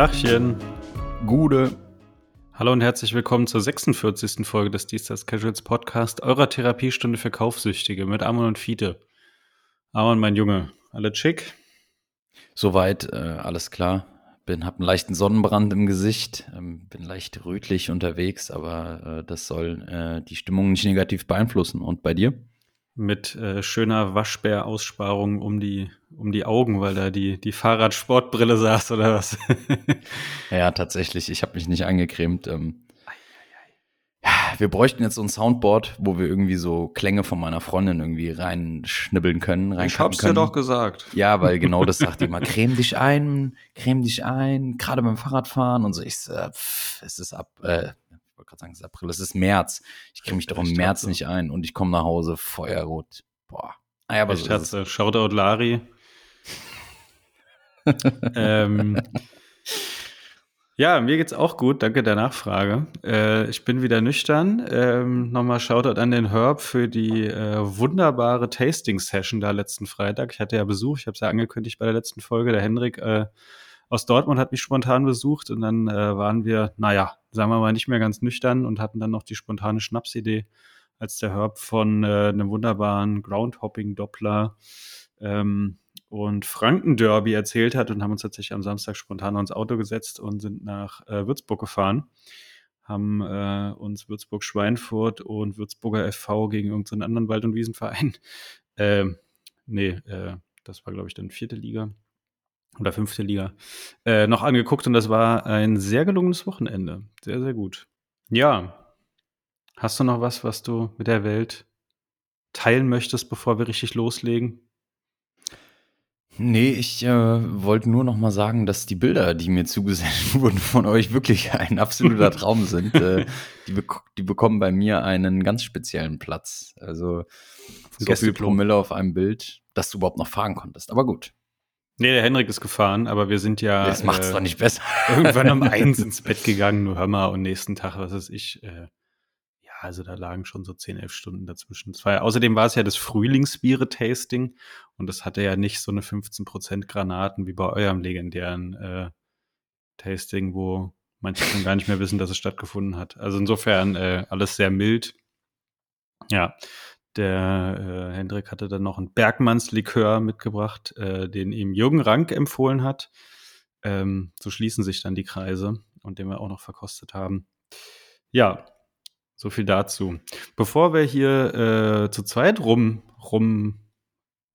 Tachchen. Gude. Hallo und herzlich willkommen zur 46. Folge des Dienstags Casuals Podcast, eurer Therapiestunde für Kaufsüchtige mit Amon und Fiete. Amon, mein Junge, alle chick? Soweit, äh, alles klar. Bin, hab einen leichten Sonnenbrand im Gesicht, ähm, bin leicht rötlich unterwegs, aber äh, das soll äh, die Stimmung nicht negativ beeinflussen. Und bei dir? Mit äh, schöner Waschbär-Aussparung um die, um die Augen, weil da die, die Fahrradsportbrille saß oder was? ja, tatsächlich. Ich habe mich nicht eingecremt. Ähm, wir bräuchten jetzt so ein Soundboard, wo wir irgendwie so Klänge von meiner Freundin irgendwie reinschnibbeln können. Ich hab's können. dir doch gesagt. Ja, weil genau das sagt die immer. Creme dich ein, creme dich ein, gerade beim Fahrradfahren und so. Ich so, pff, es ist ab, äh, gerade sagen, es ist April, es ist März. Ich creme mich doch im März nicht ein und ich komme nach Hause feuerrot. Boah. Ah, ja, aber so Schatze, Shoutout Lari. ähm, ja, mir geht's auch gut. Danke der Nachfrage. Äh, ich bin wieder nüchtern. Ähm, Nochmal Shoutout an den Herb für die äh, wunderbare Tasting-Session da letzten Freitag. Ich hatte ja Besuch, ich habe es ja angekündigt bei der letzten Folge. Der Henrik äh, aus Dortmund hat mich spontan besucht und dann äh, waren wir, naja, sagen wir mal, nicht mehr ganz nüchtern und hatten dann noch die spontane Schnapsidee, als der Herb von äh, einem wunderbaren Groundhopping-Doppler ähm, und Franken-Derby erzählt hat und haben uns tatsächlich am Samstag spontan ins Auto gesetzt und sind nach äh, Würzburg gefahren. Haben äh, uns Würzburg-Schweinfurt und Würzburger FV gegen irgendeinen anderen Wald- und Wiesenverein, äh, nee, das war glaube ich dann vierte Liga oder fünfte Liga, äh, noch angeguckt und das war ein sehr gelungenes Wochenende. Sehr, sehr gut. Ja, hast du noch was, was du mit der Welt teilen möchtest, bevor wir richtig loslegen? Nee, ich äh, wollte nur noch mal sagen, dass die Bilder, die mir zugesendet wurden von euch, wirklich ein absoluter Traum sind. äh, die, bek die, bekommen bei mir einen ganz speziellen Platz. Also so viel Promille auf einem Bild, dass du überhaupt noch fahren konntest. Aber gut. Nee, der Henrik ist gefahren, aber wir sind ja. Das macht's äh, doch nicht besser. irgendwann um eins ins Bett gegangen, nur hör mal, und nächsten Tag, was weiß ich, äh, also da lagen schon so 10, 11 Stunden dazwischen. War, außerdem war es ja das Frühlingsbiere-Tasting und das hatte ja nicht so eine 15% Granaten wie bei eurem legendären äh, Tasting, wo manche schon gar nicht mehr wissen, dass es stattgefunden hat. Also insofern äh, alles sehr mild. Ja, der äh, Hendrik hatte dann noch einen Bergmannslikör mitgebracht, äh, den ihm Jürgen Rank empfohlen hat. Ähm, so schließen sich dann die Kreise und den wir auch noch verkostet haben. Ja, so viel dazu. Bevor wir hier äh, zu zweit rum, rum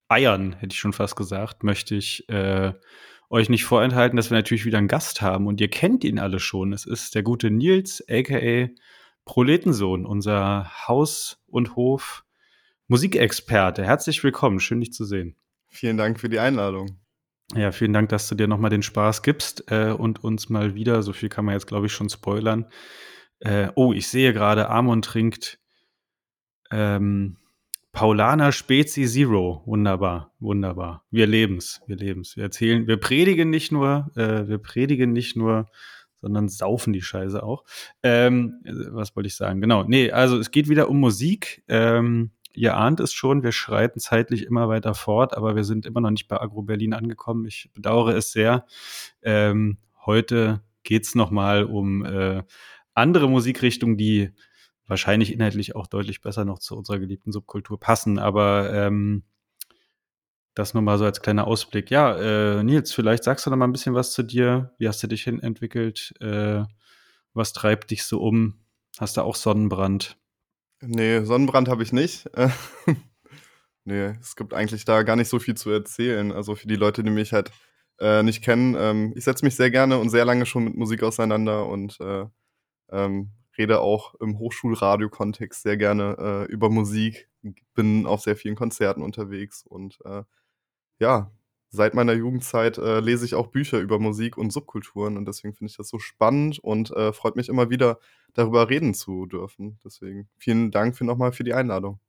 eiern, hätte ich schon fast gesagt, möchte ich äh, euch nicht vorenthalten, dass wir natürlich wieder einen Gast haben und ihr kennt ihn alle schon. Es ist der gute Nils, aka Proletensohn, unser Haus- und Hof-Musikexperte. Herzlich willkommen, schön dich zu sehen. Vielen Dank für die Einladung. Ja, vielen Dank, dass du dir nochmal den Spaß gibst äh, und uns mal wieder, so viel kann man jetzt glaube ich schon spoilern, äh, oh, ich sehe gerade, Amon trinkt ähm, Paulaner Spezi Zero. Wunderbar, wunderbar. Wir leben's, wir leben's. Wir erzählen, wir predigen nicht nur, äh, wir predigen nicht nur, sondern saufen die Scheiße auch. Ähm, was wollte ich sagen? Genau. Nee, also es geht wieder um Musik. Ähm, ihr ahnt es schon, wir schreiten zeitlich immer weiter fort, aber wir sind immer noch nicht bei Agro Berlin angekommen. Ich bedauere es sehr. Ähm, heute geht's noch mal um äh, andere Musikrichtungen, die wahrscheinlich inhaltlich auch deutlich besser noch zu unserer geliebten Subkultur passen. Aber ähm, das nur mal so als kleiner Ausblick. Ja, äh, Nils, vielleicht sagst du noch mal ein bisschen was zu dir. Wie hast du dich hin entwickelt? Äh, was treibt dich so um? Hast du auch Sonnenbrand? Nee, Sonnenbrand habe ich nicht. nee, es gibt eigentlich da gar nicht so viel zu erzählen. Also für die Leute, die mich halt äh, nicht kennen, ähm, ich setze mich sehr gerne und sehr lange schon mit Musik auseinander und äh, ähm, rede auch im Hochschulradio-Kontext sehr gerne äh, über Musik, bin auf sehr vielen Konzerten unterwegs und äh, ja, seit meiner Jugendzeit äh, lese ich auch Bücher über Musik und Subkulturen und deswegen finde ich das so spannend und äh, freut mich immer wieder, darüber reden zu dürfen. Deswegen vielen Dank für nochmal für die Einladung.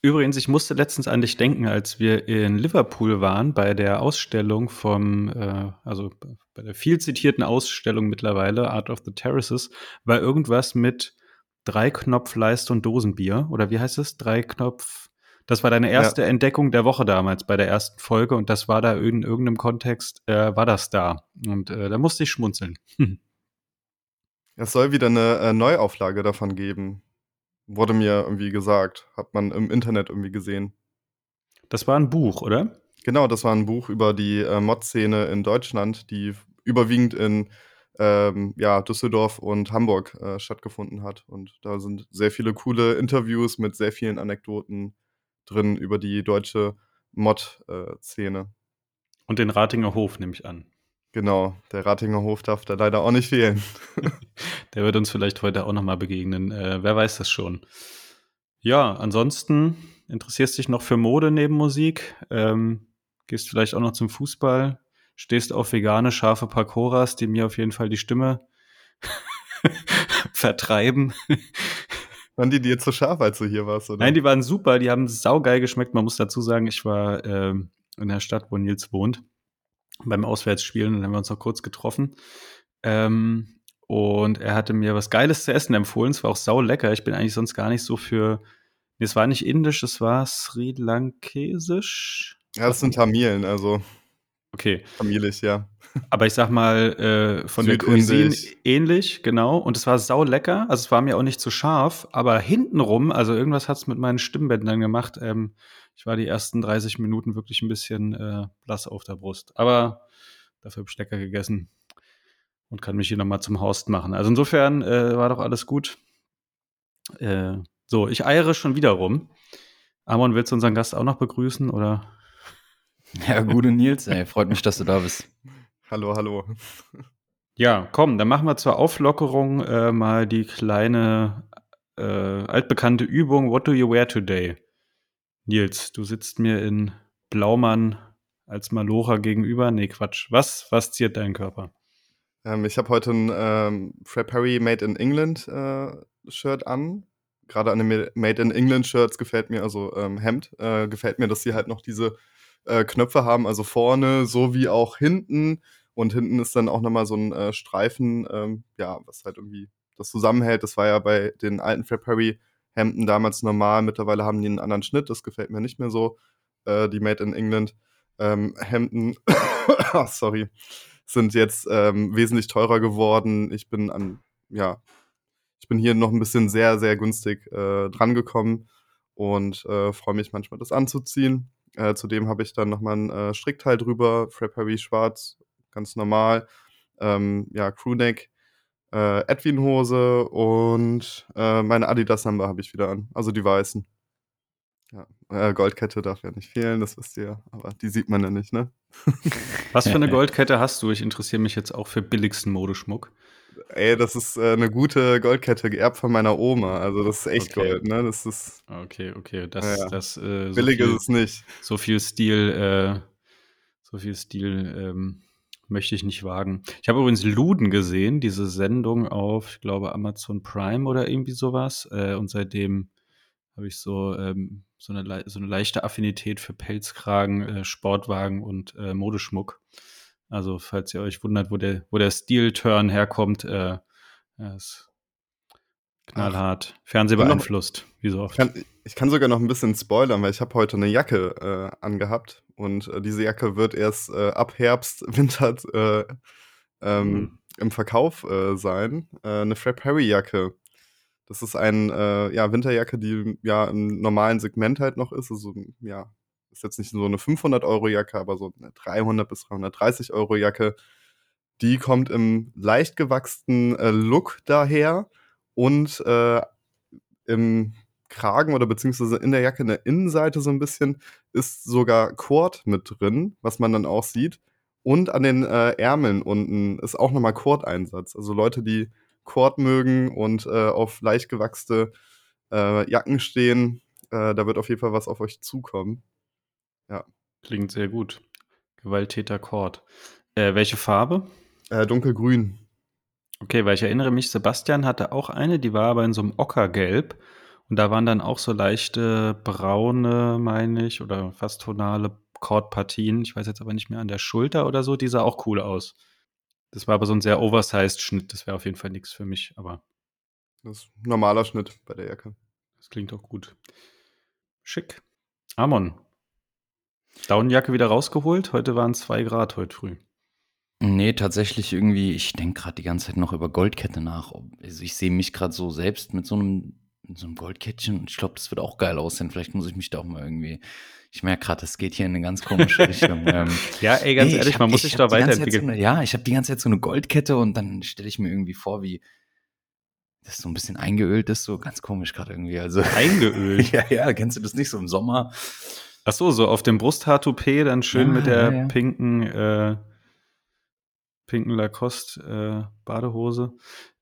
Übrigens, ich musste letztens an dich denken, als wir in Liverpool waren bei der Ausstellung vom, äh, also bei der viel zitierten Ausstellung mittlerweile, Art of the Terraces, war irgendwas mit Dreiknopf, Leiste und Dosenbier. Oder wie heißt es? Dreiknopf, Das war deine erste ja. Entdeckung der Woche damals bei der ersten Folge und das war da in irgendeinem Kontext, äh, war das da. Und äh, da musste ich schmunzeln. Es soll wieder eine äh, Neuauflage davon geben. Wurde mir irgendwie gesagt. Hat man im Internet irgendwie gesehen. Das war ein Buch, oder? Genau, das war ein Buch über die äh, Mod-Szene in Deutschland, die überwiegend in ähm, ja, Düsseldorf und Hamburg äh, stattgefunden hat. Und da sind sehr viele coole Interviews mit sehr vielen Anekdoten drin über die deutsche Mod-Szene. und den Ratinger Hof, nehme ich an. Genau, der Ratinger Hof darf da leider auch nicht fehlen. der wird uns vielleicht heute auch nochmal begegnen. Äh, wer weiß das schon. Ja, ansonsten interessierst dich noch für Mode neben Musik. Ähm, gehst vielleicht auch noch zum Fußball. Stehst auf vegane, scharfe Pakoras, die mir auf jeden Fall die Stimme vertreiben. Waren die dir zu scharf, als du hier warst? Oder? Nein, die waren super. Die haben saugeil geschmeckt. Man muss dazu sagen, ich war äh, in der Stadt, wo Nils wohnt, beim Auswärtsspielen. Und dann haben wir uns noch kurz getroffen. Ähm, und er hatte mir was Geiles zu essen empfohlen. Es war auch sau lecker. Ich bin eigentlich sonst gar nicht so für. Nee, es war nicht indisch, es war Sri Lankesisch. Ja, das sind Tamilen, also. Okay. Familisch, ja. Aber ich sag mal, äh, von der Cuisine ähnlich, genau. Und es war sau lecker. Also es war mir auch nicht zu scharf, aber hintenrum, also irgendwas hat es mit meinen Stimmbändern gemacht. Ähm, ich war die ersten 30 Minuten wirklich ein bisschen äh, blass auf der Brust. Aber dafür habe ich lecker gegessen und kann mich hier nochmal zum Host machen. Also insofern äh, war doch alles gut. Äh, so, ich eiere schon wieder rum. Amon, willst du unseren Gast auch noch begrüßen oder? Ja, gute Nils, ey, freut mich, dass du da bist. Hallo, hallo. Ja, komm, dann machen wir zur Auflockerung äh, mal die kleine äh, altbekannte Übung What do you wear today? Nils, du sitzt mir in Blaumann als Malora gegenüber. Nee, Quatsch. Was, was ziert deinen Körper? Ähm, ich habe heute ein ähm, Fred Perry Made in England äh, Shirt an. Gerade an den Made in England Shirts gefällt mir, also ähm, Hemd, äh, gefällt mir, dass sie halt noch diese äh, Knöpfe haben, also vorne sowie auch hinten. Und hinten ist dann auch nochmal so ein äh, Streifen, ähm, ja, was halt irgendwie das zusammenhält. Das war ja bei den alten Fred Perry Hemden damals normal. Mittlerweile haben die einen anderen Schnitt. Das gefällt mir nicht mehr so. Äh, die Made in England ähm, Hemden, sorry, sind jetzt ähm, wesentlich teurer geworden. Ich bin an, ja, ich bin hier noch ein bisschen sehr, sehr günstig äh, drangekommen und äh, freue mich manchmal, das anzuziehen. Äh, zudem habe ich dann nochmal ein äh, Strickteil drüber, Fred Perry schwarz, ganz normal. Ähm, ja, Crewneck, äh, Edwin-Hose und äh, meine Adidas Samba habe ich wieder an, also die weißen. Ja, äh, Goldkette darf ja nicht fehlen, das wisst ihr, aber die sieht man ja nicht, ne? Was für eine Goldkette hast du? Ich interessiere mich jetzt auch für billigsten Modeschmuck. Ey, das ist äh, eine gute Goldkette, geerbt von meiner Oma. Also das ist echt okay. Gold, ne? Das ist. Okay, okay. Das, ja. das, äh, so Billig viel, ist es nicht. So viel Stil, äh, so viel Stil ähm, möchte ich nicht wagen. Ich habe übrigens Luden gesehen, diese Sendung auf, ich glaube, Amazon Prime oder irgendwie sowas. Äh, und seitdem habe ich so, ähm, so, eine, so eine leichte Affinität für Pelzkragen, äh, Sportwagen und äh, Modeschmuck. Also, falls ihr euch wundert, wo der, wo der Stil-Turn herkommt, äh, ja, ist knallhart. Ach, Fernseh beeinflusst, wie so oft. Kann, ich kann sogar noch ein bisschen spoilern, weil ich habe heute eine Jacke äh, angehabt und äh, diese Jacke wird erst äh, ab Herbst, Winter äh, ähm, mhm. im Verkauf äh, sein. Äh, eine Fred Perry Jacke. Das ist eine ja, Winterjacke, die ja im normalen Segment halt noch ist. Also ja, ist jetzt nicht so eine 500-Euro-Jacke, aber so eine 300 bis 330 Euro-Jacke. Die kommt im leicht gewachsenen äh, Look daher und äh, im Kragen oder beziehungsweise in der Jacke in der Innenseite so ein bisschen ist sogar Cord mit drin, was man dann auch sieht. Und an den äh, Ärmeln unten ist auch nochmal Cord-Einsatz. Also Leute, die Cord mögen und äh, auf leicht gewachste äh, Jacken stehen, äh, da wird auf jeden Fall was auf euch zukommen. Ja. Klingt sehr gut. Gewalttäter Kord. Äh, welche Farbe? Äh, dunkelgrün. Okay, weil ich erinnere mich, Sebastian hatte auch eine, die war aber in so einem Ockergelb. Und da waren dann auch so leichte braune, meine ich, oder fast tonale Kordpartien. Ich weiß jetzt aber nicht mehr an der Schulter oder so. Die sah auch cool aus. Das war aber so ein sehr oversized Schnitt. Das wäre auf jeden Fall nichts für mich, aber. Das ist ein normaler Schnitt bei der Jacke. Das klingt auch gut. Schick. Amon. Daunenjacke wieder rausgeholt. Heute waren zwei Grad heute früh. Nee, tatsächlich irgendwie, ich denke gerade die ganze Zeit noch über Goldkette nach. Also ich sehe mich gerade so selbst mit so einem, mit so einem Goldkettchen und ich glaube, das wird auch geil aussehen. Vielleicht muss ich mich da auch mal irgendwie. Ich merke gerade, das geht hier in eine ganz komische Richtung. ähm, Ja, ey, ganz nee, ich ehrlich, hab- man muss ich sich da weiterentwickeln. So eine, ja, ich habe die ganze Zeit so eine Goldkette und dann stelle ich mir irgendwie vor, wie das so ein bisschen eingeölt ist, so ganz komisch gerade irgendwie. Also Eingeölt. ja, ja, kennst du das nicht so im Sommer? Ach so, so auf dem Brusthaar-Toupet dann schön Ja, mit der ja, ja. pinken, äh, pinken Lacoste äh, Badehose.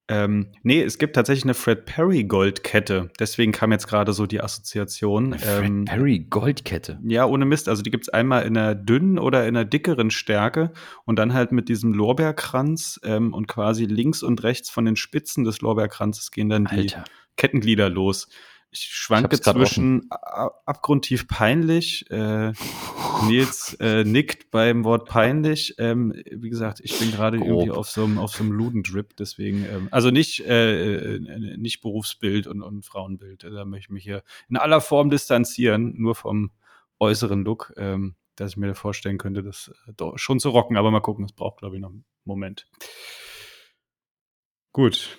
Ähm, nee, es gibt tatsächlich eine Fred Perry Goldkette. Deswegen kam jetzt gerade so die Assoziation. Eine Fred Ähm, Perry Goldkette. Ja, ohne Mist. Also die gibt's einmal in einer dünnen oder in einer dickeren Stärke und dann halt mit diesem Lorbeerkranz ähm, und quasi links und rechts von den Spitzen des Lorbeerkranzes gehen dann die Alter. Kettenglieder los. Ich schwanke grad zwischen abgrundtief peinlich. Äh, Nils äh, nickt beim Wort peinlich. Ähm, wie gesagt, ich bin gerade irgendwie auf so einem auf so einem Ludendrip, deswegen ähm, also nicht äh, äh, nicht Berufsbild und, und Frauenbild. Da möchte ich mich hier in aller Form distanzieren, nur vom äußeren Look, ähm, dass ich mir vorstellen könnte, das äh, schon zu rocken. Aber mal gucken, es braucht glaube ich noch einen Moment. Gut,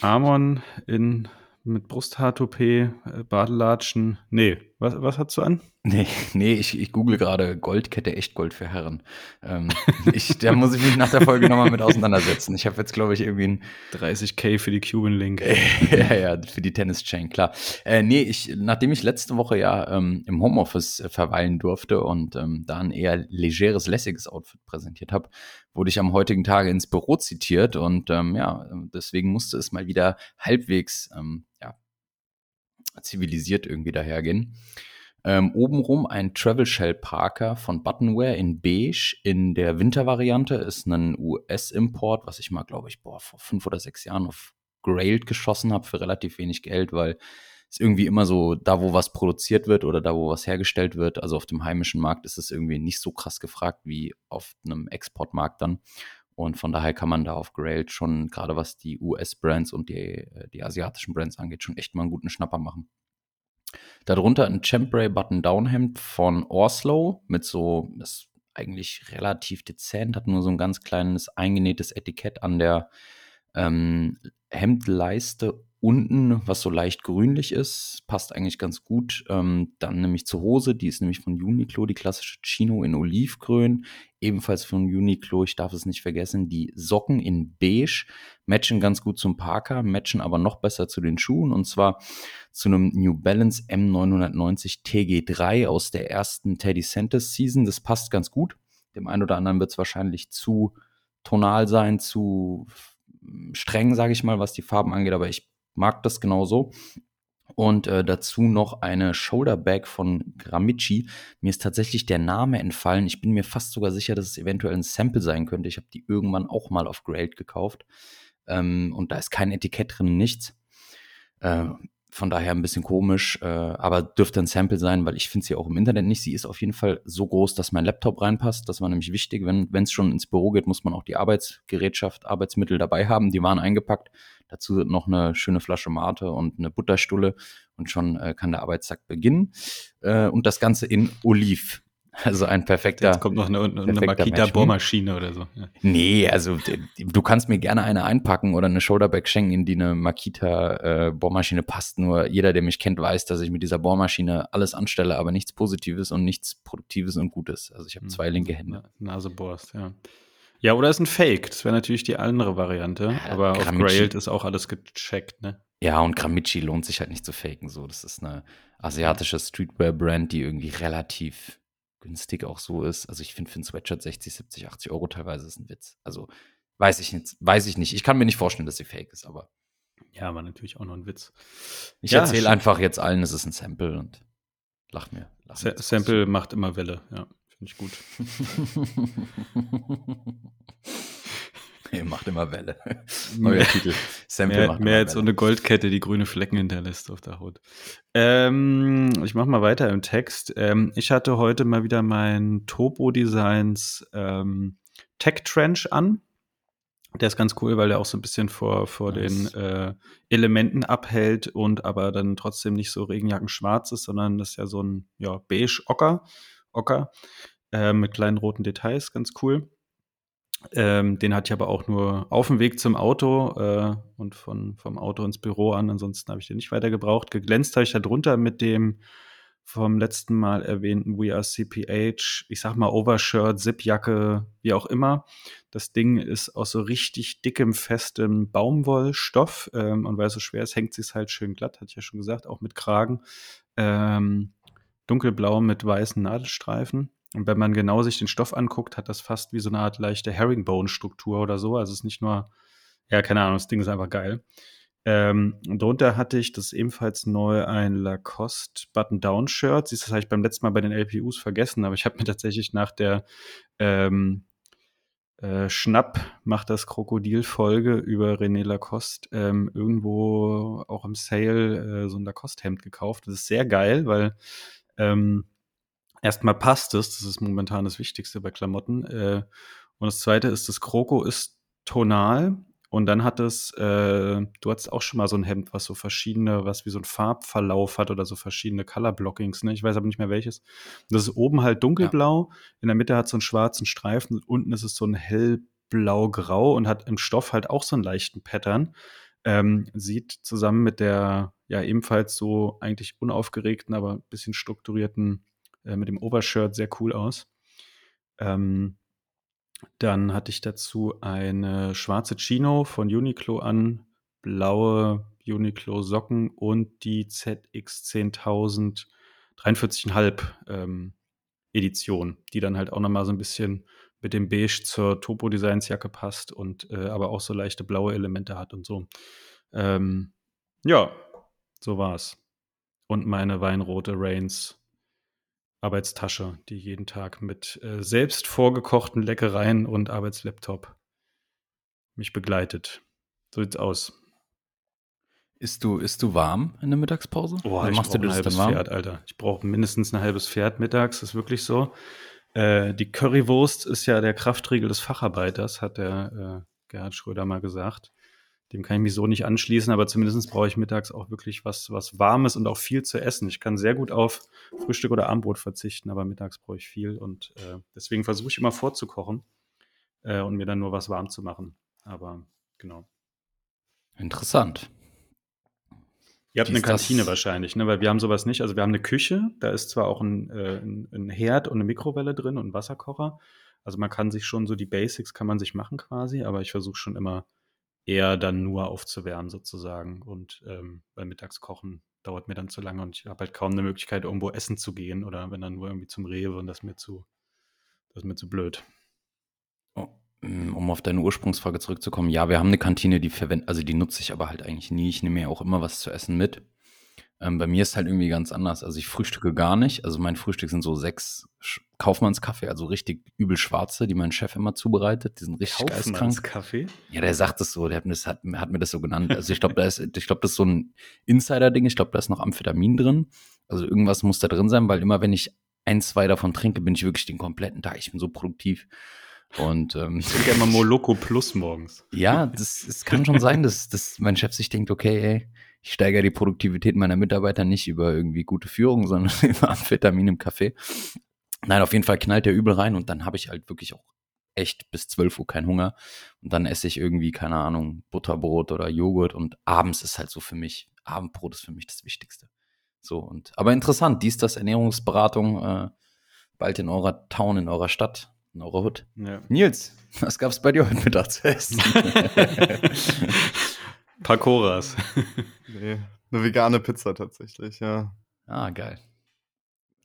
Amon in mit Brusthaar-Toupet, äh, Badelatschen. Nee, was, was hast du an? Nee, nee, ich, ich google gerade Goldkette Echtgold für Herren. Ähm, ich, da muss ich mich nach der Folge nochmal mit auseinandersetzen. Ich habe jetzt, glaube ich, irgendwie ein 30k für die Cuban Link. ja, ja, für die Tennis-Chain, klar. Äh, nee, ich, nachdem ich letzte Woche ja ähm, im Homeoffice äh, verweilen durfte und ähm, da ein eher legeres, lässiges Outfit präsentiert habe, wurde ich am heutigen Tage ins Büro zitiert und ähm, ja, deswegen musste es mal wieder halbwegs ähm, ja, zivilisiert irgendwie dahergehen. Ähm, obenrum ein Travel Shell Parker von Buttonware in beige in der Wintervariante ist ein US-Import, was ich mal, glaube ich, boah, vor fünf oder sechs Jahren auf Grailed geschossen habe für relativ wenig Geld, weil es irgendwie immer so, da wo was produziert wird oder da wo was hergestellt wird, also auf dem heimischen Markt ist es irgendwie nicht so krass gefragt wie auf einem Exportmarkt dann. Und von daher kann man da auf Grailed schon, gerade was die US-Brands und die, äh, die asiatischen Brands angeht, schon echt mal einen guten Schnapper machen. Darunter ein Chambray Button-Down-Hemd von Orslow mit so, ist eigentlich relativ dezent, hat nur so ein ganz kleines eingenähtes Etikett an der ähm, Hemdleiste unten, was so leicht grünlich ist, passt eigentlich ganz gut. Ähm, dann nämlich zur Hose, die ist nämlich von Uniqlo, die klassische Chino in Olivgrün, ebenfalls von Uniqlo, ich darf es nicht vergessen, die Socken in beige, matchen ganz gut zum Parker, matchen aber noch besser zu den Schuhen und zwar zu einem New Balance M990 TG3 aus der ersten Teddy Santis Season. Das passt ganz gut. Dem einen oder anderen wird es wahrscheinlich zu tonal sein, zu streng, sage ich mal, was die Farben angeht, aber ich mag das genauso. Und äh, dazu noch eine Shoulderbag von Gramici. Mir ist tatsächlich der Name entfallen. Ich bin mir fast sogar sicher, dass es eventuell ein Sample sein könnte. Ich habe die irgendwann auch mal auf Grailed gekauft. Ähm, und da ist kein Etikett drin, nichts. Äh, von daher ein bisschen komisch, äh, aber dürfte ein Sample sein, weil ich finde sie auch im Internet nicht. Sie ist auf jeden Fall so groß, dass mein Laptop reinpasst. Das war nämlich wichtig. Wenn es schon ins Büro geht, muss man auch die Arbeitsgerätschaft, Arbeitsmittel dabei haben. Die waren eingepackt. Dazu noch eine schöne Flasche Mate und eine Butterstulle und schon äh, kann der Arbeitstag beginnen. Äh, und das Ganze in Oliv. Also ein perfekter. Jetzt kommt noch eine, eine. Makita-Bohrmaschine oder so. Ja. Nee, also d- du kannst mir gerne eine einpacken oder eine Shoulderbag schenken, in die eine Makita äh, Bohrmaschine passt. Nur jeder, der mich kennt, weiß, dass ich mit dieser Bohrmaschine alles anstelle, aber nichts Positives und nichts Produktives und Gutes. Also ich habe zwei linke Hände. Na- Nase bohrst, ja. Ja, oder ist ein Fake. Das wäre natürlich die andere Variante. Ja, aber auf Grammici. Grailed ist auch alles gecheckt, ne? Ja, und Gramici lohnt sich halt nicht zu faken. So, das ist eine asiatische Streetwear-Brand, die irgendwie relativ günstig auch so ist. Also ich finde für ein Sweatshirt 60, 70, 80 Euro teilweise ist ein Witz. Also weiß ich nicht, weiß ich nicht. Ich kann mir nicht vorstellen, dass sie fake ist, aber Ja, war natürlich auch noch ein Witz. ich Ja, erzähle einfach jetzt allen, es ist ein Sample und lach mir. Lach Sa mir Sample macht immer Welle, ja. Finde ich gut. Er macht immer Welle. Neuer Mehr- Titel. Sample Mehr, macht mehr als so eine Goldkette, die grüne Flecken hinterlässt auf der Haut. Ähm, ich mache mal weiter im Text. Ähm, ich hatte heute mal wieder mein Topo Designs ähm, Tech Trench an. Der ist ganz cool, weil der auch so ein bisschen vor, vor Nice. den äh, Elementen abhält und aber dann trotzdem nicht so regenjackenschwarz ist, sondern das ist ja so ein ja, beige-Ocker Ocker, äh, mit kleinen roten Details, ganz cool. Ähm, den hatte ich aber auch nur auf dem Weg zum Auto äh, und von, vom Auto ins Büro an. Ansonsten habe ich den nicht weiter gebraucht. Geglänzt habe ich da drunter mit dem vom letzten Mal erwähnten We Are CPH, ich sag mal Overshirt, Zipjacke, wie auch immer. Das Ding ist aus so richtig dickem, festem Baumwollstoff ähm, und weil es so schwer ist, hängt sich halt schön glatt, hatte ich ja schon gesagt, auch mit Kragen. Ähm, dunkelblau mit weißen Nadelstreifen. Und wenn man genau sich den Stoff anguckt, hat das fast wie so eine Art leichte Herringbone-Struktur oder so. Also es ist nicht nur, ja, keine Ahnung, das Ding ist einfach geil. Ähm, und drunter hatte ich das ebenfalls neu ein Lacoste Button-Down-Shirt. Siehst du, das habe ich beim letzten Mal bei den LPUs vergessen, aber ich habe mir tatsächlich nach der ähm, äh, Schnapp macht das Krokodil-Folge über René Lacoste ähm, irgendwo auch im Sale äh, so ein Lacoste-Hemd gekauft. Das ist sehr geil, weil ähm, erstmal passt es, das ist momentan das Wichtigste bei Klamotten. Äh, und das zweite ist, das Kroko ist tonal und dann hat es, äh, du hattest auch schon mal so ein Hemd, was so verschiedene, was wie so ein Farbverlauf hat oder so verschiedene Color Blockings, ne? Ich weiß aber nicht mehr welches. Das ist oben halt dunkelblau, ja. in der Mitte hat es so einen schwarzen Streifen und unten ist es so ein hellblau-grau und hat im Stoff halt auch so einen leichten Pattern. Ähm, sieht zusammen mit der ja ebenfalls so eigentlich unaufgeregten, aber ein bisschen strukturierten, äh, mit dem Overshirt sehr cool aus. Ähm, dann hatte ich dazu eine schwarze Chino von Uniqlo an, blaue Uniqlo Socken und die ZX10000 43,5 ähm, Edition, die dann halt auch nochmal so ein bisschen mit dem Beige zur Topo Designs Jacke passt und äh, aber auch so leichte blaue Elemente hat und so. Ähm, ja, so war's. Und meine weinrote Reigns Arbeitstasche, die jeden Tag mit äh, selbst vorgekochten Leckereien und Arbeitslaptop mich begleitet. So sieht's aus. Ist du, ist du warm in der Mittagspause? Oh, ich machst du ein halbes Pferd, Alter. Ich brauche mindestens ein halbes Pferd mittags, ist wirklich so. Äh, die Currywurst ist ja der Kraftriegel des Facharbeiters, hat der äh, Gerhard Schröder mal gesagt. Dem kann ich mich so nicht anschließen, aber zumindest brauche ich mittags auch wirklich was, was Warmes und auch viel zu essen. Ich kann sehr gut auf Frühstück oder Abendbrot verzichten, aber mittags brauche ich viel und äh, deswegen versuche ich immer vorzukochen äh, und mir dann nur was warm zu machen. Aber genau. Interessant. Ihr habt eine Kantine wahrscheinlich, ne? weil wir haben sowas nicht. Also wir haben eine Küche, da ist zwar auch ein, äh, ein, ein Herd und eine Mikrowelle drin und ein Wasserkocher. Also man kann sich schon so die Basics kann man sich machen quasi, aber ich versuche schon immer eher dann nur aufzuwärmen sozusagen. Und ähm, beim Mittagskochen dauert mir dann zu lange und ich habe halt kaum eine Möglichkeit, irgendwo essen zu gehen oder wenn dann nur irgendwie zum Rewe und das ist mir zu, das ist mir zu blöd. Mm, um auf deine Ursprungsfrage zurückzukommen, ja, wir haben eine Kantine, die verwendet, also die nutze ich aber halt eigentlich nie. Ich nehme ja auch immer was zu essen mit. Ähm, bei mir ist halt irgendwie ganz anders. Also ich frühstücke gar nicht. Also mein Frühstück sind so sechs Kaufmannskaffee, also richtig übel schwarze, die mein Chef immer zubereitet. Die sind richtig. Kaufmannskaffee? Ja, der sagt es so, der hat, das, hat, hat mir das so genannt. Also ich glaube, da ist, ich glaube, das ist so ein Insider-Ding. Ich glaube, da ist noch Amphetamin drin. Also irgendwas muss da drin sein, weil immer wenn ich ein, zwei davon trinke, bin ich wirklich den kompletten Tag. Ich bin so produktiv. Und ähm, ich trinke immer Moloko Plus morgens. Ja, das, das kann schon sein, dass, dass mein Chef sich denkt, okay, ey, ich steigere die Produktivität meiner Mitarbeiter nicht über irgendwie gute Führung, sondern über Amphetamin im Kaffee. Nein, auf jeden Fall knallt der übel rein und dann habe ich halt wirklich auch echt bis 12 Uhr keinen Hunger. Und dann esse ich irgendwie, keine Ahnung, Butterbrot oder Joghurt und abends ist halt so für mich, Abendbrot ist für mich das Wichtigste. So und, aber interessant, dies, das Ernährungsberatung, äh, bald in eurer Town, in eurer Stadt, in eurer Hut. Ja. Nils, was gab's bei dir heute Mittag zu essen? Pakoras. nee, eine vegane Pizza tatsächlich, ja. Ah, geil.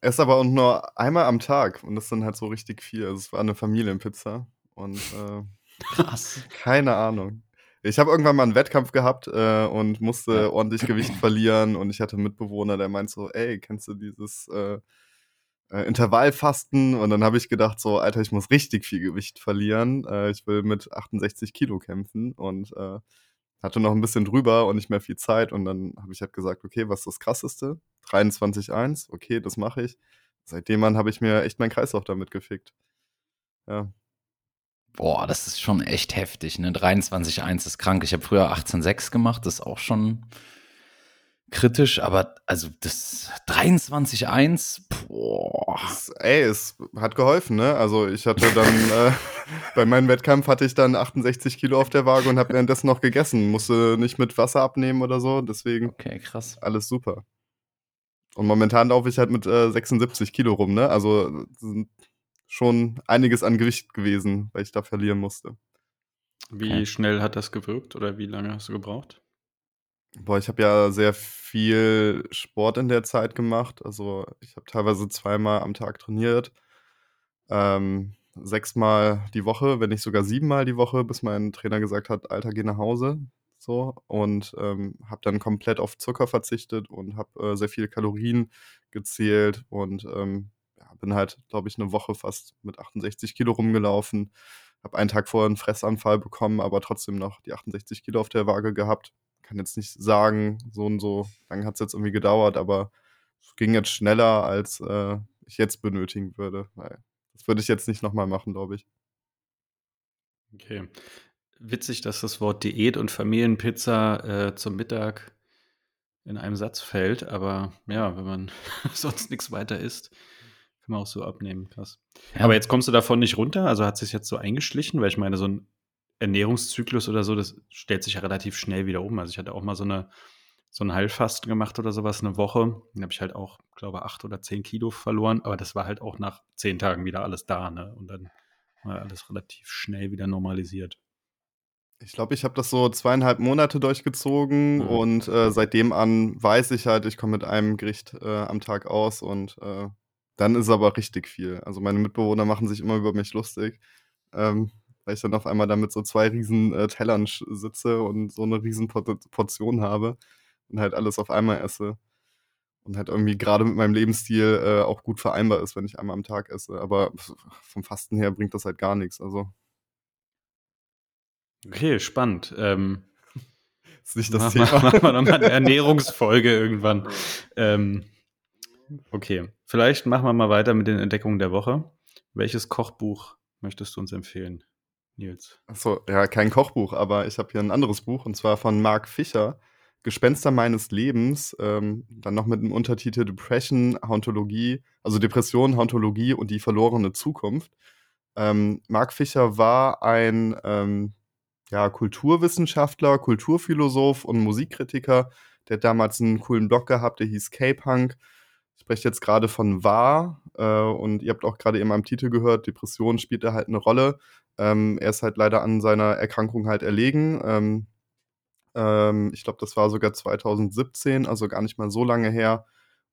Esse aber auch nur einmal am Tag und das ist dann halt so richtig viel. Also es war eine Familienpizza und äh, krass. keine Ahnung. Ich habe irgendwann mal einen Wettkampf gehabt äh, und musste ordentlich Gewicht verlieren und ich hatte einen Mitbewohner, der meint so, ey, kennst du dieses äh, äh, Intervallfasten? Und dann habe ich gedacht so, Alter, ich muss richtig viel Gewicht verlieren. Äh, ich will mit 68 Kilo kämpfen und äh, hatte noch ein bisschen drüber und nicht mehr viel Zeit. Und dann habe ich halt gesagt, okay, was ist das Krasseste? 23,1, okay, das mache ich. Seitdem an habe ich mir echt meinen Kreislauf damit gefickt. Ja. Boah, das ist schon echt heftig. Ne? 23,1 ist krank. Ich habe früher 18,6 gemacht, das ist auch schon kritisch, aber also das 23,1, boah. Ey, es hat geholfen, ne? Also ich hatte dann, äh, bei meinem Wettkampf hatte ich dann 68 Kilo auf der Waage und habe währenddessen noch gegessen. Musste nicht mit Wasser abnehmen oder so, deswegen. Okay, krass. Alles super. Und momentan laufe ich halt mit äh, 76 Kilo rum, ne? Also sind schon einiges an Gewicht gewesen, weil ich da verlieren musste. Wie okay. schnell hat das gewirkt oder wie lange hast du gebraucht? Boah, ich habe ja sehr viel Sport in der Zeit gemacht. Also ich habe teilweise zweimal am Tag trainiert. Ähm, sechsmal die Woche, wenn nicht sogar siebenmal die Woche, bis mein Trainer gesagt hat, Alter, geh nach Hause. So, und ähm, habe dann komplett auf Zucker verzichtet und habe äh, sehr viele Kalorien gezählt und ähm, ja, bin halt, glaube ich, eine Woche fast mit 68 Kilo rumgelaufen. Habe einen Tag vorher einen Fressanfall bekommen, aber trotzdem noch die 68 Kilo auf der Waage gehabt kann jetzt nicht sagen, so und so lange hat es jetzt irgendwie gedauert, aber es ging jetzt schneller, als äh, ich jetzt benötigen würde. Weil das würde ich jetzt nicht nochmal machen, glaube ich. Okay. Witzig, dass das Wort Diät und Familienpizza äh, zum Mittag in einem Satz fällt, aber ja, wenn man sonst nichts weiter isst, kann man auch so abnehmen. Krass. Ja. Aber jetzt kommst du davon nicht runter, also hat sich jetzt so eingeschlichen, weil ich meine, so ein Ernährungszyklus oder so, das stellt sich ja relativ schnell wieder um. Also ich hatte auch mal so eine so ein Heilfasten gemacht oder sowas, eine Woche. Dann habe ich halt auch, glaube acht oder zehn Kilo verloren, aber das war halt auch nach zehn Tagen wieder alles da, ne? Und dann war alles relativ schnell wieder normalisiert. Ich glaube, ich habe das so zweieinhalb Monate durchgezogen mhm. und äh, seitdem an weiß ich halt, ich komme mit einem Gericht äh, am Tag aus und äh, dann ist aber richtig viel. Also meine Mitbewohner machen sich immer über mich lustig. Ähm, weil ich dann auf einmal da mit so zwei riesen äh, Tellern sitze und so eine riesen Portion habe und halt alles auf einmal esse. Und halt irgendwie gerade mit meinem Lebensstil äh, auch gut vereinbar ist, wenn ich einmal am Tag esse. Aber vom Fasten her bringt das halt gar nichts. Also. Okay, spannend. Ähm, ist nicht das mach, Thema. Machen wir nochmal eine Ernährungsfolge irgendwann. Ähm, okay, vielleicht machen wir mal weiter mit den Entdeckungen der Woche. Welches Kochbuch möchtest du uns empfehlen? Nils? Achso, ja, kein Kochbuch, aber ich habe hier ein anderes Buch und zwar von Mark Fischer, Gespenster meines Lebens, ähm, dann noch mit dem Untertitel Depression, Hauntologie, also Depression, Hauntologie und die verlorene Zukunft. Ähm, Mark Fischer war ein ähm, ja, Kulturwissenschaftler, Kulturphilosoph und Musikkritiker. Der hat damals einen coolen Blog gehabt, der hieß K-Punk. Ich spreche jetzt gerade von Wahr äh, und ihr habt auch gerade eben am Titel gehört, Depression spielt da halt eine Rolle. Ähm, er ist halt leider an seiner Erkrankung halt erlegen. Ähm, ähm, ich glaube, das war sogar 2017, also gar nicht mal so lange her.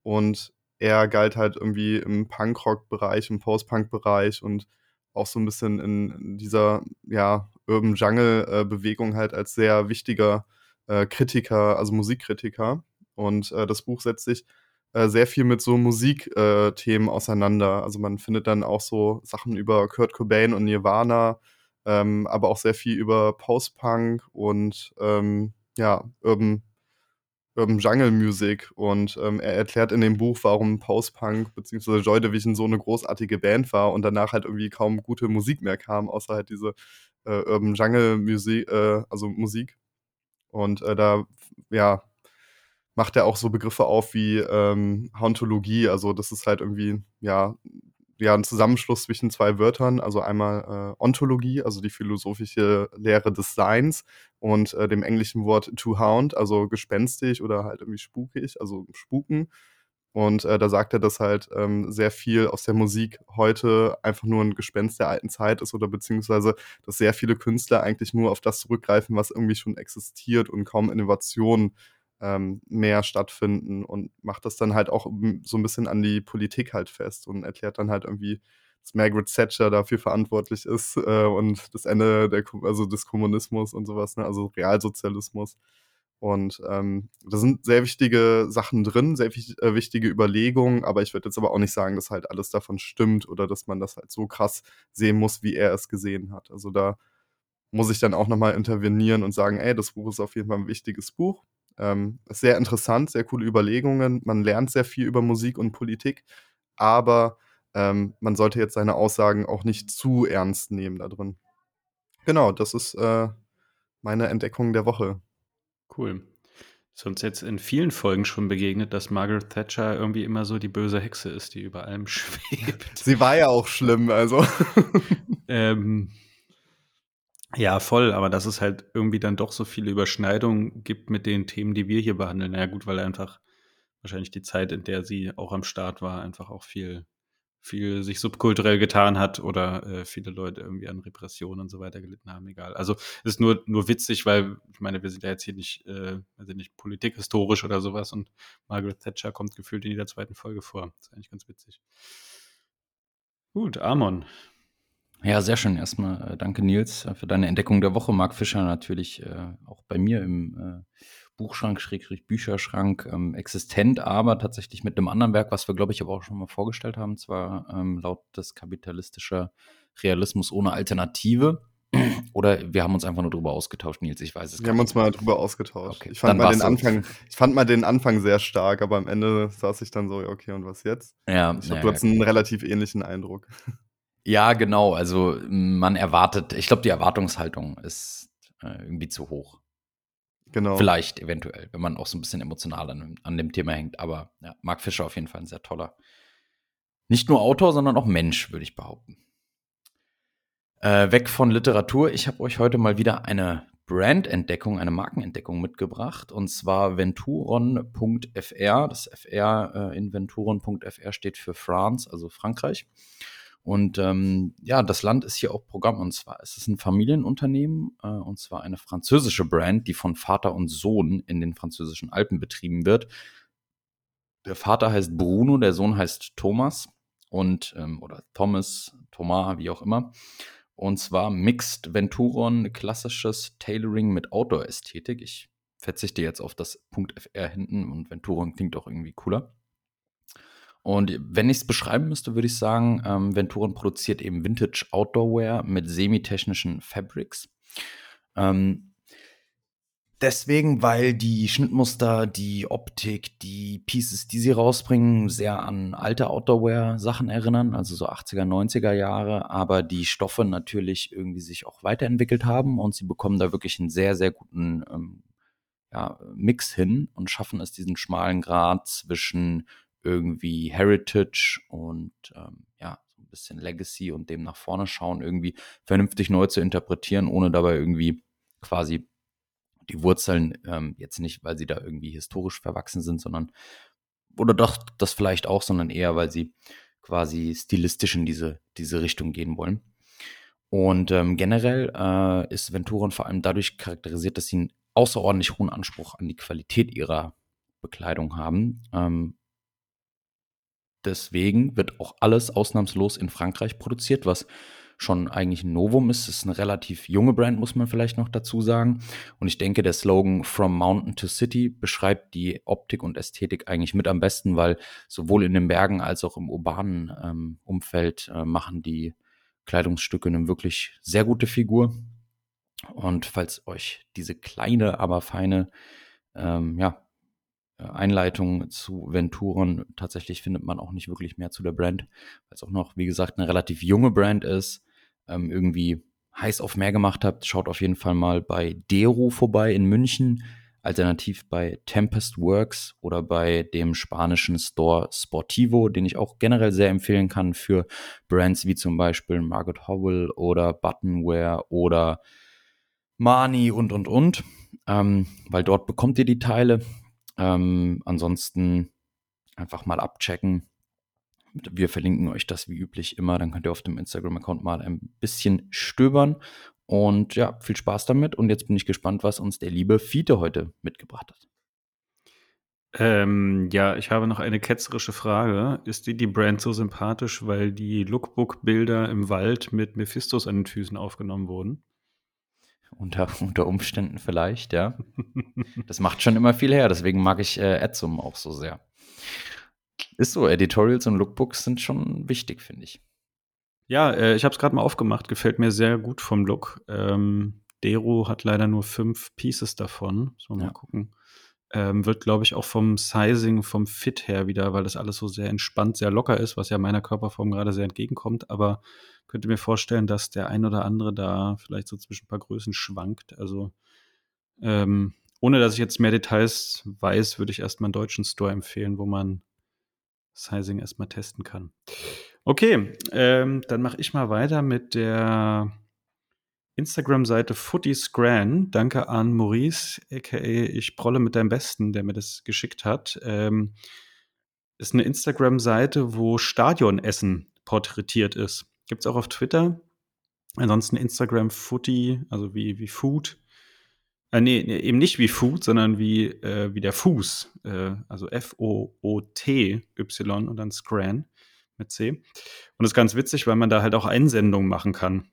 Und er galt halt irgendwie im Punkrock-Bereich, im Post-Punk-Bereich und auch so ein bisschen in dieser ja, Urban Jungle-Bewegung halt als sehr wichtiger äh, Kritiker, also Musikkritiker. Und äh, das Buch setzt sich äh, sehr viel mit so Musikthemen äh, auseinander. Also man findet dann auch so Sachen über Kurt Cobain und Nirvana, ähm, aber auch sehr viel über Post-Punk und ähm, ja, Urban, Urban Jungle Music. Und ähm, er erklärt in dem Buch, warum Post-Punk bzw. Joy Division so eine großartige Band war und danach halt irgendwie kaum gute Musik mehr kam, außer halt diese äh, Urban Jungle Musik, äh, also Musik. Und äh, da, ja, macht er auch so Begriffe auf wie ähm, Hauntologie. Also das ist halt irgendwie, ja, ja, ein Zusammenschluss zwischen zwei Wörtern, also einmal äh, Ontologie, also die philosophische Lehre des Seins, und äh, dem englischen Wort to hound, also gespenstig oder halt irgendwie spukig, also spuken. Und äh, da sagt er, dass halt ähm, sehr viel aus der Musik heute einfach nur ein Gespenst der alten Zeit ist oder beziehungsweise, dass sehr viele Künstler eigentlich nur auf das zurückgreifen, was irgendwie schon existiert und kaum Innovationen ähm, mehr stattfinden und macht das dann halt auch so ein bisschen an die Politik halt fest und erklärt dann halt irgendwie, dass Margaret Thatcher dafür verantwortlich ist äh, und das Ende der, also des Kommunismus und sowas, ne? also Realsozialismus. Und ähm, da sind sehr wichtige Sachen drin, sehr äh, wichtige Überlegungen, aber ich würde jetzt aber auch nicht sagen, dass halt alles davon stimmt oder dass man das halt so krass sehen muss, wie er es gesehen hat. Also da muss ich dann auch nochmal intervenieren und sagen, ey, das Buch ist auf jeden Fall ein wichtiges Buch. Ähm, sehr interessant, sehr coole Überlegungen. Man lernt sehr viel über Musik und Politik, aber ähm, man sollte jetzt seine Aussagen auch nicht zu ernst nehmen da drin. Genau, das ist äh, meine Entdeckung der Woche. Cool. Ist uns jetzt in vielen Folgen schon begegnet, dass Margaret Thatcher irgendwie immer so die böse Hexe ist, die über allem schwebt. Sie war ja auch schlimm, also. ähm, ja, voll, aber dass es halt irgendwie dann doch so viele Überschneidungen gibt mit den Themen, die wir hier behandeln. Na ja, gut, weil einfach wahrscheinlich die Zeit, in der sie auch am Start war, einfach auch viel viel sich subkulturell getan hat oder äh, viele Leute irgendwie an Repressionen und so weiter gelitten haben, egal. Also es ist nur, nur witzig, weil ich meine, wir sind ja jetzt hier nicht, äh, also nicht politikhistorisch oder sowas und Margaret Thatcher kommt gefühlt in jeder zweiten Folge vor. Das ist eigentlich ganz witzig. Gut, Amon. Ja, sehr schön. Erstmal äh, danke, Nils, äh, für deine Entdeckung der Woche. Marc Fischer natürlich äh, auch bei mir im äh, Buchschrank, Schrägstrich Bücherschrank ähm, existent, aber tatsächlich mit einem anderen Werk, was wir, glaube ich, aber auch schon mal vorgestellt haben, zwar ähm, laut des kapitalistischer Realismus ohne Alternative. Oder wir haben uns einfach nur drüber ausgetauscht, Nils, ich weiß es Wir haben uns mal drüber ausgetauscht. Okay, ich, fand mal den Anfang, ich fand mal den Anfang sehr stark, aber am Ende saß ich dann so, okay, und was jetzt? Ja, ich glaube, ja, du hast einen relativ ähnlichen Eindruck. Ja, genau. Also man erwartet, ich glaube, die Erwartungshaltung ist äh, irgendwie zu hoch. Genau. Vielleicht, eventuell, wenn man auch so ein bisschen emotional an, an dem Thema hängt. Aber ja, Mark Fischer auf jeden Fall ein sehr toller. Nicht nur Autor, sondern auch Mensch, würde ich behaupten. Äh, weg von Literatur. Ich habe euch heute mal wieder eine Brandentdeckung, eine Markenentdeckung mitgebracht. Und zwar venturon.fr. Das FR äh, in venturon.fr steht für France, also Frankreich. Und ähm, ja, das Land ist hier auch Programm. Und zwar ist es ein Familienunternehmen, äh, und zwar eine französische Brand, die von Vater und Sohn in den französischen Alpen betrieben wird. Der Vater heißt Bruno, der Sohn heißt Thomas und ähm, oder Thomas, Thomas, wie auch immer. Und zwar Mixed Venturon, klassisches Tailoring mit Outdoor-Ästhetik. Ich verzichte jetzt auf das .fr hinten und Venturon klingt auch irgendwie cooler. Und wenn ich es beschreiben müsste, würde ich sagen, ähm, Venturen produziert eben Vintage Outdoorwear mit semitechnischen Fabrics. Ähm, deswegen, weil die Schnittmuster, die Optik, die Pieces, die sie rausbringen, sehr an alte Outdoorwear-Sachen erinnern, also so 80er, 90er Jahre, aber die Stoffe natürlich irgendwie sich auch weiterentwickelt haben und sie bekommen da wirklich einen sehr, sehr guten ähm, ja, Mix hin und schaffen es, diesen schmalen Grad zwischen irgendwie Heritage und ähm, ja, so ein bisschen Legacy und dem nach vorne schauen, irgendwie vernünftig neu zu interpretieren, ohne dabei irgendwie quasi die Wurzeln ähm, jetzt nicht, weil sie da irgendwie historisch verwachsen sind, sondern oder doch das vielleicht auch, sondern eher, weil sie quasi stilistisch in diese, diese Richtung gehen wollen. Und ähm, generell äh, ist Venturon vor allem dadurch charakterisiert, dass sie einen außerordentlich hohen Anspruch an die Qualität ihrer Bekleidung haben. Ähm, Deswegen wird auch alles ausnahmslos in Frankreich produziert, was schon eigentlich ein Novum ist. Es ist eine relativ junge Brand, muss man vielleicht noch dazu sagen. Und ich denke, der Slogan From Mountain to City beschreibt die Optik und Ästhetik eigentlich mit am besten, weil sowohl in den Bergen als auch im urbanen ähm, Umfeld äh, machen die Kleidungsstücke eine wirklich sehr gute Figur. Und falls euch diese kleine, aber feine ähm, ja, Einleitung zu Venturen. Tatsächlich findet man auch nicht wirklich mehr zu der Brand, weil es auch noch, wie gesagt, eine relativ junge Brand ist. Ähm, irgendwie heiß auf mehr gemacht habt, schaut auf jeden Fall mal bei Deru vorbei in München. Alternativ bei Tempest Works oder bei dem spanischen Store Sportivo, den ich auch generell sehr empfehlen kann für Brands wie zum Beispiel Margaret Howell oder Buttonware oder Mani und und und. Ähm, weil dort bekommt ihr die Teile. Ähm, ansonsten einfach mal abchecken. Wir verlinken euch das wie üblich immer. Dann könnt ihr auf dem Instagram-Account mal ein bisschen stöbern. Und ja, viel Spaß damit. Und jetzt bin ich gespannt, was uns der liebe Fiete heute mitgebracht hat. Ähm, ja, ich habe noch eine ketzerische Frage. Ist dir die Brand so sympathisch, weil die Lookbook-Bilder im Wald mit Mephistos an den Füßen aufgenommen wurden? Unter, unter Umständen vielleicht, ja. Das macht schon immer viel her, deswegen mag ich äh, Edzum auch so sehr. Ist so, Editorials und Lookbooks sind schon wichtig, finde ich. Ja, äh, ich habe es gerade mal aufgemacht, gefällt mir sehr gut vom Look. Ähm, Dero hat leider nur fünf Pieces davon. Sollen wir ja. mal gucken. Ähm, wird, glaube ich, auch vom Sizing, vom Fit her wieder, weil das alles so sehr entspannt, sehr locker ist, was ja meiner Körperform gerade sehr entgegenkommt. Aber könnte mir vorstellen, dass der ein oder andere da vielleicht so zwischen ein paar Größen schwankt. Also ähm, ohne dass ich jetzt mehr Details weiß, würde ich erstmal einen deutschen Store empfehlen, wo man Sizing erstmal testen kann. Okay, ähm, dann mache ich mal weiter mit der Instagram-Seite Footy-Scran. Danke an Maurice, aka Ich prolle mit deinem Besten, der mir das geschickt hat. Ähm, ist eine Instagram-Seite, wo Stadionessen porträtiert ist. Gibt es auch auf Twitter. Ansonsten Instagram Footy, also wie, wie Food. Äh, nee, nee, eben nicht wie Food, sondern wie, äh, wie der Fuß. Äh, also F-O-O-T-Y und dann Scran mit C. Und das ist ganz witzig, weil man da halt auch Einsendungen machen kann.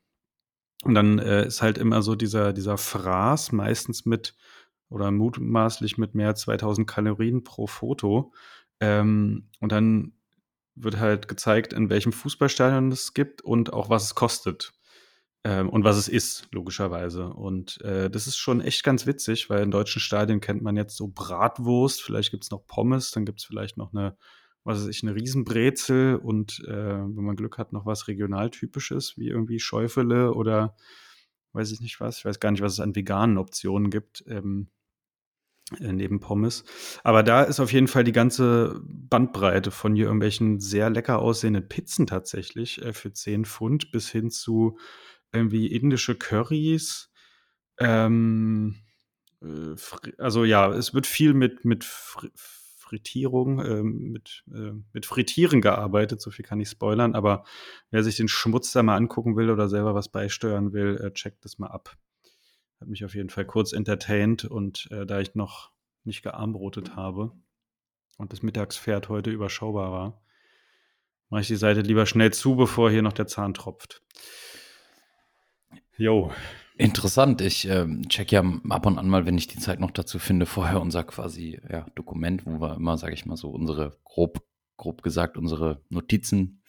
Und dann äh, ist halt immer so dieser, dieser Fraß, meistens mit oder mutmaßlich mit mehr als 2000 Kalorien pro Foto. Ähm, und dann wird halt gezeigt, in welchem Fußballstadion es gibt und auch was es kostet. Ähm, und was es ist, logischerweise. Und äh, das ist schon echt ganz witzig, weil in deutschen Stadien kennt man jetzt so Bratwurst, vielleicht gibt es noch Pommes, dann gibt es vielleicht noch eine was weiß ich, eine Riesenbrezel und äh, wenn man Glück hat, noch was regionaltypisches, wie irgendwie Schäufele oder weiß ich nicht was. Ich weiß gar nicht, was es an veganen Optionen gibt. Ähm, äh, neben Pommes. Aber da ist auf jeden Fall die ganze Bandbreite von hier irgendwelchen sehr lecker aussehenden Pizzen tatsächlich äh, für 10 Pfund bis hin zu irgendwie indische Currys. Ähm, äh, also ja, es wird viel mit, mit Frittierung, äh, mit, äh, mit Frittieren gearbeitet, so viel kann ich spoilern, aber wer sich den Schmutz da mal angucken will oder selber was beisteuern will, äh, checkt das mal ab. Hat mich auf jeden Fall kurz entertained und äh, da ich noch nicht gearmbrotet habe und das Mittagspferd heute überschaubar war, mache ich die Seite lieber schnell zu, bevor hier noch der Zahn tropft. Jo. Interessant. Ich äh, check ja ab und an mal, wenn ich die Zeit noch dazu finde, vorher unser quasi ja, Dokument, wo wir immer, sage ich mal so, unsere grob, grob gesagt, unsere Notizen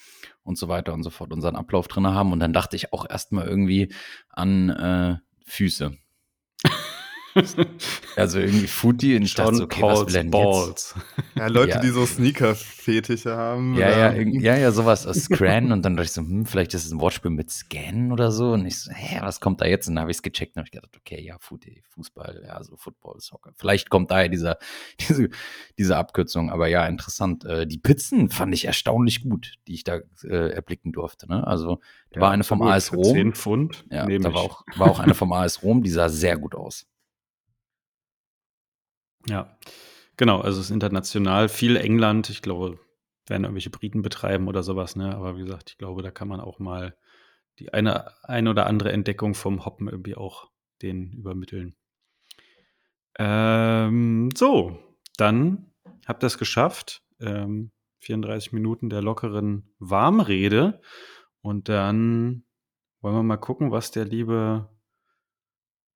und so weiter und so fort, unseren Ablauf drin haben. Und dann dachte ich auch erstmal irgendwie an äh, Füße. also irgendwie Footy dachte so, okay, Pauls, was will Balls. Jetzt? Ja, Leute, ja. die so Sneaker-Fetische haben. Ja, ja, ja, ja, sowas aus Scran und dann dachte ich so, hm, vielleicht ist es ein Wortspiel mit Scan oder so und ich so, hä, was kommt da jetzt? Und dann habe ich es gecheckt und habe ich gedacht, okay, ja, Footy, Fußball, ja, so Football, Soccer. Vielleicht kommt daher dieser, diese, diese Abkürzung, aber ja, interessant. Äh, die Pizzen fand ich erstaunlich gut, die ich da äh, erblicken durfte, ne? Also, da ja, war eine vom AS Rom. 10 Pfund. Ja, da war auch, war auch eine vom AS Rom, die sah sehr gut aus. Ja, genau. Also es ist international. Viel England. Ich glaube, werden irgendwelche Briten betreiben oder sowas. Ne? Aber wie gesagt, ich glaube, da kann man auch mal die eine, eine oder andere Entdeckung vom Hoppen irgendwie auch den übermitteln. Ähm, so, dann habt ihr es geschafft. Ähm, 34 Minuten der lockeren Warmrede. Und dann wollen wir mal gucken, was der liebe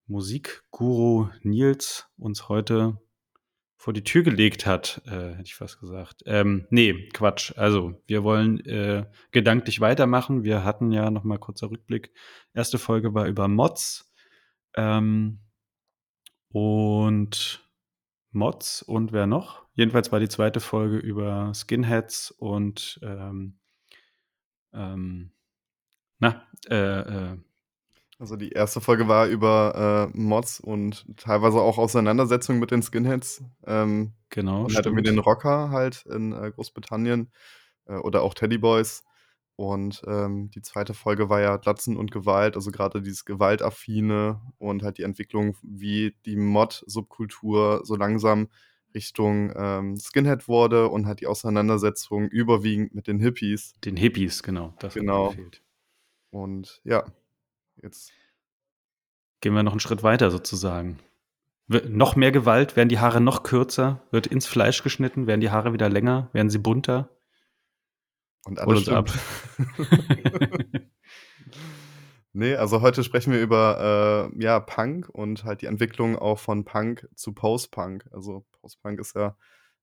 Musikguru Nils uns heute vor die Tür gelegt hat, äh, hätte ich fast gesagt. Ähm, nee, Quatsch. Also, wir wollen äh, gedanklich weitermachen. Wir hatten ja noch mal kurzer Rückblick. Erste Folge war über Mods. Ähm, und Mods und wer noch? Jedenfalls war die zweite Folge über Skinheads und ähm, ähm, na, äh, äh, also die erste Folge war über äh, Mods und teilweise auch Auseinandersetzungen mit den Skinheads. Ähm, genau. Und hatte mir den Rocker halt in äh, Großbritannien äh, oder auch Teddyboys. Und ähm, die zweite Folge war ja Glatzen und Gewalt, also gerade dieses Gewaltaffine und halt die Entwicklung, wie die Mod-Subkultur so langsam Richtung ähm, Skinhead wurde und halt die Auseinandersetzung überwiegend mit den Hippies. Den Hippies, genau. Das genau. Und ja, Jetzt gehen wir noch einen Schritt weiter sozusagen. Wird noch mehr Gewalt, werden die Haare noch kürzer, wird ins Fleisch geschnitten, werden die Haare wieder länger, werden sie bunter. Und alles ab. nee, also heute sprechen wir über äh, ja, Punk und halt die Entwicklung auch von Punk zu Post-Punk. Also Post-Punk ist ja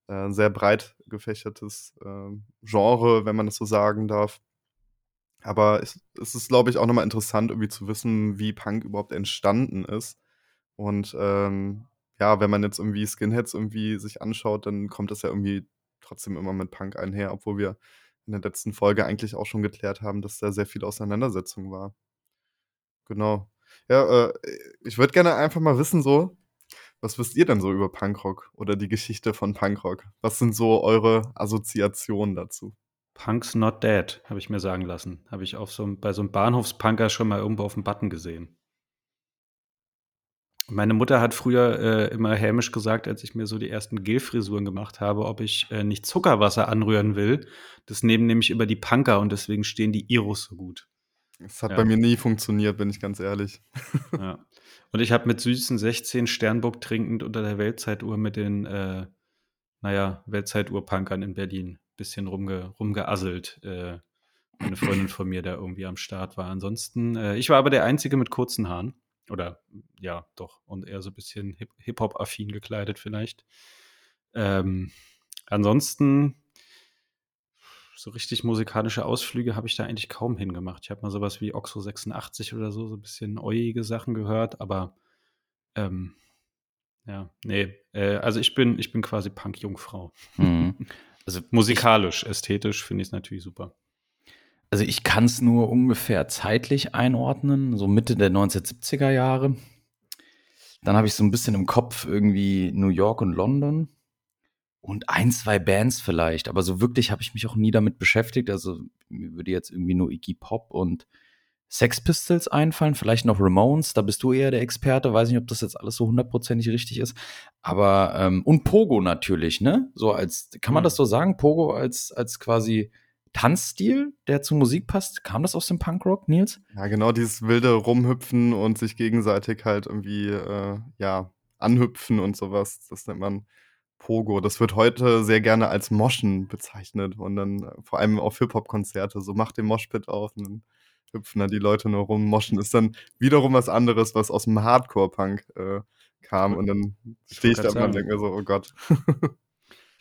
äh, ein sehr breit gefächertes äh, Genre, wenn man das so sagen darf. Aber es, es ist, glaube ich, auch nochmal interessant, irgendwie zu wissen, wie Punk überhaupt entstanden ist. Und ähm, ja, wenn man jetzt irgendwie Skinheads irgendwie sich anschaut, dann kommt das ja irgendwie trotzdem immer mit Punk einher, obwohl wir in der letzten Folge eigentlich auch schon geklärt haben, dass da sehr viel Auseinandersetzung war. Genau. Ja, äh, ich würde gerne einfach mal wissen, so, was wisst ihr denn so über Punkrock oder die Geschichte von Punkrock? Was sind so eure Assoziationen dazu? Punk's not dead, habe ich mir sagen lassen. Habe ich auf so, bei so einem Bahnhofspunker schon mal irgendwo auf dem Button gesehen. Meine Mutter hat früher äh, immer hämisch gesagt, als ich mir so die ersten Gelfrisuren gemacht habe, ob ich äh, nicht Zuckerwasser anrühren will. Das nehmen nämlich über die Punker und deswegen stehen die Iros so gut. Das hat ja. bei mir nie funktioniert, bin ich ganz ehrlich. Ja. Und ich habe mit süßen 16 Sternburg trinkend unter der Weltzeituhr mit den, äh, naja, Weltzeituhr-Punkern in Berlin bisschen rumge rumgeasselt. Äh, eine Freundin von mir da irgendwie am Start war. Ansonsten, äh, ich war aber der Einzige mit kurzen Haaren. Oder ja, doch. Und eher so ein bisschen Hip-Hop-affin gekleidet vielleicht. Ähm, ansonsten, so richtig musikalische Ausflüge habe ich da eigentlich kaum hingemacht. Ich habe mal sowas wie Oxo 86 oder so, so ein bisschen euige Sachen gehört, aber ähm, ja, nee. Äh, also ich bin, ich bin quasi Punk-Jungfrau. Mhm. Also musikalisch, ästhetisch finde ich es natürlich super. Also ich kann es nur ungefähr zeitlich einordnen, so Mitte der 1970er Jahre. Dann habe ich so ein bisschen im Kopf irgendwie New York und London und ein, zwei Bands vielleicht, aber so wirklich habe ich mich auch nie damit beschäftigt. Also mir würde jetzt irgendwie nur Iggy Pop und Sex Pistols einfallen, vielleicht noch Ramones, da bist du eher der Experte, weiß nicht, ob das jetzt alles so hundertprozentig richtig ist, aber ähm, und Pogo natürlich, ne? So als, kann man mhm. das so sagen, Pogo als, als quasi Tanzstil, der zu Musik passt? Kam das aus dem Punkrock, Nils? Ja, genau, dieses wilde Rumhüpfen und sich gegenseitig halt irgendwie, äh, ja, anhüpfen und sowas. Das nennt man Pogo. Das wird heute sehr gerne als Moschen bezeichnet und dann äh, vor allem auf Hip-Hop-Konzerte. So macht den Moshpit auf und dann hüpfen da die Leute nur rum. Moschen ist dann wiederum was anderes, was aus dem Hardcore-Punk äh, kam und dann stehe ich da und denke mir so, oh Gott.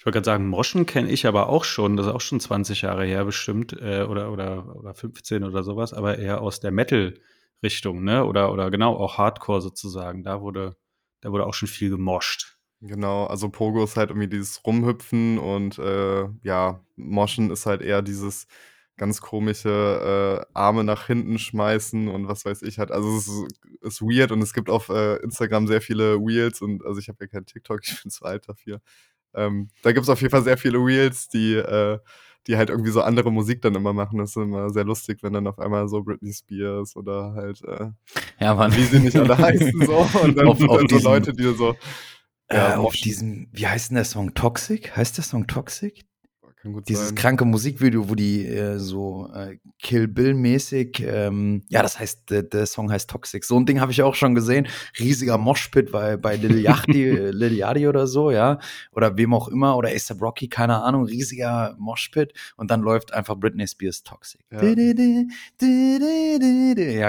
Ich wollte gerade sagen, Moschen kenne ich aber auch schon, das ist auch schon 20 Jahre her bestimmt, äh, oder, oder, oder 15 oder sowas, aber eher aus der Metal-Richtung, ne? Oder, oder genau, auch Hardcore sozusagen. Da wurde, da wurde auch schon viel gemoscht. Genau, also Pogo ist halt irgendwie dieses Rumhüpfen und äh, ja, Moschen ist halt eher dieses ganz komische äh, Arme nach hinten schmeißen und was weiß ich halt. Also es ist, ist weird und es gibt auf äh, Instagram sehr viele Wheels und also ich habe ja kein TikTok, ich bin zu alt dafür. Ähm, da gibt es auf jeden Fall sehr viele Reels, die, äh, die halt irgendwie so andere Musik dann immer machen. Das ist immer sehr lustig, wenn dann auf einmal so Britney Spears oder halt, äh, ja, Mann. wie sie nicht alle heißen, so. Und dann auf, sind dann so Leute, die so. Ja, äh, auf diesem, wie heißt denn der Song? Toxic? Heißt der Song Toxic? Dieses sein. kranke Musikvideo, wo die äh, so äh, Kill Bill-mäßig, ähm, ja, das heißt, der, der, Song heißt Toxic. So ein Ding habe ich auch schon gesehen. Riesiger Moshpit bei, bei Lil Yachty, äh, Lil Yachty oder so, ja. Oder wem auch immer, oder ASAP Rocky, keine Ahnung, riesiger Moshpit. Und dann läuft einfach Britney Spears Toxic. Ja, ja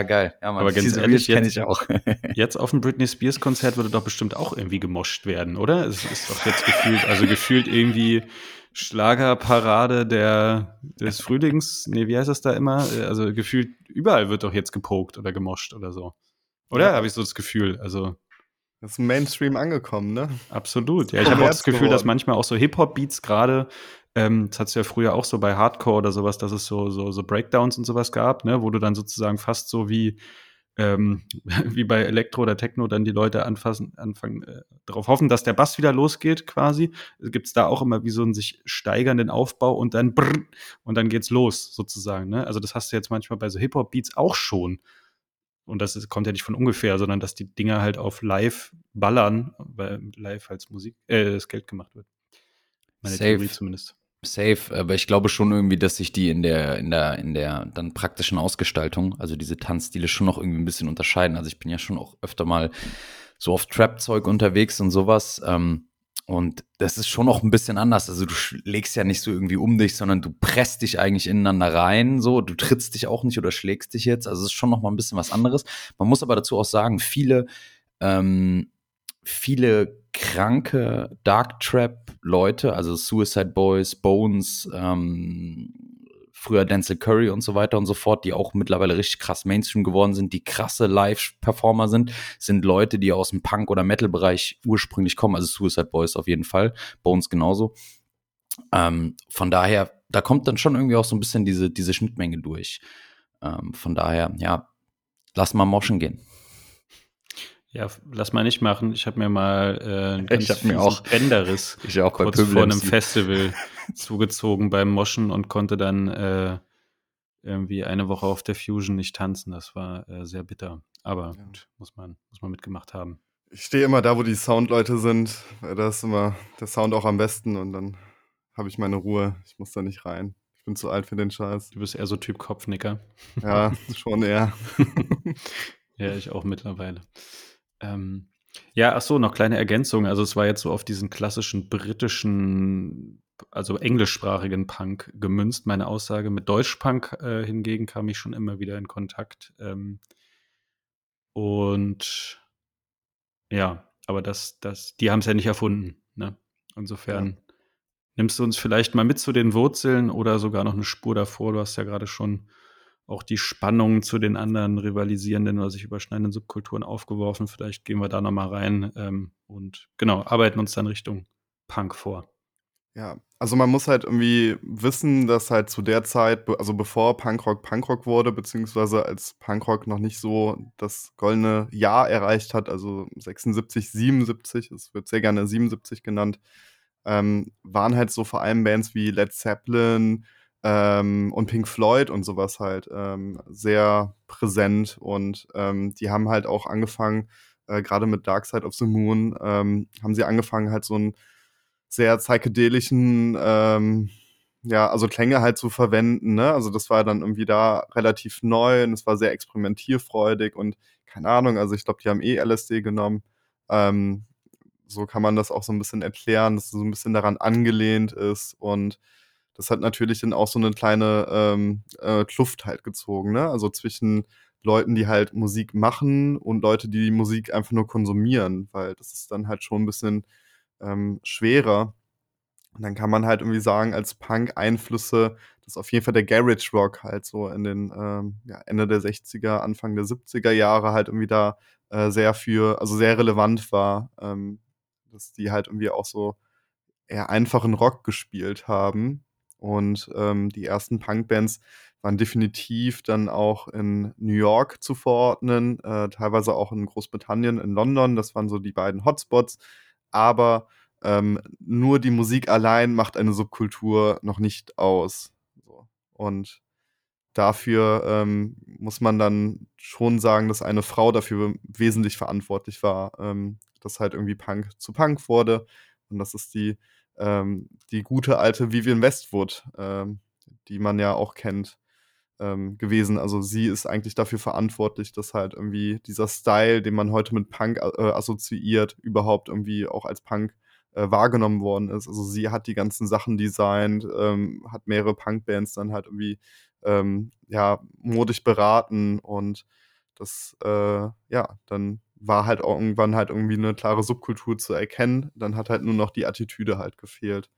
geil. Ja, Mann, Aber ganz ehrlich, jetzt, ich auch. jetzt auf dem Britney Spears Konzert würde doch bestimmt auch irgendwie gemoscht werden, oder? Es ist doch jetzt gefühlt, also gefühlt irgendwie Schlagerparade der, des Frühlings. Nee, wie heißt das da immer? Also gefühlt überall wird doch jetzt gepokt oder gemoscht oder so. Oder? Ja. Habe ich so das Gefühl. Also. Das ist Mainstream angekommen, ne? Absolut. Ja, ich habe auch das Gefühl, geworden. dass manchmal auch so Hip-Hop-Beats gerade, ähm, das hat es ja früher auch so bei Hardcore oder sowas, dass es so, so, so Breakdowns und sowas gab, ne, wo du dann sozusagen fast so wie ähm, wie bei Elektro oder Techno dann die Leute anfassen, anfangen, äh, darauf hoffen, dass der Bass wieder losgeht quasi. Gibt es da auch immer wie so einen sich steigernden Aufbau und dann brrr, und dann geht's los sozusagen. Ne? Also das hast du jetzt manchmal bei so Hip-Hop-Beats auch schon. Und das ist, kommt ja nicht von ungefähr, sondern dass die Dinger halt auf live ballern, weil live als Musik, äh, das Geld gemacht wird. Meine Safe. Theorie zumindest. Safe, aber ich glaube schon irgendwie, dass sich die in der, in der, in der dann praktischen Ausgestaltung, also diese Tanzstile schon noch irgendwie ein bisschen unterscheiden. Also ich bin ja schon auch öfter mal so auf Trap-Zeug unterwegs und sowas. Ähm, und das ist schon noch ein bisschen anders. Also du legst ja nicht so irgendwie um dich, sondern du presst dich eigentlich ineinander rein. So, du trittst dich auch nicht oder schlägst dich jetzt. Also es ist schon noch mal ein bisschen was anderes. Man muss aber dazu auch sagen, viele ähm, viele kranke Dark Trap Leute, also Suicide Boys, Bones, ähm, früher Denzel Curry und so weiter und so fort, die auch mittlerweile richtig krass Mainstream geworden sind, die krasse Live-Performer sind, sind Leute, die aus dem Punk- oder Metal-Bereich ursprünglich kommen, also Suicide Boys auf jeden Fall, uns genauso. Ähm, von daher, da kommt dann schon irgendwie auch so ein bisschen diese, diese Schnittmenge durch. Ähm, von daher, ja, lass mal moschen gehen. Ja, lass mal nicht machen. Ich habe mir mal äh, einen ganz ich hab mir auch Bänderriss ich auch kurz vor einem Festival zugezogen beim Moschen und konnte dann äh, irgendwie eine Woche auf der Fusion nicht tanzen. Das war äh, sehr bitter. Aber ja. gut, muss man, muss man mitgemacht haben. Ich stehe immer da, wo die Soundleute sind. Da ist immer der Sound auch am besten und dann habe ich meine Ruhe. Ich muss da nicht rein. Ich bin zu alt für den Scheiß. Du bist eher so Typ Kopfnicker. Ja, schon eher. ja, ich auch mittlerweile. Ähm, ja, ach so, noch kleine Ergänzung. Also es war jetzt so auf diesen klassischen britischen, also englischsprachigen Punk gemünzt. Meine Aussage mit Deutschpunk äh, hingegen kam ich schon immer wieder in Kontakt. Ähm, und ja, aber das, das, die haben es ja nicht erfunden. Ne? Insofern ja. nimmst du uns vielleicht mal mit zu den Wurzeln oder sogar noch eine Spur davor. Du hast ja gerade schon auch die Spannungen zu den anderen rivalisierenden oder sich überschneidenden Subkulturen aufgeworfen. Vielleicht gehen wir da nochmal rein ähm, und genau, arbeiten uns dann Richtung Punk vor. Ja, also man muss halt irgendwie wissen, dass halt zu der Zeit, also bevor Punkrock Punkrock wurde, beziehungsweise als Punkrock noch nicht so das goldene Jahr erreicht hat, also 76, 77, es wird sehr gerne 77 genannt, ähm, waren halt so vor allem Bands wie Led Zeppelin, ähm, und Pink Floyd und sowas halt ähm, sehr präsent und ähm, die haben halt auch angefangen, äh, gerade mit Dark Side of the Moon, ähm, haben sie angefangen halt so einen sehr psychedelischen, ähm, ja, also Klänge halt zu verwenden, ne? Also das war dann irgendwie da relativ neu und es war sehr experimentierfreudig und keine Ahnung, also ich glaube, die haben eh LSD genommen. Ähm, so kann man das auch so ein bisschen erklären, dass es so ein bisschen daran angelehnt ist und das hat natürlich dann auch so eine kleine ähm, äh, Kluft halt gezogen, ne? Also zwischen Leuten, die halt Musik machen und Leute, die die Musik einfach nur konsumieren, weil das ist dann halt schon ein bisschen ähm, schwerer. Und dann kann man halt irgendwie sagen, als Punk-Einflüsse, dass auf jeden Fall der Garage Rock halt so in den ähm, ja, Ende der 60er, Anfang der 70er Jahre halt irgendwie da äh, sehr für, also sehr relevant war, ähm, dass die halt irgendwie auch so eher einfachen Rock gespielt haben und ähm, die ersten Punkbands waren definitiv dann auch in New York zu verordnen, äh, teilweise auch in Großbritannien, in London. Das waren so die beiden Hotspots. Aber ähm, nur die Musik allein macht eine Subkultur noch nicht aus. So. Und dafür ähm, muss man dann schon sagen, dass eine Frau dafür wesentlich verantwortlich war, ähm, dass halt irgendwie Punk zu Punk wurde. Und das ist die ähm, die gute alte Vivian Westwood, ähm, die man ja auch kennt, ähm, gewesen. Also sie ist eigentlich dafür verantwortlich, dass halt irgendwie dieser Style, den man heute mit Punk äh, assoziiert, überhaupt irgendwie auch als Punk äh, wahrgenommen worden ist. Also sie hat die ganzen Sachen designt, ähm, hat mehrere Punkbands dann halt irgendwie ähm, ja modisch beraten und das äh, ja dann war halt irgendwann halt irgendwie eine klare Subkultur zu erkennen. Dann hat halt nur noch die Attitüde halt gefehlt.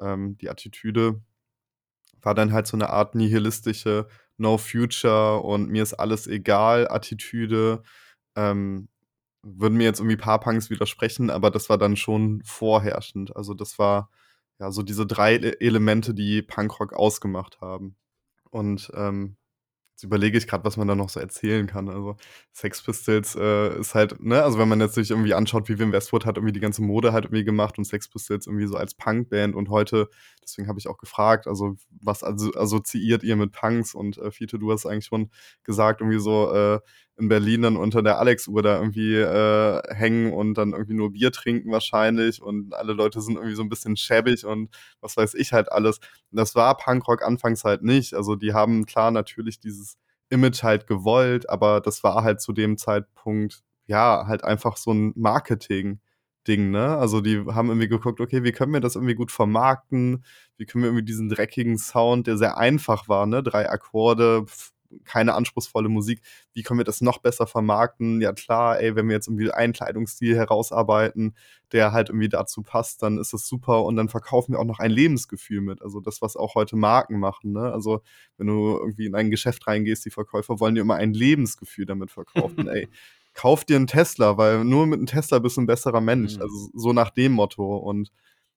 Ähm, die Attitüde war dann halt so eine Art nihilistische No Future und mir ist alles egal Attitüde. Ähm, würden mir jetzt irgendwie paar Punks widersprechen, aber das war dann schon vorherrschend. Also das war ja so diese drei Elemente, die Punkrock ausgemacht haben. Und ähm, Jetzt überlege ich gerade, was man da noch so erzählen kann. Also Sex Pistols äh, ist halt, ne, also wenn man jetzt sich irgendwie anschaut, wie Wim Westwood hat irgendwie die ganze Mode halt irgendwie gemacht und Sex Pistols irgendwie so als Punkband und heute, deswegen habe ich auch gefragt, also was also assoziiert ihr mit Punks und äh, Fiete, du hast eigentlich schon gesagt, irgendwie so äh, in Berlin dann unter der Alex-Uhr da irgendwie äh, hängen und dann irgendwie nur Bier trinken wahrscheinlich und alle Leute sind irgendwie so ein bisschen schäbig und was weiß ich halt alles. Das war Punkrock anfangs halt nicht. Also die haben klar natürlich dieses Image halt gewollt, aber das war halt zu dem Zeitpunkt ja halt einfach so ein Marketing. Ding, ne? Also die haben irgendwie geguckt, okay, wie können wir das irgendwie gut vermarkten? Wie können wir irgendwie diesen dreckigen Sound, der sehr einfach war, ne? Drei Akkorde, keine anspruchsvolle Musik. Wie können wir das noch besser vermarkten? Ja klar, ey, wenn wir jetzt irgendwie einen Kleidungsstil herausarbeiten, der halt irgendwie dazu passt, dann ist das super und dann verkaufen wir auch noch ein Lebensgefühl mit. Also das, was auch heute Marken machen. Ne? Also wenn du irgendwie in ein Geschäft reingehst, die Verkäufer wollen dir immer ein Lebensgefühl damit verkaufen. ey, kauf dir einen Tesla, weil nur mit einem Tesla bist du ein besserer Mensch. Mhm. Also so nach dem Motto. Und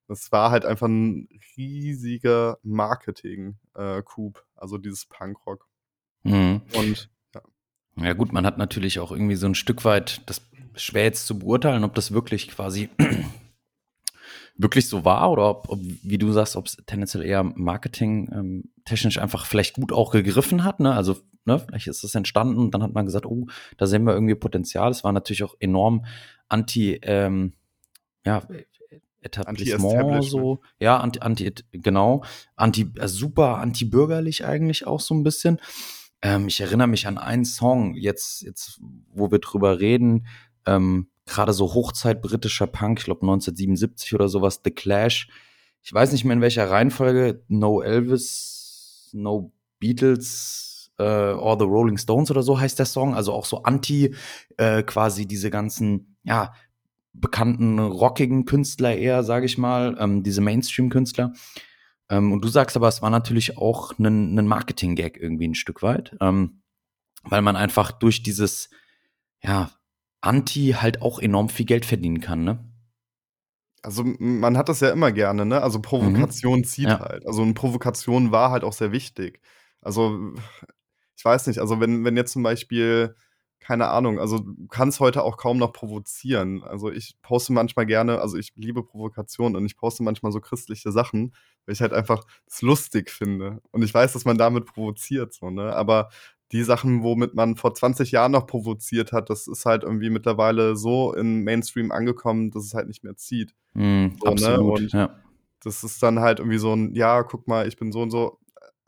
das war halt einfach ein riesiger Marketing-Coup, äh, also dieses Punkrock. Mhm. Und ja. ja gut, man hat natürlich auch irgendwie so ein Stück weit, das ist schwer jetzt zu beurteilen, ob das wirklich quasi wirklich so war oder ob, ob wie du sagst, ob es tendenziell eher Marketing ähm, technisch einfach vielleicht gut auch gegriffen hat. Ne? Also ne, vielleicht ist es entstanden und dann hat man gesagt, oh, da sehen wir irgendwie Potenzial. Es war natürlich auch enorm anti, ähm, ja, Etablissement so, ja, anti, anti genau, anti, also super anti-bürgerlich eigentlich auch so ein bisschen. Ähm, ich erinnere mich an einen Song, jetzt, jetzt, wo wir drüber reden, ähm, gerade so Hochzeit britischer Punk, ich glaube 1977 oder sowas, The Clash. Ich weiß nicht mehr in welcher Reihenfolge, No Elvis, No Beatles äh, or The Rolling Stones oder so heißt der Song, also auch so anti äh, quasi diese ganzen, ja, bekannten rockigen Künstler eher, sage ich mal, ähm, diese Mainstream-Künstler. Ähm, und du sagst aber, es war natürlich auch ein, ein Marketing-Gag irgendwie ein Stück weit, ähm, weil man einfach durch dieses, ja, Anti halt auch enorm viel Geld verdienen kann, ne? Also man hat das ja immer gerne, ne? Also Provokation mhm. zieht ja. halt. Also eine Provokation war halt auch sehr wichtig. Also ich weiß nicht, also wenn, wenn jetzt zum Beispiel keine Ahnung, also du kannst heute auch kaum noch provozieren. Also ich poste manchmal gerne, also ich liebe Provokation und ich poste manchmal so christliche Sachen, weil ich halt einfach es lustig finde. Und ich weiß, dass man damit provoziert, so, ne? Aber die Sachen, womit man vor 20 Jahren noch provoziert hat, das ist halt irgendwie mittlerweile so in Mainstream angekommen, dass es halt nicht mehr zieht. Mm, so, ne? absolut, ne? Und ja. das ist dann halt irgendwie so ein, ja, guck mal, ich bin so und so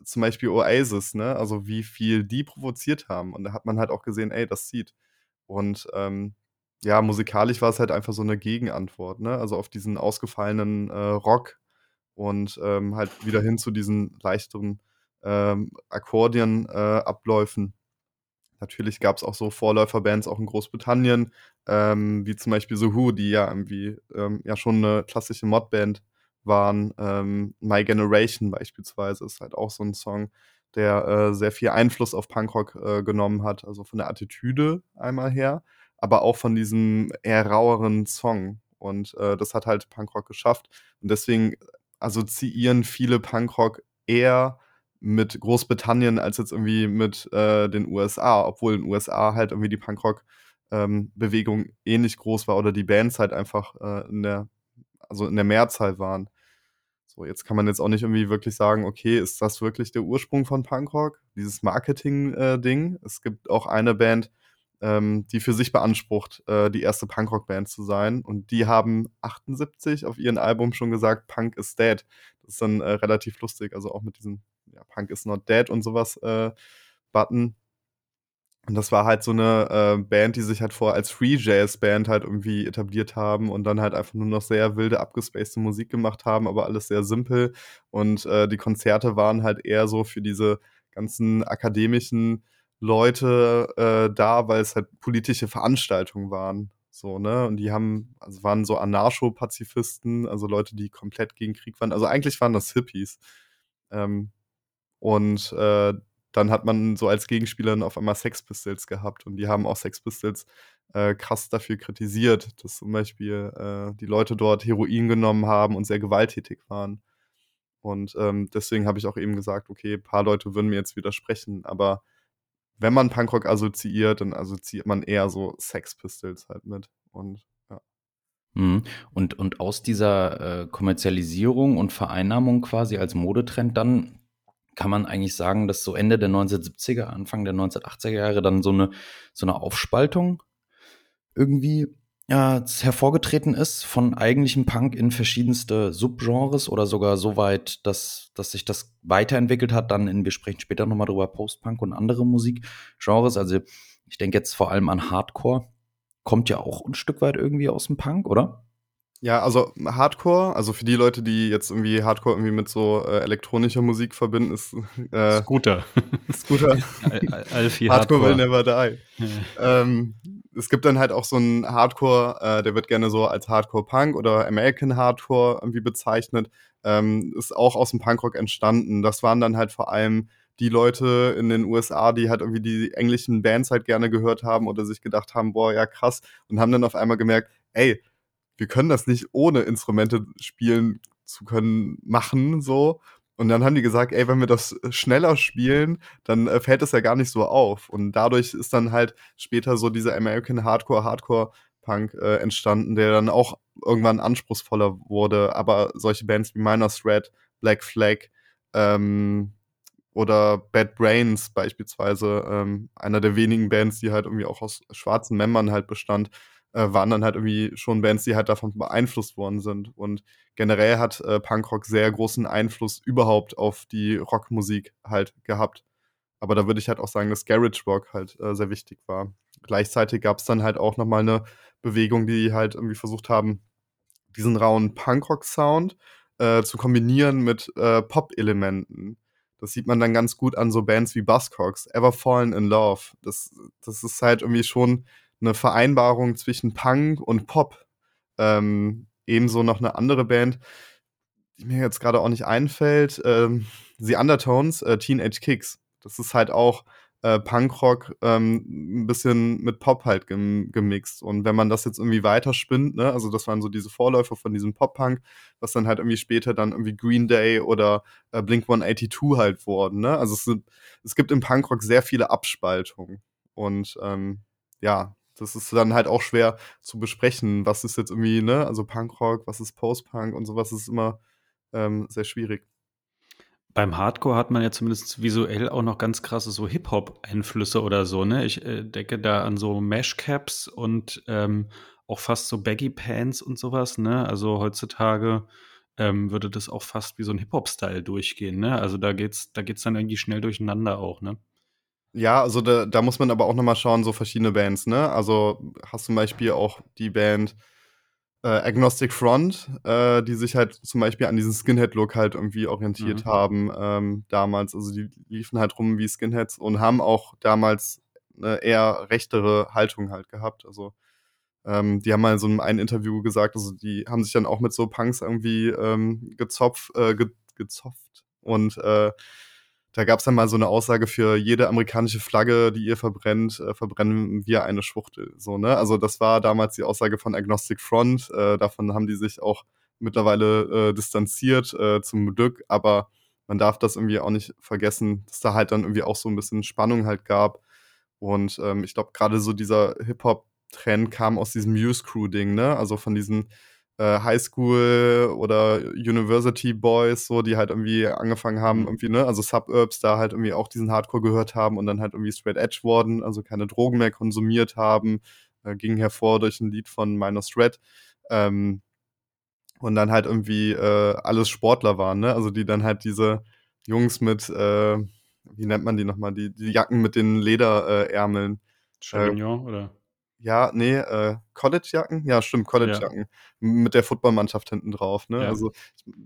zum Beispiel Oasis, ne? Also wie viel die provoziert haben. Und da hat man halt auch gesehen, ey, das zieht. Und ähm, ja, musikalisch war es halt einfach so eine Gegenantwort, ne? Also auf diesen ausgefallenen äh, Rock und ähm, halt wieder hin zu diesen leichteren ähm, Akkordeon-Abläufen. Äh, Natürlich gab es auch so Vorläuferbands auch in Großbritannien, ähm, wie zum Beispiel The Who, die ja irgendwie ähm, ja schon eine klassische Modband waren ähm, My Generation beispielsweise, ist halt auch so ein Song, der äh, sehr viel Einfluss auf Punkrock äh, genommen hat, also von der Attitüde einmal her, aber auch von diesem eher raueren Song. Und äh, das hat halt Punkrock geschafft. Und deswegen assoziieren viele Punkrock eher mit Großbritannien als jetzt irgendwie mit äh, den USA, obwohl in den USA halt irgendwie die Punkrock-Bewegung ähm, ähnlich groß war oder die Bands halt einfach äh, in der also in der Mehrzahl waren. So, jetzt kann man jetzt auch nicht irgendwie wirklich sagen, okay, ist das wirklich der Ursprung von Punkrock? Dieses Marketing-Ding. Äh, es gibt auch eine Band, ähm, die für sich beansprucht, äh, die erste Punkrock-Band zu sein. Und die haben 78 auf ihrem Album schon gesagt, Punk is dead. Das ist dann äh, relativ lustig, also auch mit diesem ja, Punk is not dead und sowas äh, Button. Und das war halt so eine äh, Band, die sich halt vorher als Free Jazz Band halt irgendwie etabliert haben und dann halt einfach nur noch sehr wilde, abgespacede Musik gemacht haben, aber alles sehr simpel. Und äh, die Konzerte waren halt eher so für diese ganzen akademischen Leute äh, da, weil es halt politische Veranstaltungen waren. So, ne? Und die haben, also waren so Anarcho-Pazifisten, also Leute, die komplett gegen Krieg waren. Also eigentlich waren das Hippies. Ähm, und äh, dann hat man so als Gegenspieler auf einmal Sex Pistols gehabt und die haben auch Sex Pistols äh, krass dafür kritisiert, dass zum Beispiel äh, die Leute dort Heroin genommen haben und sehr gewalttätig waren. Und ähm, deswegen habe ich auch eben gesagt, okay, ein paar Leute würden mir jetzt widersprechen, aber wenn man Punkrock assoziiert, dann assoziiert man eher so Sex Pistols halt mit. Und ja. Mhm. Und, und aus dieser äh, Kommerzialisierung und Vereinnahmung quasi als Modetrend dann kann man eigentlich sagen, dass so Ende der 1970er, Anfang der 1980er Jahre dann so eine, so eine Aufspaltung irgendwie ja, hervorgetreten ist von eigentlichem Punk in verschiedenste Subgenres oder sogar so weit, dass, dass sich das weiterentwickelt hat. Dann in, wir sprechen später nochmal drüber, Post-Punk und andere Musikgenres. Also ich denke jetzt vor allem an Hardcore. Kommt ja auch ein Stück weit irgendwie aus dem Punk, oder? Ja, also Hardcore, also für die Leute, die jetzt irgendwie Hardcore irgendwie mit so äh, elektronischer Musik verbinden, ist äh, Scooter. Scooter. Alfie Hardcore, Hardcore will never die. ähm, es gibt dann halt auch so einen Hardcore, äh, der wird gerne so als Hardcore Punk oder American Hardcore irgendwie bezeichnet. Ähm, ist auch aus dem Punkrock entstanden. Das waren dann halt vor allem die Leute in den USA, die halt irgendwie die englischen Bands halt gerne gehört haben oder sich gedacht haben, boah, ja krass, und haben dann auf einmal gemerkt, ey, wir können das nicht ohne Instrumente spielen zu können machen, so. Und dann haben die gesagt, ey, wenn wir das schneller spielen, dann äh, fällt es ja gar nicht so auf. Und dadurch ist dann halt später so dieser American Hardcore, Hardcore Punk äh, entstanden, der dann auch irgendwann anspruchsvoller wurde. Aber solche Bands wie Minor Threat, Black Flag ähm, oder Bad Brains beispielsweise, ähm, einer der wenigen Bands, die halt irgendwie auch aus schwarzen Membern halt bestand, äh, waren dann halt irgendwie schon Bands, die halt davon beeinflusst worden sind. Und generell hat äh, Punkrock sehr großen Einfluss überhaupt auf die Rockmusik halt gehabt. Aber da würde ich halt auch sagen, dass Garage Rock halt äh, sehr wichtig war. Gleichzeitig gab es dann halt auch nochmal eine Bewegung, die halt irgendwie versucht haben, diesen rauen Punkrock-Sound äh, zu kombinieren mit äh, Pop-Elementen. Das sieht man dann ganz gut an so Bands wie Buzzcocks, Ever Fallen in Love. Das, das ist halt irgendwie schon eine Vereinbarung zwischen Punk und Pop. Ähm, ebenso noch eine andere Band, die mir jetzt gerade auch nicht einfällt, ähm, The Undertones, äh, Teenage Kicks. Das ist halt auch äh, Punkrock ähm, ein bisschen mit Pop halt gem gemixt. Und wenn man das jetzt irgendwie weiterspinnt, ne, also das waren so diese Vorläufer von diesem Pop-Punk, was dann halt irgendwie später dann irgendwie Green Day oder äh, Blink 182 halt wurden, ne? Also es, es gibt im Punkrock sehr viele Abspaltungen. Und ähm, ja, das ist dann halt auch schwer zu besprechen, was ist jetzt irgendwie, ne, also Punkrock, was ist Post-Punk und sowas ist immer ähm, sehr schwierig. Beim Hardcore hat man ja zumindest visuell auch noch ganz krasse so Hip-Hop-Einflüsse oder so, ne? Ich äh, denke da an so Mesh-Caps und ähm, auch fast so Baggy-Pants und sowas, ne? Also heutzutage ähm, würde das auch fast wie so ein Hip-Hop-Style durchgehen, ne? Also da geht's, da geht's dann irgendwie schnell durcheinander auch, ne? Ja, also da, da muss man aber auch nochmal schauen, so verschiedene Bands, ne? Also hast zum Beispiel auch die Band äh, Agnostic Front, äh, die sich halt zum Beispiel an diesen Skinhead-Look halt irgendwie orientiert mhm. haben ähm, damals. Also die liefen halt rum wie Skinheads und haben auch damals eine eher rechtere Haltung halt gehabt. Also ähm, die haben mal in so einem Interview gesagt, also die haben sich dann auch mit so Punks irgendwie ähm, gezopft, äh, ge gezopft und äh, da gab es dann mal so eine Aussage für jede amerikanische Flagge, die ihr verbrennt, äh, verbrennen wir eine Schwuchtel. So, ne? Also das war damals die Aussage von Agnostic Front. Äh, davon haben die sich auch mittlerweile äh, distanziert, äh, zum Glück. Aber man darf das irgendwie auch nicht vergessen, dass da halt dann irgendwie auch so ein bisschen Spannung halt gab. Und ähm, ich glaube, gerade so dieser Hip-Hop-Trend kam aus diesem Muse Crew-Ding, ne? Also von diesen äh, Highschool oder University Boys, so, die halt irgendwie angefangen haben, mhm. irgendwie, ne, also Suburbs da halt irgendwie auch diesen Hardcore gehört haben und dann halt irgendwie straight edge wurden, also keine Drogen mehr konsumiert haben, äh, ging hervor durch ein Lied von Minor Threat. Ähm, und dann halt irgendwie äh, alles Sportler waren, ne? Also die dann halt diese Jungs mit, äh, wie nennt man die nochmal, die, die Jacken mit den Lederärmeln. Äh, Chavignon, oder? Ja, nee, äh, College-Jacken? Ja, stimmt, College-Jacken. Ja. Mit der Footballmannschaft hinten drauf, ne? Ja. Also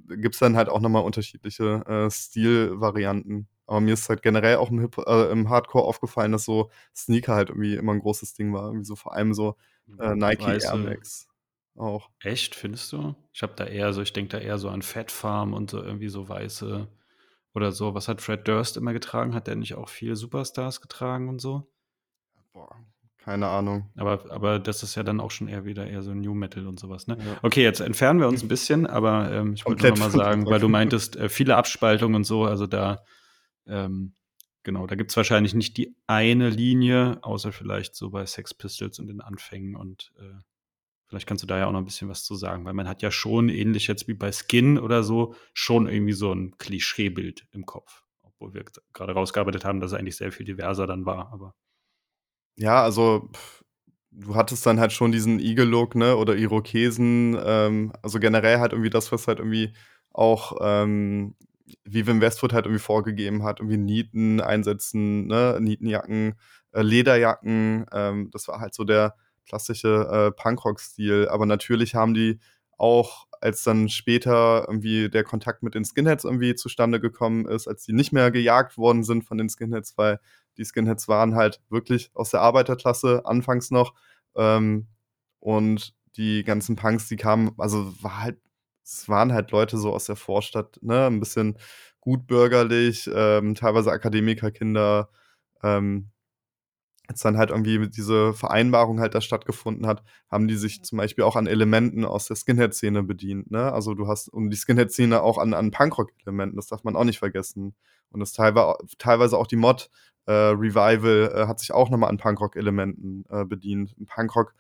gibt es dann halt auch nochmal unterschiedliche äh, Stilvarianten. Aber mir ist halt generell auch im, äh, im Hardcore aufgefallen, dass so Sneaker halt irgendwie immer ein großes Ding war. Irgendwie so vor allem so äh, Nike Weiße. Air Max auch. Echt, findest du? Ich habe da eher so, ich denke da eher so an Fat Farm und so irgendwie so weiße oder so. Was hat Fred Durst immer getragen? Hat der nicht auch viele Superstars getragen und so? Boah, keine Ahnung. Aber, aber das ist ja dann auch schon eher wieder eher so New Metal und sowas, ne? Ja. Okay, jetzt entfernen wir uns ein bisschen, aber ähm, ich wollte noch mal sagen, weil du meintest, äh, viele Abspaltungen und so, also da, ähm, genau, da gibt es wahrscheinlich nicht die eine Linie, außer vielleicht so bei Sex Pistols und den Anfängen und äh, vielleicht kannst du da ja auch noch ein bisschen was zu sagen, weil man hat ja schon, ähnlich jetzt wie bei Skin oder so, schon irgendwie so ein Klischeebild im Kopf. Obwohl wir gerade rausgearbeitet haben, dass es eigentlich sehr viel diverser dann war, aber ja, also du hattest dann halt schon diesen Eagle-Look, ne, oder Irokesen, ähm, also generell halt irgendwie das, was halt irgendwie auch ähm, Vivian Westwood halt irgendwie vorgegeben hat, irgendwie Nieten einsetzen, ne, Nietenjacken, äh, Lederjacken, ähm, das war halt so der klassische äh, Punkrock-Stil. Aber natürlich haben die auch als dann später irgendwie der Kontakt mit den Skinheads irgendwie zustande gekommen ist, als die nicht mehr gejagt worden sind von den Skinheads, weil die Skinheads waren halt wirklich aus der Arbeiterklasse anfangs noch. Ähm, und die ganzen Punks, die kamen, also war halt, es waren halt Leute so aus der Vorstadt, ne, ein bisschen gutbürgerlich, ähm, teilweise Akademikerkinder, ähm, als dann halt irgendwie diese Vereinbarung halt da stattgefunden hat, haben die sich zum Beispiel auch an Elementen aus der Skinhead-Szene bedient. Ne? Also du hast, und die Skinhead-Szene auch an, an Punkrock-Elementen, das darf man auch nicht vergessen. Und das teilweise, teilweise auch die Mod Revival äh, hat sich auch nochmal an Punkrock-Elementen äh, bedient. Punkrock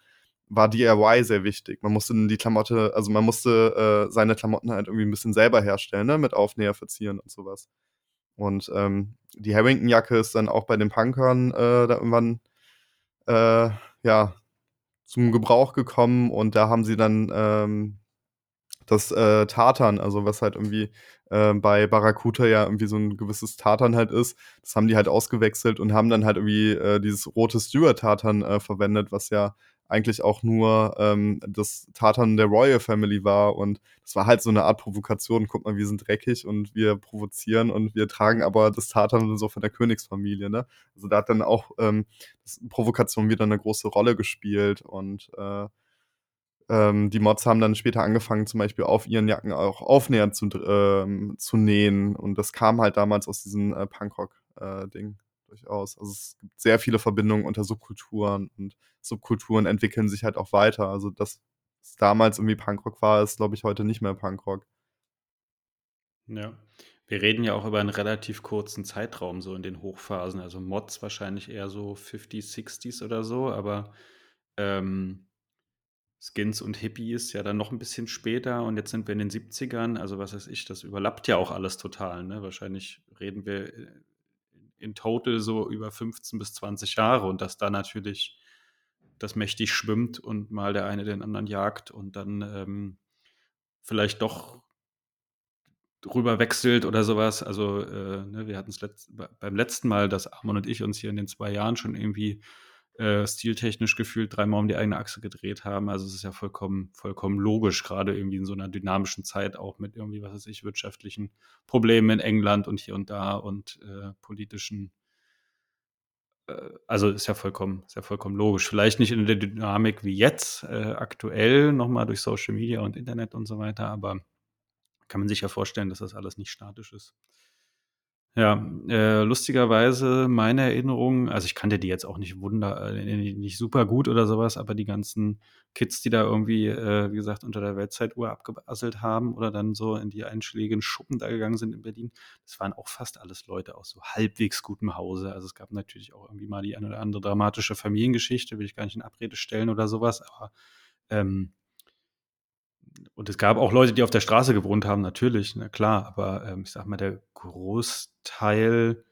war DIY sehr wichtig. Man musste die Klamotte, also man musste äh, seine Klamotten halt irgendwie ein bisschen selber herstellen, ne? mit Aufnäher verzieren und sowas. Und ähm, die Harrington-Jacke ist dann auch bei den Punkern äh, da irgendwann äh, ja, zum Gebrauch gekommen und da haben sie dann ähm, das äh, Tartan, also was halt irgendwie äh, bei Barracuda ja irgendwie so ein gewisses Tartan halt ist, das haben die halt ausgewechselt und haben dann halt irgendwie äh, dieses rote Stewart-Tartan äh, verwendet, was ja eigentlich auch nur ähm, das Tartan der Royal Family war. Und das war halt so eine Art Provokation. Guck mal, wir sind dreckig und wir provozieren und wir tragen aber das Tartan so von der Königsfamilie. Ne? Also da hat dann auch ähm, Provokation wieder eine große Rolle gespielt. Und äh, ähm, die Mods haben dann später angefangen, zum Beispiel auf ihren Jacken auch Aufnäher zu, ähm, zu nähen. Und das kam halt damals aus diesem äh, Punkrock-Ding. Äh, durchaus. Also es gibt sehr viele Verbindungen unter Subkulturen und Subkulturen entwickeln sich halt auch weiter. Also das, was damals irgendwie Punkrock war, ist, glaube ich, heute nicht mehr Punkrock. Ja. Wir reden ja auch über einen relativ kurzen Zeitraum, so in den Hochphasen. Also Mods wahrscheinlich eher so 50s, 60s oder so, aber ähm, Skins und Hippies ja dann noch ein bisschen später und jetzt sind wir in den 70ern. Also was weiß ich, das überlappt ja auch alles total. Ne? Wahrscheinlich reden wir äh, in total so über 15 bis 20 Jahre und dass da natürlich das mächtig schwimmt und mal der eine den anderen jagt und dann ähm, vielleicht doch rüber wechselt oder sowas. Also äh, ne, wir hatten es letzt, beim letzten Mal, dass Armon und ich uns hier in den zwei Jahren schon irgendwie äh, stiltechnisch gefühlt dreimal um die eigene Achse gedreht haben. Also es ist ja vollkommen, vollkommen logisch, gerade irgendwie in so einer dynamischen Zeit auch mit irgendwie, was weiß ich, wirtschaftlichen Problemen in England und hier und da und äh, politischen äh, also ist ja vollkommen, ist ja vollkommen logisch. Vielleicht nicht in der Dynamik wie jetzt, äh, aktuell, nochmal durch Social Media und Internet und so weiter, aber kann man sich ja vorstellen, dass das alles nicht statisch ist. Ja, äh, lustigerweise meine Erinnerung, also ich kannte die jetzt auch nicht wunder, äh, nicht super gut oder sowas, aber die ganzen Kids, die da irgendwie, äh, wie gesagt, unter der Weltzeituhr abgebasselt haben oder dann so in die einschlägigen Schuppen da gegangen sind in Berlin, das waren auch fast alles Leute aus so halbwegs gutem Hause. Also es gab natürlich auch irgendwie mal die eine oder andere dramatische Familiengeschichte, will ich gar nicht in Abrede stellen oder sowas, aber ähm, und es gab auch Leute, die auf der Straße gewohnt haben, natürlich, na klar, aber ähm, ich sag mal, der Großteil,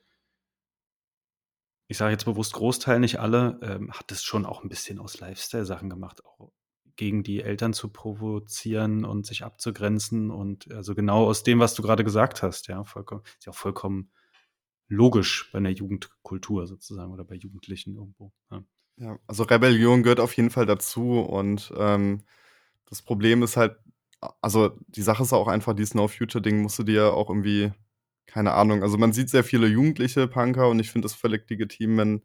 ich sage jetzt bewusst Großteil, nicht alle, ähm, hat es schon auch ein bisschen aus Lifestyle-Sachen gemacht, auch gegen die Eltern zu provozieren und sich abzugrenzen und also genau aus dem, was du gerade gesagt hast, ja, vollkommen, ist ja auch vollkommen logisch bei einer Jugendkultur sozusagen oder bei Jugendlichen irgendwo. Ja, ja also Rebellion gehört auf jeden Fall dazu und ähm, das Problem ist halt, also die Sache ist auch einfach, dieses No-Future-Ding musst du dir auch irgendwie, keine Ahnung, also man sieht sehr viele jugendliche Punker und ich finde das völlig legitim, wenn,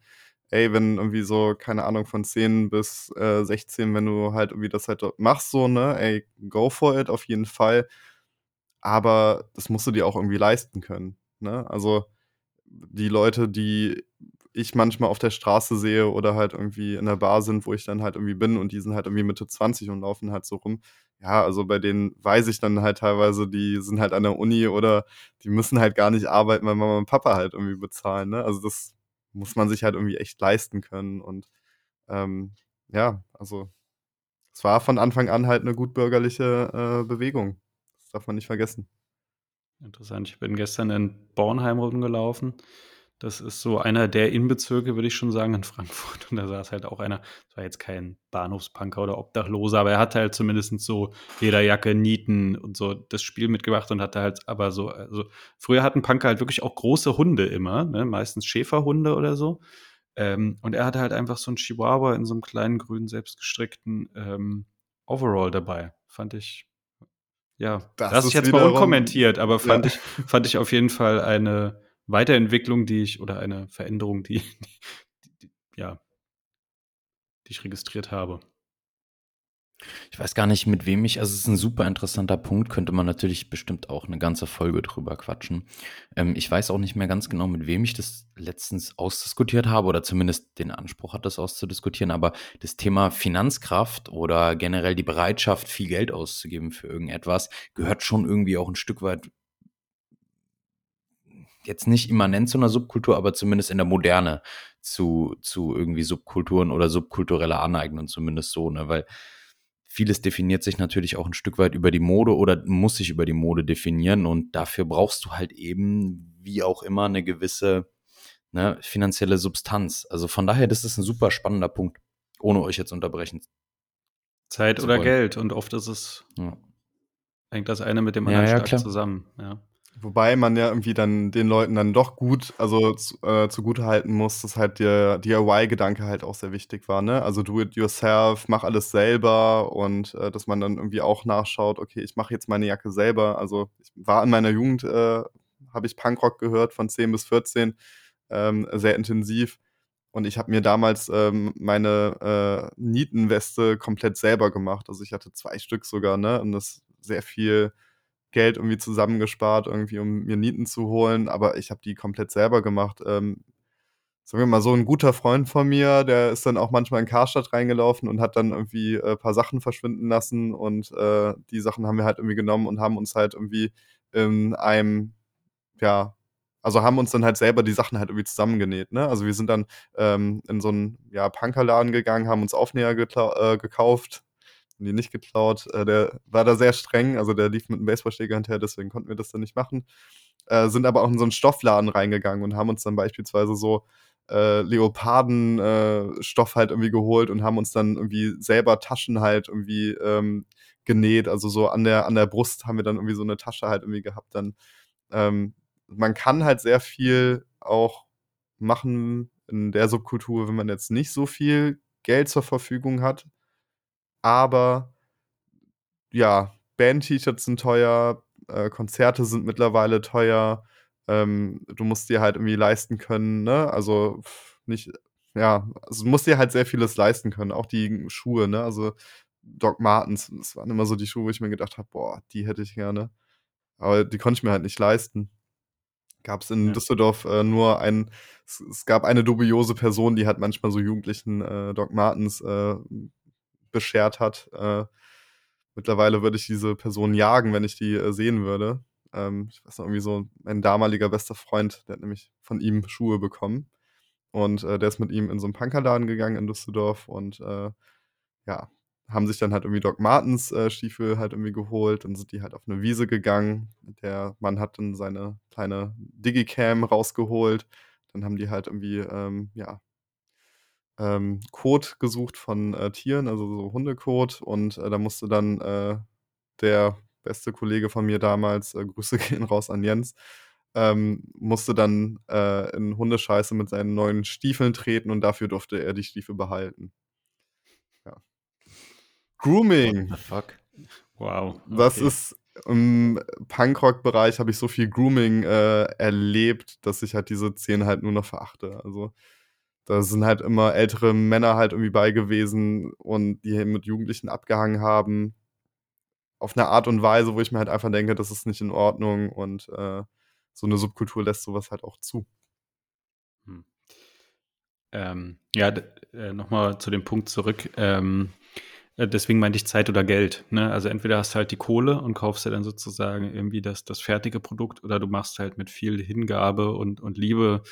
ey, wenn irgendwie so, keine Ahnung, von 10 bis äh, 16, wenn du halt irgendwie das halt machst, so, ne, ey, go for it, auf jeden Fall. Aber das musst du dir auch irgendwie leisten können, ne? Also die Leute, die ich manchmal auf der Straße sehe oder halt irgendwie in der Bar sind, wo ich dann halt irgendwie bin und die sind halt irgendwie Mitte 20 und laufen halt so rum. Ja, also bei denen weiß ich dann halt teilweise, die sind halt an der Uni oder die müssen halt gar nicht arbeiten, weil Mama und Papa halt irgendwie bezahlen. Ne? Also das muss man sich halt irgendwie echt leisten können. Und ähm, ja, also es war von Anfang an halt eine gut bürgerliche äh, Bewegung. Das darf man nicht vergessen. Interessant. Ich bin gestern in Bornheim rumgelaufen das ist so einer der Innenbezirke, würde ich schon sagen, in Frankfurt. Und da saß halt auch einer, das war jetzt kein Bahnhofspunker oder Obdachloser, aber er hatte halt zumindest so Lederjacke, Nieten und so das Spiel mitgebracht und hatte halt aber so, also früher hatten Punker halt wirklich auch große Hunde immer, ne? meistens Schäferhunde oder so. Ähm, und er hatte halt einfach so einen Chihuahua in so einem kleinen grünen, selbstgestrickten ähm, Overall dabei. Fand ich, ja, Das lass ist ich jetzt mal unkommentiert, aber fand, Ja. ich, fand ich auf jeden Fall eine Weiterentwicklung, die ich, oder eine Veränderung, die, die, die ja, die ich registriert habe. Ich weiß gar nicht, mit wem ich, also es ist ein super interessanter Punkt, könnte man natürlich bestimmt auch eine ganze Folge drüber quatschen. Ähm, ich weiß auch nicht mehr ganz genau, mit wem ich das letztens ausdiskutiert habe oder zumindest den Anspruch hatte, das auszudiskutieren, aber das Thema Finanzkraft oder generell die Bereitschaft, viel Geld auszugeben für irgendetwas, gehört schon irgendwie auch ein Stück weit jetzt nicht immanent zu einer Subkultur, aber zumindest in der Moderne zu, zu irgendwie Subkulturen oder subkultureller Aneignung, zumindest so, ne? Weil vieles definiert sich natürlich auch ein Stück weit über die Mode oder muss sich über die Mode definieren und dafür brauchst du halt eben, wie auch immer, eine gewisse ne, finanzielle Substanz. Also von daher, das ist ein super spannender Punkt, ohne euch jetzt unterbrechen. Zeit oder. Geld. Und oft ist es, Ja. hängt das eine mit dem Ja, anderen ja, stark klar. zusammen. Ja. Wobei man ja irgendwie dann den Leuten dann doch gut, also äh, zugute halten muss, dass halt der DIY-Gedanke halt auch sehr wichtig war, ne? Also do it yourself, mach alles selber und äh, dass man dann irgendwie auch nachschaut, okay, ich mache jetzt meine Jacke selber. Also ich war in meiner Jugend, äh, habe ich Punkrock gehört von 10 bis 14, ähm, sehr intensiv. Und ich habe mir damals ähm, meine äh, Nietenweste komplett selber gemacht. Also ich hatte zwei Stück sogar, ne? Und das sehr viel Geld irgendwie zusammengespart, irgendwie, um mir Nieten zu holen, aber ich habe die komplett selber gemacht. Ähm, sagen wir mal so, ein guter Freund von mir, der ist dann auch manchmal in Karstadt reingelaufen und hat dann irgendwie äh, paar Sachen verschwinden lassen und äh, die Sachen haben wir halt irgendwie genommen und haben uns halt irgendwie in einem, ja, also haben uns dann halt selber die Sachen halt irgendwie zusammengenäht, ne? Also wir sind dann ähm, in so einen ja, Punkerladen gegangen, haben uns Aufnäher äh, gekauft, haben die nicht geklaut. Äh, der war da sehr streng, also der lief mit einem Baseballschläger hinterher, deswegen konnten wir das dann nicht machen. Äh, sind aber auch in so einen Stoffladen reingegangen und haben uns dann beispielsweise so äh, Leopardenstoff Stoff halt irgendwie geholt und haben uns dann irgendwie selber Taschen halt irgendwie ähm, genäht. Also so an der, an der Brust haben wir dann irgendwie so eine Tasche halt irgendwie gehabt. Dann ähm, man kann halt sehr viel auch machen in der Subkultur, wenn man jetzt nicht so viel Geld zur Verfügung hat. Aber ja, Band-T-Shirts sind teuer, äh, Konzerte sind mittlerweile teuer. Ähm, du musst dir halt irgendwie leisten können, ne? Also nicht, ja, also du musst dir halt sehr vieles leisten können, auch die Schuhe, ne? Also Doc Martens, das waren immer so die Schuhe, wo ich mir gedacht habe, boah, die hätte ich gerne. Aber die konnte ich mir halt nicht leisten. Gab es in Ja. Düsseldorf äh, nur ein, es, es gab eine dubiose Person, die halt manchmal so Jugendlichen äh, Doc Martens äh, beschert hat. Äh, mittlerweile würde ich diese Person jagen, wenn ich die äh, sehen würde. Ähm, ich weiß noch, irgendwie so mein damaliger bester Freund, der hat nämlich von ihm Schuhe bekommen. Und äh, der ist mit ihm in so einen Punkerladen gegangen in Düsseldorf und äh, ja, haben sich dann halt irgendwie Doc Martens äh, Stiefel halt irgendwie geholt. Dann sind die halt auf eine Wiese gegangen. Der Mann hat dann seine kleine Digicam rausgeholt. Dann haben die halt irgendwie, ähm, ja, ähm, Kot gesucht von äh, Tieren, also so Hundekot. Und äh, da musste dann äh, der beste Kollege von mir damals, äh, Grüße gehen raus an Jens, ähm, musste dann äh, in Hundescheiße mit seinen neuen Stiefeln treten und dafür durfte er die Stiefel behalten. Ja. Grooming. What the fuck? Wow. Das okay. ist im Punkrock-Bereich habe ich so viel Grooming äh, erlebt, dass ich halt diese Szene halt nur noch verachte. Also da sind halt immer ältere Männer halt irgendwie bei gewesen und die mit Jugendlichen abgehangen haben. Auf eine Art und Weise, wo ich mir halt einfach denke, das ist nicht in Ordnung und äh, so eine Subkultur lässt sowas halt auch zu. Hm. Ähm, ja, äh, nochmal zu dem Punkt zurück. Ähm, äh, deswegen meinte ich Zeit oder Geld. Ne? Also entweder hast du halt die Kohle und kaufst dir dann sozusagen irgendwie das, das fertige Produkt oder du machst halt mit viel Hingabe und, und Liebe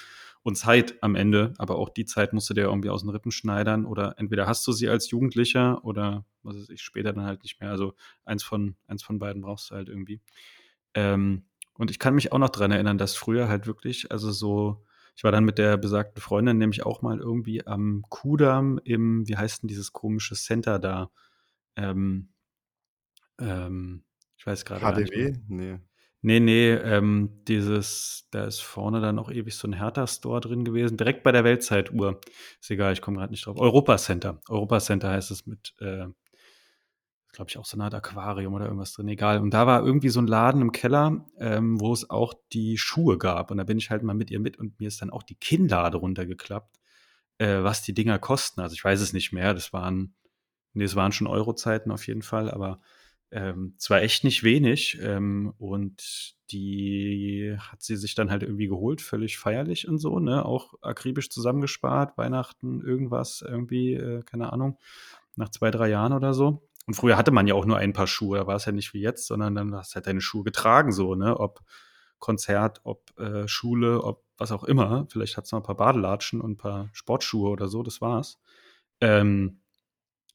und Zeit am Ende, aber auch die Zeit musst du dir irgendwie aus den Rippen schneidern oder entweder hast du sie als Jugendlicher oder was weiß ich, später dann halt nicht mehr. Also eins von, eins von beiden brauchst du halt irgendwie. Ähm, und ich kann mich auch noch dran erinnern, dass früher halt wirklich, also so, ich war dann mit der besagten Freundin nämlich auch mal irgendwie am Kudamm im, wie heißt denn dieses komische Center da? Ähm, ähm, ich weiß gerade. HDW? Nee. Nee, nee, ähm, dieses, da ist vorne dann auch ewig so ein Hertha-Store drin gewesen, direkt bei der Weltzeituhr. Ist egal, ich komme gerade nicht drauf. Europa Center. Europa Center heißt es mit, äh, glaube ich, auch so eine Art Aquarium oder irgendwas drin, egal. Und da war irgendwie so ein Laden im Keller, ähm, wo es auch die Schuhe gab. Und da bin ich halt mal mit ihr mit und mir ist dann auch die Kinnlade runtergeklappt, äh, was die Dinger kosten. Also ich weiß es nicht mehr. Das waren, nee, es waren schon Euro-Zeiten auf jeden Fall, aber ähm, zwar echt nicht wenig. Ähm, und die hat sie sich dann halt irgendwie geholt, völlig feierlich und so, ne? Auch akribisch zusammengespart, Weihnachten, irgendwas, irgendwie, äh, keine Ahnung, nach zwei, drei Jahren oder so. Und früher hatte man ja auch nur ein paar Schuhe, da war es ja nicht wie jetzt, sondern dann hast du halt deine Schuhe getragen, so, ne? Ob Konzert, ob äh, Schule, ob was auch immer. Vielleicht hat es noch ein paar Badelatschen und ein paar Sportschuhe oder so, das war's. Ähm,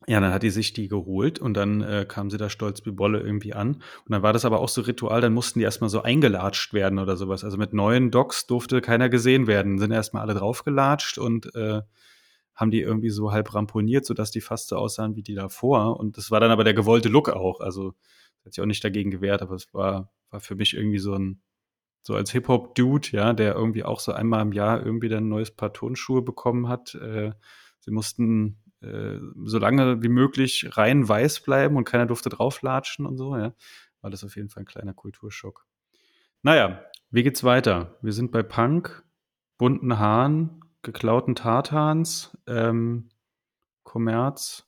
ja, dann hat die sich die geholt und dann äh, kam sie da stolz wie Bolle irgendwie an. Und dann war das aber auch so Ritual, dann mussten die erstmal so eingelatscht werden oder sowas. Also mit neuen Docs durfte keiner gesehen werden. Sind erstmal alle draufgelatscht und äh, haben die irgendwie so halb ramponiert, sodass die fast so aussahen wie die davor. Und das war dann aber der gewollte Look auch. Also hat sich auch nicht dagegen gewehrt, aber es war, war für mich irgendwie so ein, so als Hip-Hop-Dude, ja, der irgendwie auch so einmal im Jahr irgendwie dann ein neues Paar Turnschuhe bekommen hat. Äh, sie mussten äh, so lange wie möglich rein weiß bleiben und keiner durfte drauflatschen und so, ja. War das auf jeden Fall ein kleiner Kulturschock. Naja, wie geht's weiter? Wir sind bei Punk, bunten Haaren, geklauten Tartans, ähm, Kommerz.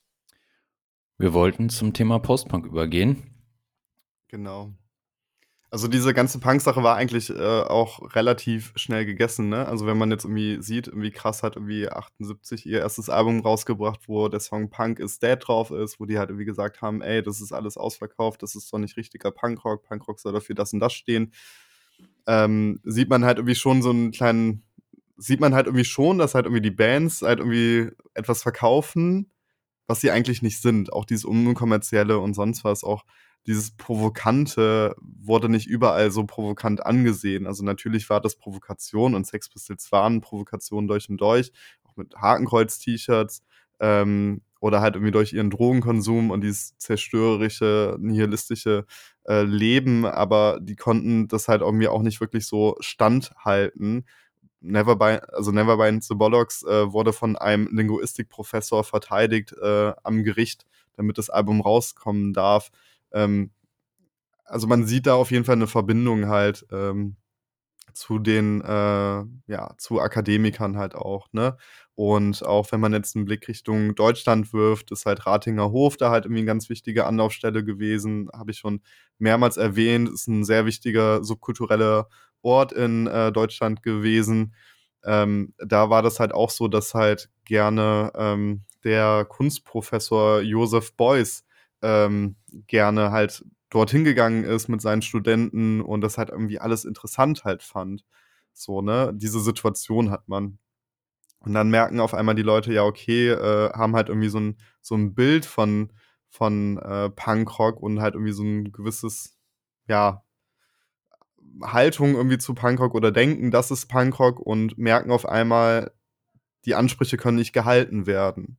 Wir wollten zum Thema Postpunk übergehen. Genau. Also diese ganze Punk-Sache war eigentlich äh, auch relativ schnell gegessen, ne? Also wenn man jetzt irgendwie sieht, irgendwie krass hat irgendwie 78 ihr erstes Album rausgebracht, wo der Song Punk is Dead drauf ist, wo die halt irgendwie gesagt haben, ey, das ist alles ausverkauft, das ist doch nicht richtiger Punkrock, Punkrock soll dafür das und das stehen. Ähm, sieht man halt irgendwie schon so einen kleinen, sieht man halt irgendwie schon, dass halt irgendwie die Bands halt irgendwie etwas verkaufen, was sie eigentlich nicht sind. Auch dieses unkommerzielle und sonst was, auch dieses Provokante wurde nicht überall so provokant angesehen. Also natürlich war das Provokation und Sex Pistols waren Provokation durch und durch, auch mit Hakenkreuz-T-Shirts ähm, oder halt irgendwie durch ihren Drogenkonsum und dieses zerstörerische, nihilistische äh, Leben, aber die konnten das halt irgendwie auch nicht wirklich so standhalten. Neverbind, also Neverbind the Bollocks äh, wurde von einem Linguistikprofessor verteidigt äh, am Gericht, damit das Album rauskommen darf. Ähm, also man sieht da auf jeden Fall eine Verbindung halt ähm, zu den, äh, ja, zu Akademikern halt auch, ne? Und auch wenn man jetzt einen Blick Richtung Deutschland wirft, ist halt Ratinger Hof da halt irgendwie eine ganz wichtige Anlaufstelle gewesen, habe ich schon mehrmals erwähnt, ist ein sehr wichtiger subkultureller Ort in äh, Deutschland gewesen. Ähm, da war das halt auch so, dass halt gerne ähm, der Kunstprofessor Josef Beuys ähm, gerne halt dorthin gegangen ist mit seinen Studenten und das halt irgendwie alles interessant halt fand. So, ne? Diese Situation hat man. Und dann merken auf einmal die Leute, ja, okay, äh, haben halt irgendwie so ein, so ein Bild von, von äh, Punkrock und halt irgendwie so ein gewisses, ja, Haltung irgendwie zu Punkrock oder denken, das ist Punkrock und merken auf einmal, die Ansprüche können nicht gehalten werden.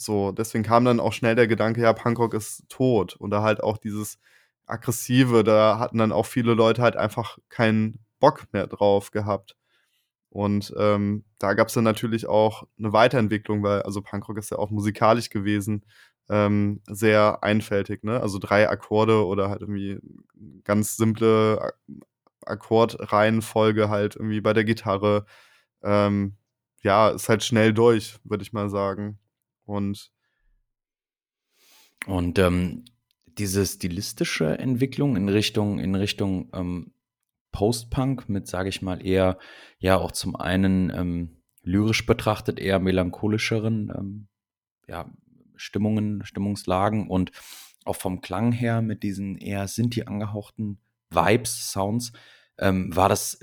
So, deswegen kam dann auch schnell der Gedanke, ja, Punkrock ist tot. Und da halt auch dieses Aggressive, da hatten dann auch viele Leute halt einfach keinen Bock mehr drauf gehabt. Und ähm, da gab es dann natürlich auch eine Weiterentwicklung, weil also Punkrock ist ja auch musikalisch gewesen, ähm, sehr einfältig, ne? Also drei Akkorde oder halt irgendwie ganz simple Akkordreihenfolge halt irgendwie bei der Gitarre. Ähm, ja, ist halt schnell durch, würde ich mal sagen. Und und ähm, diese stilistische Entwicklung in Richtung, in Richtung ähm, Post-Punk mit, sage ich mal, eher, ja, auch zum einen ähm, lyrisch betrachtet, eher melancholischeren ähm, ja, Stimmungen, Stimmungslagen und auch vom Klang her mit diesen eher Sinti angehauchten Vibes, Sounds, ähm, war das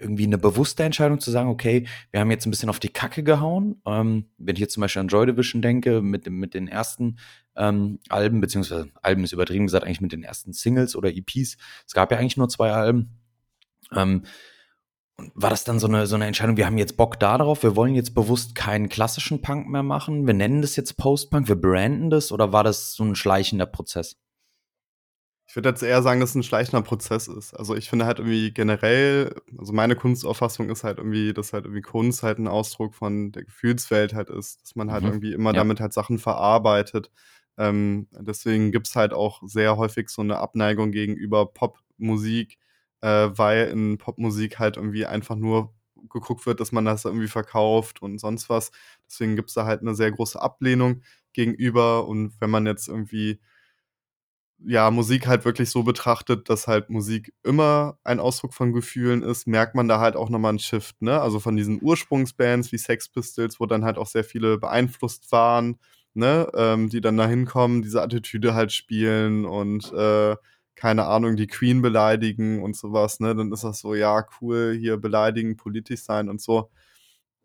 irgendwie eine bewusste Entscheidung zu sagen, okay, wir haben jetzt ein bisschen auf die Kacke gehauen. Ähm, wenn ich jetzt zum Beispiel an Joy Division denke, mit, mit den ersten ähm, Alben, beziehungsweise Alben ist übertrieben gesagt, eigentlich mit den ersten Singles oder EPs. Es gab ja eigentlich nur zwei Alben. Ähm, war das dann so eine, so eine Entscheidung, wir haben jetzt Bock darauf, wir wollen jetzt bewusst keinen klassischen Punk mehr machen, wir nennen das jetzt Post-Punk, wir branden das oder war das so ein schleichender Prozess? Ich würde jetzt eher sagen, dass es ein schleichender Prozess ist. Also ich finde halt irgendwie generell, also meine Kunstauffassung ist halt irgendwie, dass halt irgendwie Kunst halt ein Ausdruck von der Gefühlswelt halt ist, dass man halt mhm. irgendwie immer ja. damit halt Sachen verarbeitet. Ähm, deswegen gibt's halt auch sehr häufig so eine Abneigung gegenüber Popmusik, äh, weil in Popmusik halt irgendwie einfach nur geguckt wird, dass man das irgendwie verkauft und sonst was. Deswegen gibt's da halt eine sehr große Ablehnung gegenüber. Und wenn man jetzt irgendwie ja, Musik halt wirklich so betrachtet, dass halt Musik immer ein Ausdruck von Gefühlen ist, merkt man da halt auch nochmal einen Shift, ne? Also von diesen Ursprungsbands wie Sex Pistols, wo dann halt auch sehr viele beeinflusst waren, ne? Ähm, die dann da hinkommen, diese Attitüde halt spielen und äh, keine Ahnung, die Queen beleidigen und sowas, ne? Dann ist das so, ja, cool, hier beleidigen, politisch sein und so.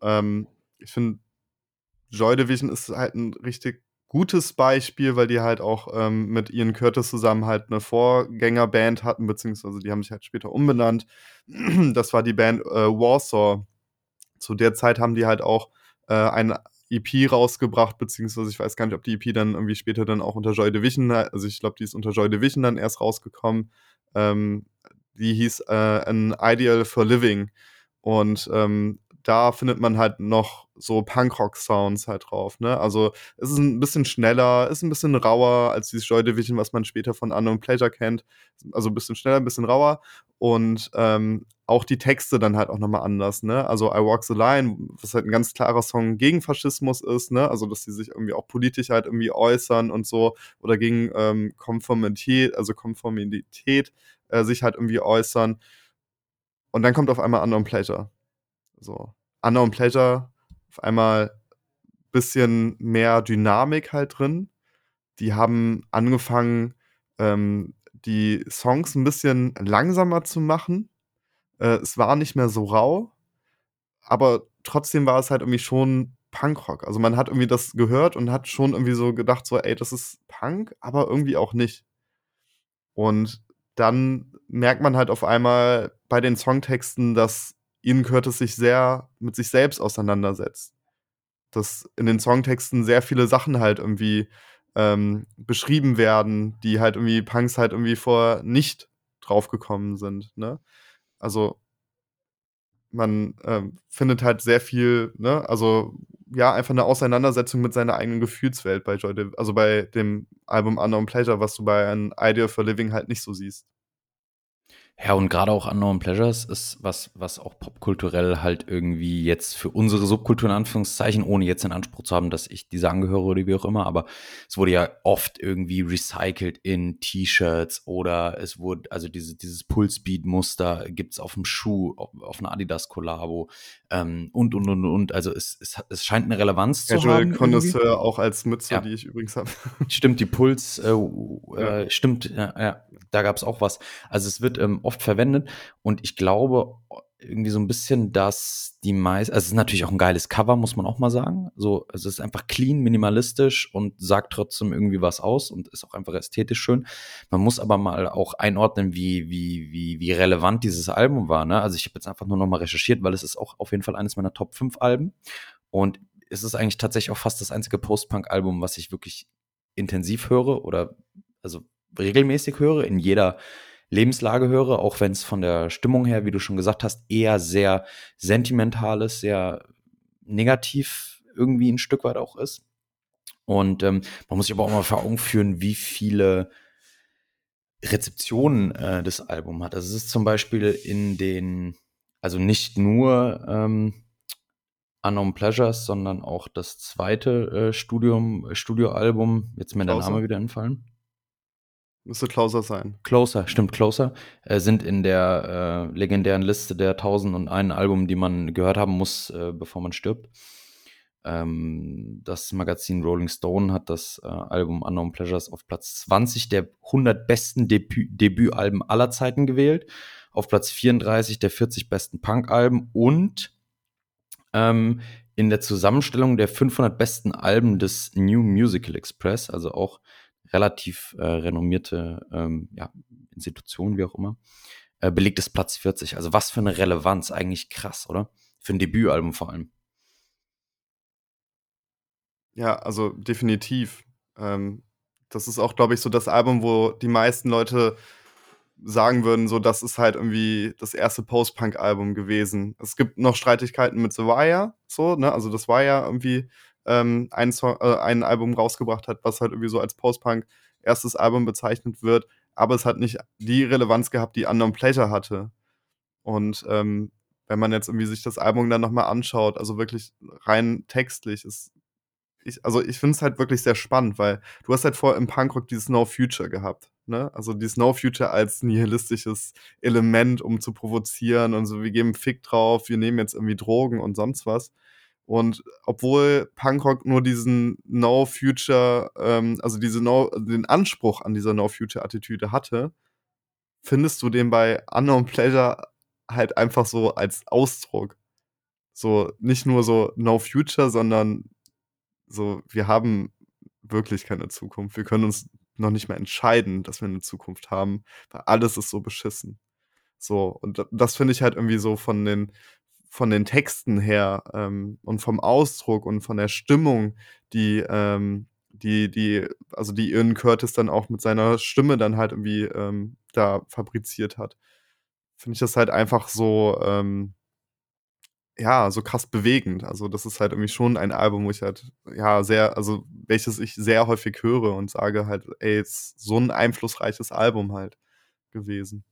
Ähm, ich finde, Joy Division ist halt ein richtig gutes Beispiel, weil die halt auch ähm, mit Ian Curtis zusammen halt eine Vorgängerband hatten, beziehungsweise die haben sich halt später umbenannt. Das war die Band äh, Warsaw. Zu der Zeit haben die halt auch äh, ein EP rausgebracht, beziehungsweise ich weiß gar nicht, ob die EP dann irgendwie später dann auch unter Joy Division, also ich glaube, die ist unter Joy Division dann erst rausgekommen. Ähm, die hieß äh, An Ideal for Living. Und ähm, da findet man halt noch so Punkrock-Sounds halt drauf, ne? Also es ist ein bisschen schneller, ist ein bisschen rauer als dieses Joy Division, was man später von Unknown Pleasure kennt. Also ein bisschen schneller, ein bisschen rauer. Und ähm, auch die Texte dann halt auch nochmal anders, ne? Also I Walk the Line, was halt ein ganz klarer Song gegen Faschismus ist, ne? Also dass sie sich irgendwie auch politisch halt irgendwie äußern und so oder gegen ähm, Konformität, also Konformität äh, sich halt irgendwie äußern. Und dann kommt auf einmal Unknown Pleasure. So. Unknown Pleasure, auf einmal bisschen mehr Dynamik halt drin. Die haben angefangen, ähm, die Songs ein bisschen langsamer zu machen. Äh, es war nicht mehr so rau, aber trotzdem war es halt irgendwie schon Punkrock. Also man hat irgendwie das gehört und hat schon irgendwie so gedacht, so, ey, das ist Punk, aber irgendwie auch nicht. Und dann merkt man halt auf einmal bei den Songtexten, dass Ian Curtis sich sehr mit sich selbst auseinandersetzt. Dass in den Songtexten sehr viele Sachen halt irgendwie ähm, beschrieben werden, die halt irgendwie Punks halt irgendwie vor nicht draufgekommen sind. Ne? Also man ähm, findet halt sehr viel, ne, also ja, einfach eine Auseinandersetzung mit seiner eigenen Gefühlswelt bei Joy also bei dem Album Unknown Pleasure, was du bei einem Idea for Living halt nicht so siehst. Ja, und gerade auch Unknown Pleasures ist was, was auch popkulturell halt irgendwie jetzt für unsere Subkultur in Anführungszeichen, ohne jetzt den Anspruch zu haben, dass ich diese angehöre oder wie auch immer, aber es wurde ja oft irgendwie recycelt in T-Shirts oder es wurde, also diese, dieses Pulsbeat-Muster gibt's auf dem Schuh, auf, auf einer Adidas-Kollabo ähm, und, und, und, und. Also es, es, es scheint eine Relevanz Casual zu haben. Connoisseur auch als Mütze, ja. die ich übrigens habe. Stimmt, die Puls, äh, ja. äh, stimmt, ja, ja da gab's auch was. Also es wird ähm, oft verwendet und ich glaube irgendwie so ein bisschen, dass die meisten, also es ist natürlich auch ein geiles Cover, muss man auch mal sagen. So, es ist einfach clean, minimalistisch und sagt trotzdem irgendwie was aus und ist auch einfach ästhetisch schön. Man muss aber mal auch einordnen, wie, wie, wie, wie relevant dieses Album war. Ne? Also ich habe jetzt einfach nur noch mal recherchiert, weil es ist auch auf jeden Fall eines meiner Top 5 Alben. Und es ist eigentlich tatsächlich auch fast das einzige Post-Punk-Album, was ich wirklich intensiv höre oder also regelmäßig höre, in jeder Lebenslage höre, auch wenn es von der Stimmung her, wie du schon gesagt hast, eher sehr sentimentales, sehr negativ irgendwie ein Stück weit auch ist. Und ähm, man muss sich aber auch mal vor Augen führen, wie viele Rezeptionen äh, das Album hat. Also es ist zum Beispiel in den, also nicht nur ähm, Unknown Pleasures, sondern auch das zweite äh, Studium, Studioalbum, jetzt mir der Name wieder entfallen. Müsste Closer sein. Closer, stimmt, Closer. Äh, sind in der äh, legendären Liste der 1001 Alben, die man gehört haben muss, äh, bevor man stirbt. Ähm, das Magazin Rolling Stone hat das äh, Album Unknown Pleasures auf Platz 20 der 100 besten Debü Debütalben aller Zeiten gewählt. Auf Platz 34 der 40 besten Punk-Alben und ähm, in der Zusammenstellung der 500 besten Alben des New Musical Express, also auch relativ äh, renommierte ähm, ja, Institution, wie auch immer, äh, belegt es Platz 40. Also was für eine Relevanz, eigentlich krass, oder? Für ein Debütalbum vor allem. Ja, also definitiv. Ähm, das ist auch, glaube ich, so das Album, wo die meisten Leute sagen würden, so das ist halt irgendwie das erste Post-Punk-Album gewesen. Es gibt noch Streitigkeiten mit The Wire, so, ne? Also das war ja irgendwie ähm, ein, Song, äh, ein Album rausgebracht hat, was halt irgendwie so als Post-Punk erstes Album bezeichnet wird, aber es hat nicht die Relevanz gehabt, die Unknown Pleasure hatte. Und ähm, wenn man jetzt irgendwie sich das Album dann nochmal anschaut, also wirklich rein textlich, ist ich, also ich finde es halt wirklich sehr spannend, weil du hast halt vor im Punkrock dieses No Future gehabt. Ne? Also dieses No Future als nihilistisches Element, um zu provozieren und so, wir geben Fick drauf, wir nehmen jetzt irgendwie Drogen und sonst was. Und obwohl Punkrock nur diesen No Future, ähm, also diese no, den Anspruch an dieser No Future Attitüde hatte, findest du den bei Unknown Pleasure halt einfach so als Ausdruck. So nicht nur so No Future, sondern so, wir haben wirklich keine Zukunft. Wir können uns noch nicht mehr entscheiden, dass wir eine Zukunft haben, weil alles ist so beschissen. So, und das finde ich halt irgendwie so von den, von den Texten her ähm, und vom Ausdruck und von der Stimmung, die, ähm, die, die, also die Ian Curtis dann auch mit seiner Stimme dann halt irgendwie ähm, da fabriziert hat, finde ich das halt einfach so, ähm, ja, so krass bewegend. Also, das ist halt irgendwie schon ein Album, wo ich halt, ja, sehr, also, welches ich sehr häufig höre und sage halt, ey, ist so ein einflussreiches Album halt gewesen.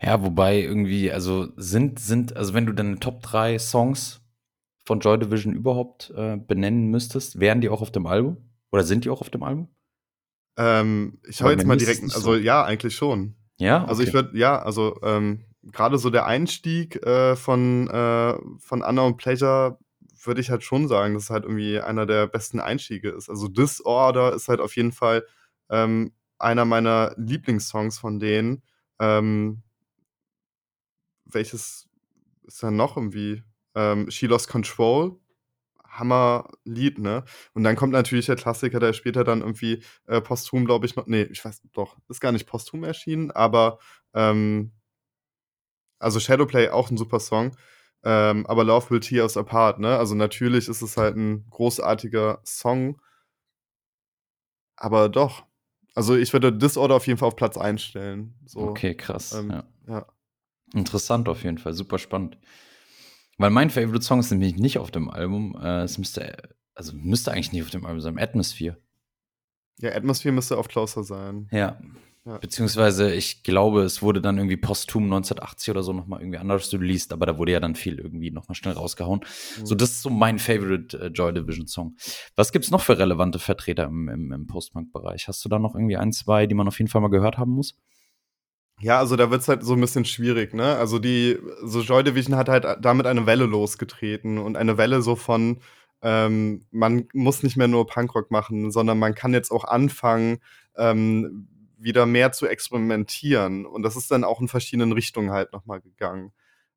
Ja, wobei irgendwie, also sind, sind, also wenn du deine Top 3 Songs von Joy Division überhaupt äh, benennen müsstest, wären die auch auf dem Album? Oder sind die auch auf dem Album? Ähm, ich höre jetzt mal direkt, also so. ja, eigentlich schon. Ja. Okay. Also ich würde, ja, also ähm, gerade so der Einstieg äh, von, äh, von Unknown Pleasure würde ich halt schon sagen, dass es halt irgendwie einer der besten Einstiege ist. Also Disorder ist halt auf jeden Fall ähm, einer meiner Lieblingssongs von denen. Ähm, welches ist dann noch irgendwie? Ähm, She Lost Control. Hammer-Lied, ne? Und dann kommt natürlich der Klassiker, der später dann irgendwie äh, posthum, glaube ich, noch. Nee, ich weiß doch, ist gar nicht posthum erschienen, aber ähm, also Shadowplay auch ein super Song. Ähm, aber Love Will Tear Us Apart, ne? Also natürlich ist es halt ein großartiger Song. Aber doch. Also ich würde Disorder auf jeden Fall auf Platz einstellen. So, okay, krass. Ähm, ja. ja. Interessant auf jeden Fall, super spannend. Weil mein Favorite Song ist nämlich nicht auf dem Album. Äh, es müsste, also müsste eigentlich nicht auf dem Album sein, Atmosphere. Ja, Atmosphere müsste auf Closer sein. Ja, ja. Beziehungsweise, ich glaube, es wurde dann irgendwie posthum 1980 oder so nochmal irgendwie anders released, aber da wurde ja dann viel irgendwie nochmal schnell rausgehauen. Mhm. So, das ist so mein Favorite äh, Joy Division Song. Was gibt's noch für relevante Vertreter im, im, im Post-Punk-Bereich? Hast du da noch irgendwie ein, zwei, die man auf jeden Fall mal gehört haben muss? Ja, also da wird's halt so ein bisschen schwierig, ne? Also die, so Joy Division hat halt damit eine Welle losgetreten und eine Welle so von, ähm, man muss nicht mehr nur Punkrock machen, sondern man kann jetzt auch anfangen, ähm, wieder mehr zu experimentieren. Und das ist dann auch in verschiedenen Richtungen halt nochmal gegangen.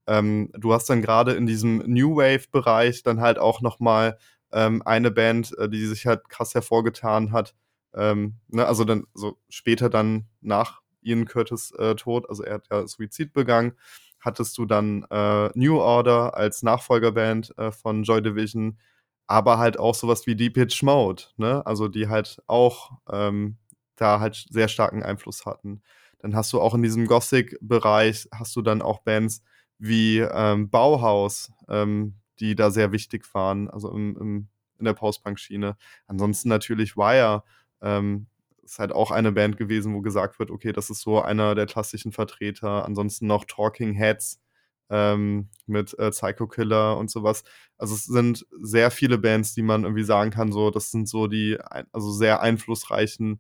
Ähm, du hast dann gerade in diesem New Wave-Bereich dann halt auch nochmal ähm, eine Band, äh, die sich halt krass hervorgetan hat. Ähm, ne, also dann so später dann nach Ian Curtis äh, Tod, also er hat ja Suizid begangen, hattest du dann äh, New Order als Nachfolgerband äh, von Joy Division, aber halt auch sowas wie Deep Pitch Mode, ne? Also die halt auch ähm, da halt sehr starken Einfluss hatten. Dann hast du auch in diesem Gothic-Bereich hast du dann auch Bands wie ähm, Bauhaus, ähm, die da sehr wichtig waren, also im, im, in der Post-Punk-Schiene. Ansonsten natürlich Wire, ähm, ist halt auch eine Band gewesen, wo gesagt wird, okay, das ist so einer der klassischen Vertreter. Ansonsten noch Talking Heads ähm, mit äh, Psycho Killer und sowas. Also es sind sehr viele Bands, die man irgendwie sagen kann, so das sind so die also sehr einflussreichen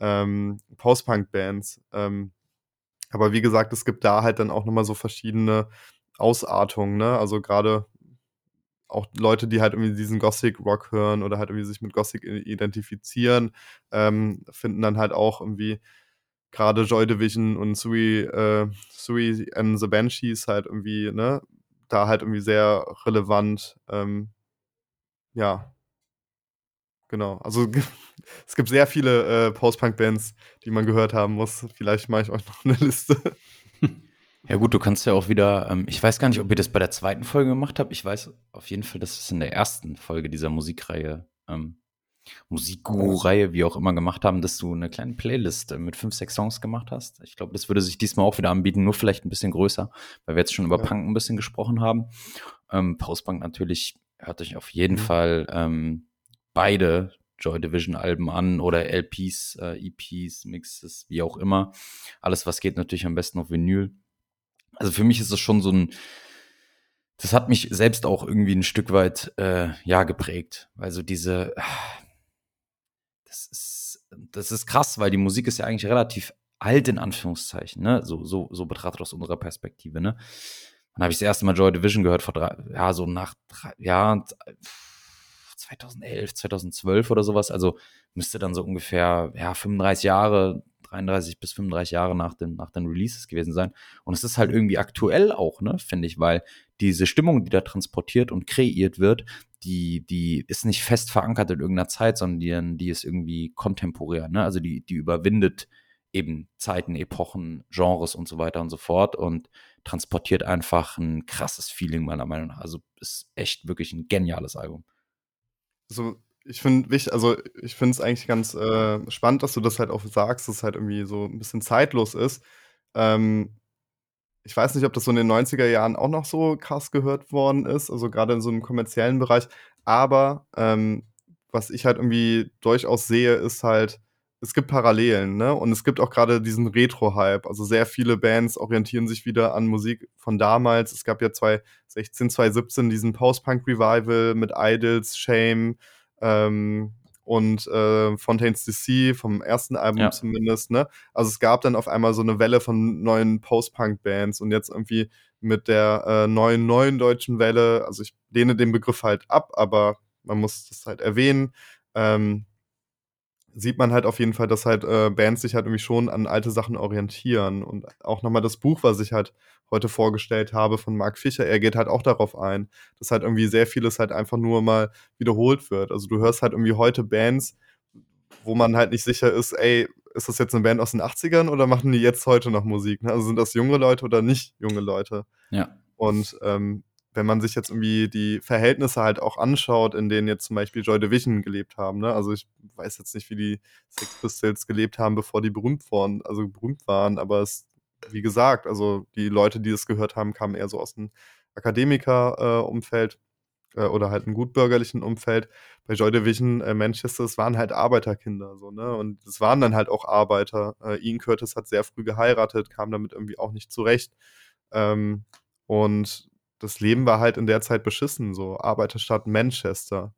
ähm, Post-Punk-Bands. Ähm, aber wie gesagt, es gibt da halt dann auch nochmal so verschiedene Ausartungen, ne? Also gerade auch Leute, die halt irgendwie diesen Gothic-Rock hören oder halt irgendwie sich mit Gothic identifizieren, ähm, finden dann halt auch irgendwie gerade Joy Division und Sui, äh, Sui and the Banshees halt irgendwie, ne, da halt irgendwie sehr relevant. Ähm, ja, Genau. Also es gibt sehr viele äh, Post-Punk-Bands, die man gehört haben muss. Vielleicht mache ich euch noch eine Liste. Ja gut, du kannst ja auch wieder, ähm, ich weiß gar nicht, ob ihr das bei der zweiten Folge gemacht habt. Ich weiß auf jeden Fall, dass es in der ersten Folge dieser Musikreihe, ähm, Musikguru-Reihe, wie auch immer, gemacht haben, dass du eine kleine Playlist äh, mit fünf, sechs Songs gemacht hast. Ich glaube, das würde sich diesmal auch wieder anbieten, nur vielleicht ein bisschen größer, weil wir jetzt schon über ja. Punk ein bisschen gesprochen haben. Ähm, Postpunk natürlich hört euch auf jeden Mhm. Fall ähm, beide Joy Division Alben an oder LPs, äh, EPs, Mixes, wie auch immer. Alles, was geht, natürlich am besten auf Vinyl. Also für mich ist es schon so ein, das hat mich selbst auch irgendwie ein Stück weit, äh, ja, geprägt. Also diese, das ist, das ist krass, weil die Musik ist ja eigentlich relativ alt in Anführungszeichen, ne? So, so, so betrachtet aus unserer Perspektive, ne? Dann habe ich das erste Mal Joy Division gehört vor drei, ja, so nach drei, ja, 2011, 2012 oder sowas. Also müsste dann so ungefähr, ja, 35 Jahre, 33 bis 35 Jahre nach den, nach den Releases gewesen sein. Und es ist halt irgendwie aktuell auch, ne, finde ich, weil diese Stimmung, die da transportiert und kreiert wird, die, die ist nicht fest verankert in irgendeiner Zeit, sondern die, die ist irgendwie kontemporär, ne? Also die, die überwindet eben Zeiten, Epochen, Genres und so weiter und so fort und transportiert einfach ein krasses Feeling, meiner Meinung nach. Also ist echt wirklich ein geniales Album. So, ich finde also ich finde es eigentlich ganz äh, spannend, dass du das halt auch sagst, dass es halt irgendwie so ein bisschen zeitlos ist. Ähm, ich weiß nicht, ob das so in den 90er Jahren auch noch so krass gehört worden ist, also gerade in so einem kommerziellen Bereich. Aber ähm, was ich halt irgendwie durchaus sehe, ist halt, es gibt Parallelen, ne? Und es gibt auch gerade diesen Retro-Hype. Also sehr viele Bands orientieren sich wieder an Musik von damals. Es gab ja 2016, 2017 diesen Post-Punk-Revival mit Idols, Shame ähm, und äh, Fontaine's DC vom ersten Album Ja. zumindest, ne? Also es gab dann auf einmal so eine Welle von neuen Post-Punk-Bands und jetzt irgendwie mit der äh, neuen, neuen deutschen Welle, also ich lehne den Begriff halt ab, aber man muss das halt erwähnen, ähm, sieht man halt auf jeden Fall, dass halt äh, Bands sich halt irgendwie schon an alte Sachen orientieren. Und auch nochmal das Buch, was ich halt heute vorgestellt habe von Mark Fischer, er geht halt auch darauf ein, dass halt irgendwie sehr vieles halt einfach nur mal wiederholt wird. Also du hörst halt irgendwie heute Bands, wo man halt nicht sicher ist, ey, ist das jetzt eine Band aus den 80ern oder machen die jetzt heute noch Musik? Ne? Also sind das junge Leute oder nicht junge Leute? Ja. Und ähm, wenn man sich jetzt irgendwie die Verhältnisse halt auch anschaut, in denen jetzt zum Beispiel Joy Division gelebt haben, ne? Also ich weiß jetzt nicht, wie die Sex Pistols gelebt haben, bevor die berühmt waren, also berühmt waren, aber es, wie gesagt, also die Leute, die das gehört haben, kamen eher so aus dem Akademiker-Umfeld äh, oder halt einem gut bürgerlichen Umfeld. Bei Joy Division äh, Manchester, es waren halt Arbeiterkinder, so, ne? Und es waren dann halt auch Arbeiter. Äh, Ian Curtis hat sehr früh geheiratet, kam damit irgendwie auch nicht zurecht. Ähm, und das Leben war halt in der Zeit beschissen, so Arbeiterstadt Manchester.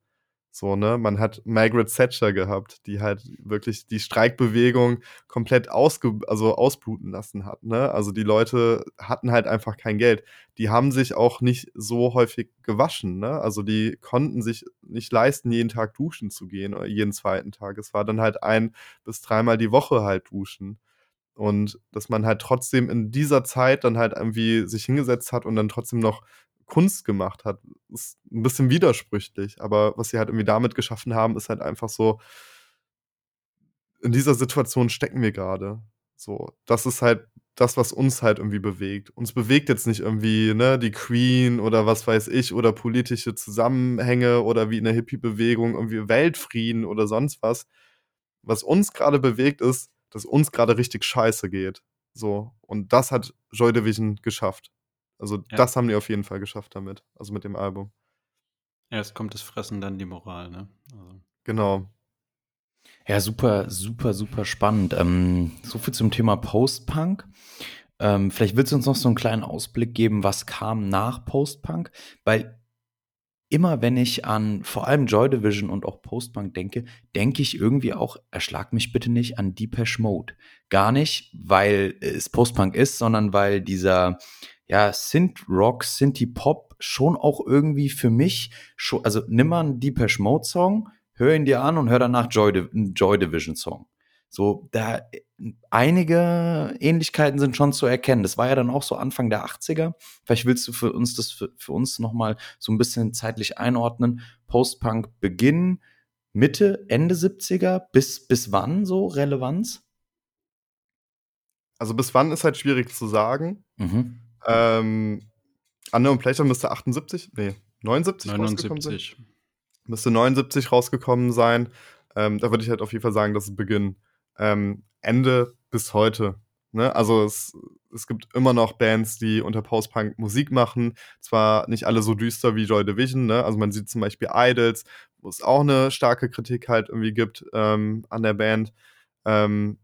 So, ne? Man hat Margaret Thatcher gehabt, die halt wirklich die Streikbewegung komplett ausge also ausbluten lassen hat, ne? Also die Leute hatten halt einfach kein Geld. Die haben sich auch nicht so häufig gewaschen, ne? Also die konnten sich nicht leisten, jeden Tag duschen zu gehen oder jeden zweiten Tag. Es war dann halt ein bis dreimal die Woche halt duschen. Und dass man halt trotzdem in dieser Zeit dann halt irgendwie sich hingesetzt hat und dann trotzdem noch Kunst gemacht hat, ist ein bisschen widersprüchlich. Aber was sie halt irgendwie damit geschaffen haben, ist halt einfach so, in dieser Situation stecken wir gerade. So, das ist halt das, was uns halt irgendwie bewegt. Uns bewegt jetzt nicht irgendwie, ne, die Queen oder was weiß ich oder politische Zusammenhänge oder wie in der Hippie-Bewegung irgendwie Weltfrieden oder sonst was. Was uns gerade bewegt, ist, dass uns gerade richtig scheiße geht. So. Und das hat Joy Division geschafft. Also, Ja. das haben die auf jeden Fall geschafft damit. Also mit dem Album. Erst kommt das Fressen, dann die Moral, ne? Also, Genau. Ja, super, super, super spannend. Ähm, so viel zum Thema Post-Punk. Ähm, vielleicht willst du uns noch so einen kleinen Ausblick geben, was kam nach Post-Punk? Weil immer wenn ich an vor allem Joy Division und auch Post-Punk denke, denke ich irgendwie auch, erschlag mich bitte nicht an Depeche Mode. Gar nicht, weil es Post-Punk ist, sondern weil dieser ja, Synth-Rock, Synthie-Pop schon auch irgendwie für mich, schon, also nimm mal einen Depeche Mode-Song, hör ihn dir an und hör danach Joy, Joy Division Song. So, da einige Ähnlichkeiten sind schon zu erkennen. Das war ja dann auch so Anfang der 80er. Vielleicht willst du für uns das für, für uns nochmal so ein bisschen zeitlich einordnen. Post-Punk Beginn, Mitte, Ende 70er, bis, bis wann so Relevanz? Also bis wann ist halt schwierig zu sagen. Mhm. Ähm, Unknown Pleasure müsste 78, nee, 79 rausgekommen sein. 79. Müsste 79 rausgekommen sein. Ähm, da würde ich halt auf jeden Fall sagen, das ist Beginn. Ähm, Ende bis heute. Ne? Also es, es gibt immer noch Bands, die unter Post-Punk Musik machen. Zwar nicht alle so düster wie Joy Division, ne? Also man sieht zum Beispiel Idols, wo es auch eine starke Kritik halt irgendwie gibt ähm, an der Band. Ähm,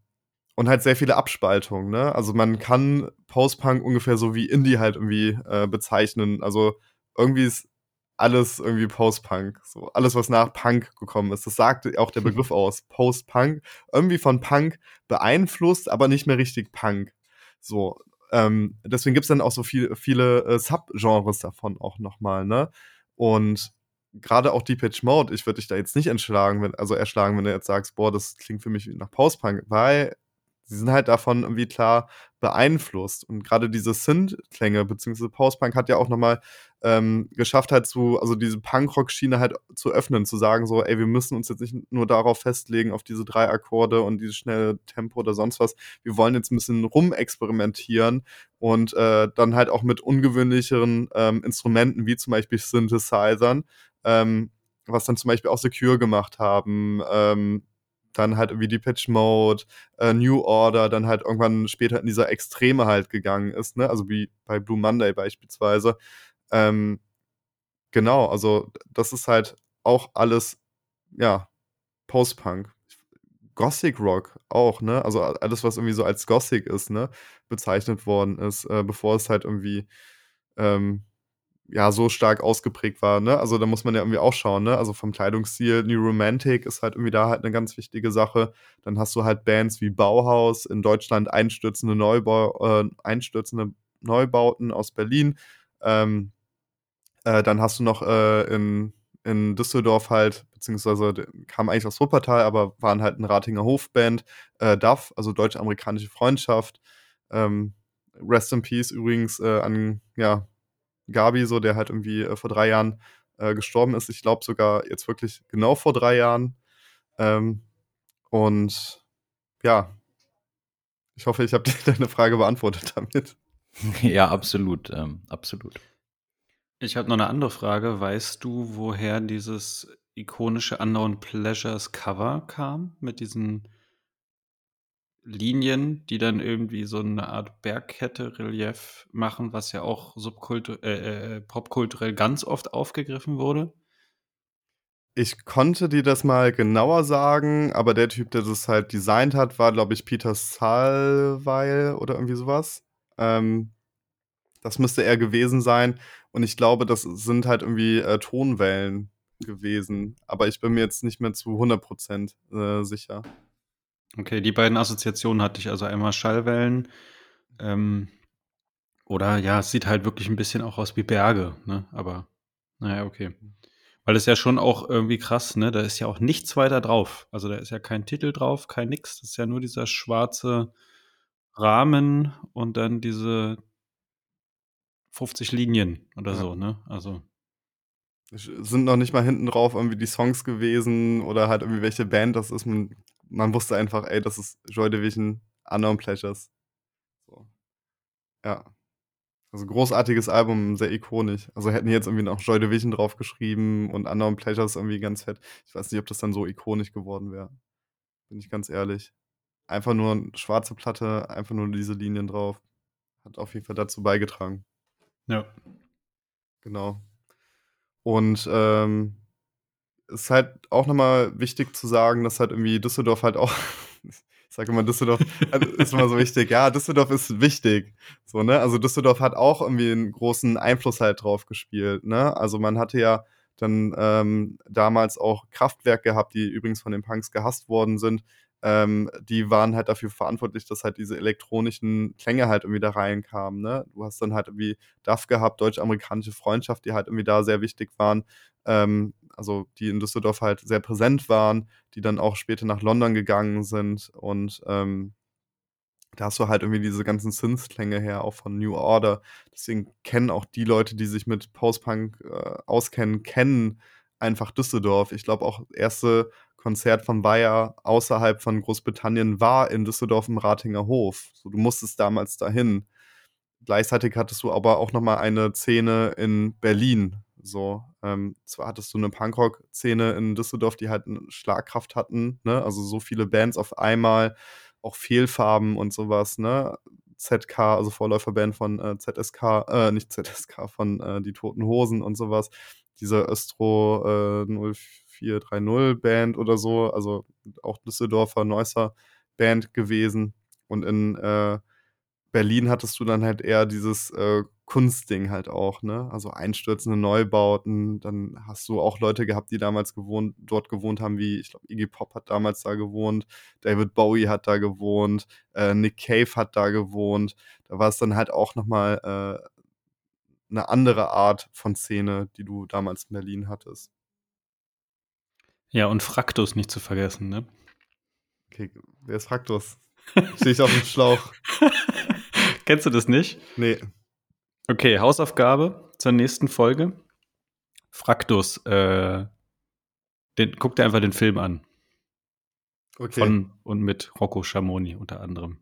und halt sehr viele Abspaltungen, ne? Also man kann Post-Punk ungefähr so wie Indie halt irgendwie äh, bezeichnen. Also irgendwie ist alles irgendwie Post-Punk. So alles, was nach Punk gekommen ist. Das sagt auch der Begriff aus. Post-Punk. Irgendwie von Punk beeinflusst, aber nicht mehr richtig Punk. So. Ähm, deswegen gibt's dann auch so viel, viele äh, Subgenres davon auch nochmal, ne? Und gerade auch Deep Mode, ich würde dich da jetzt nicht entschlagen, wenn, also erschlagen, wenn du jetzt sagst, boah, das klingt für mich nach Post-Punk, weil sie sind halt davon irgendwie klar beeinflusst. Und gerade diese Synth-Klänge, beziehungsweise Post-Punk hat ja auch nochmal ähm, geschafft, halt zu, also diese Punk-Rock-Schiene halt zu öffnen, zu sagen, so, ey, wir müssen uns jetzt nicht nur darauf festlegen, auf diese drei Akkorde und dieses schnelle Tempo oder sonst was. Wir wollen jetzt ein bisschen rumexperimentieren und äh, dann halt auch mit ungewöhnlicheren ähm, Instrumenten, wie zum Beispiel Synthesizern, ähm, was dann zum Beispiel auch Secure gemacht haben, ähm, dann halt irgendwie Depeche Mode, äh, New Order, dann halt irgendwann später in dieser Extreme halt gegangen ist, ne? Also wie bei Blue Monday beispielsweise. Ähm, genau, also das ist halt auch alles, ja, Post-Punk. Gothic Rock auch, ne? Also alles, was irgendwie so als Gothic ist, ne? Bezeichnet worden ist, äh, bevor es halt irgendwie ähm, ja, so stark ausgeprägt war, ne? Also da muss man ja irgendwie auch schauen, ne? Also vom Kleidungsstil, New Romantic ist halt irgendwie da halt eine ganz wichtige Sache. Dann hast du halt Bands wie Bauhaus, in Deutschland einstürzende Neubau, äh, einstürzende Neubauten aus Berlin. Ähm, äh, dann hast du noch äh, in, in Düsseldorf halt, beziehungsweise kam eigentlich aus Wuppertal, aber waren halt ein Ratinger Hofband, äh, DAF, also Deutsch-Amerikanische Freundschaft. Ähm, Rest in Peace übrigens äh, an, ja, Gabi, so der halt irgendwie äh, vor drei Jahren äh, gestorben ist. Ich glaube sogar jetzt wirklich genau vor drei Jahren. Ähm, und ja, ich hoffe, ich habe dir deine Frage beantwortet damit. Ja, absolut, ähm, absolut. Ich habe noch eine andere Frage. Weißt du, woher dieses ikonische Unknown Pleasures Cover kam mit diesen Linien, die dann irgendwie so eine Art Bergkette-Relief machen, was ja auch subkultur äh, äh, popkulturell ganz oft aufgegriffen wurde? Ich konnte dir das mal genauer sagen, aber der Typ, der das halt designt hat, war, glaube ich, Peter Salweil oder irgendwie sowas. Ähm, das müsste er gewesen sein. Und ich glaube, das sind halt irgendwie äh, Tonwellen gewesen. Aber ich bin mir jetzt nicht mehr zu 100% äh, sicher. Okay, die beiden Assoziationen hatte ich also einmal Schallwellen. Ähm, oder ja, es sieht halt wirklich ein bisschen auch aus wie Berge, ne? Aber naja, okay. Weil es ja schon auch irgendwie krass, ne? Da ist ja auch nichts weiter drauf. Also da ist ja kein Titel drauf, kein nix. Das ist ja nur dieser schwarze Rahmen und dann diese 50 Linien oder ja. so, ne? Also. Sind noch nicht mal hinten drauf irgendwie die Songs gewesen oder halt irgendwie welche Band das ist. Man man wusste einfach, ey, das ist Joy Division, Unknown Pleasures. So. Ja. Also großartiges Album, sehr ikonisch. Also hätten jetzt irgendwie noch Joy Division draufgeschrieben und Unknown Pleasures irgendwie ganz fett. Ich weiß nicht, ob das dann so ikonisch geworden wäre. Bin ich ganz ehrlich. Einfach nur eine schwarze Platte, einfach nur diese Linien drauf. Hat auf jeden Fall dazu beigetragen. Ja. Genau. Und ähm, ist halt auch nochmal wichtig zu sagen, dass halt irgendwie Düsseldorf halt auch, ich sage immer Düsseldorf, also ist immer so wichtig, ja, Düsseldorf ist wichtig. So, ne? Also Düsseldorf hat auch irgendwie einen großen Einfluss halt drauf gespielt, ne? Also man hatte ja dann ähm, damals auch Kraftwerk gehabt, die übrigens von den Punks gehasst worden sind. Ähm, die waren halt dafür verantwortlich, dass halt diese elektronischen Klänge halt irgendwie da reinkamen. Ne? Du hast dann halt irgendwie DAF gehabt, deutsch-amerikanische Freundschaft, die halt irgendwie da sehr wichtig waren. Ähm, also die in Düsseldorf halt sehr präsent waren, die dann auch später nach London gegangen sind und ähm, da hast du halt irgendwie diese ganzen Synth-Klänge her, auch von New Order. Deswegen kennen auch die Leute, die sich mit Post-Punk äh, auskennen, kennen einfach Düsseldorf. Ich glaube auch erste Konzert von Bayer außerhalb von Großbritannien war in Düsseldorf im Ratinger Hof. So, du musstest damals dahin. Gleichzeitig hattest du aber auch noch mal eine Szene in Berlin, so, ähm, zwar hattest du eine Punkrock-Szene in Düsseldorf, die halt eine Schlagkraft hatten, ne? Also so viele Bands auf einmal, auch Fehlfarben und sowas, ne? ZK, also Vorläuferband von äh, ZSK, äh, nicht ZSK, von äh, Die Toten Hosen und sowas. Diese Östro äh, 0430 Band oder so, also auch Düsseldorfer Neusser Band gewesen. Und in äh, Berlin hattest du dann halt eher dieses äh, Kunstding halt auch, ne? Also einstürzende Neubauten. Dann hast du auch Leute gehabt, die damals gewohnt, dort gewohnt haben, wie, ich glaube, Iggy Pop hat damals da gewohnt, David Bowie hat da gewohnt, äh, Nick Cave hat da gewohnt. Da war es dann halt auch nochmal äh, eine andere Art von Szene, die du damals in Berlin hattest. Ja, und Fraktus nicht zu vergessen, ne? Okay, wer ist Fraktus? Stehe ich auf dem Schlauch. Kennst du das nicht? Nee. Okay, Hausaufgabe zur nächsten Folge. Fraktus, äh, den, guck dir einfach den Film an. Okay. Von und mit Rocco Schamoni unter anderem.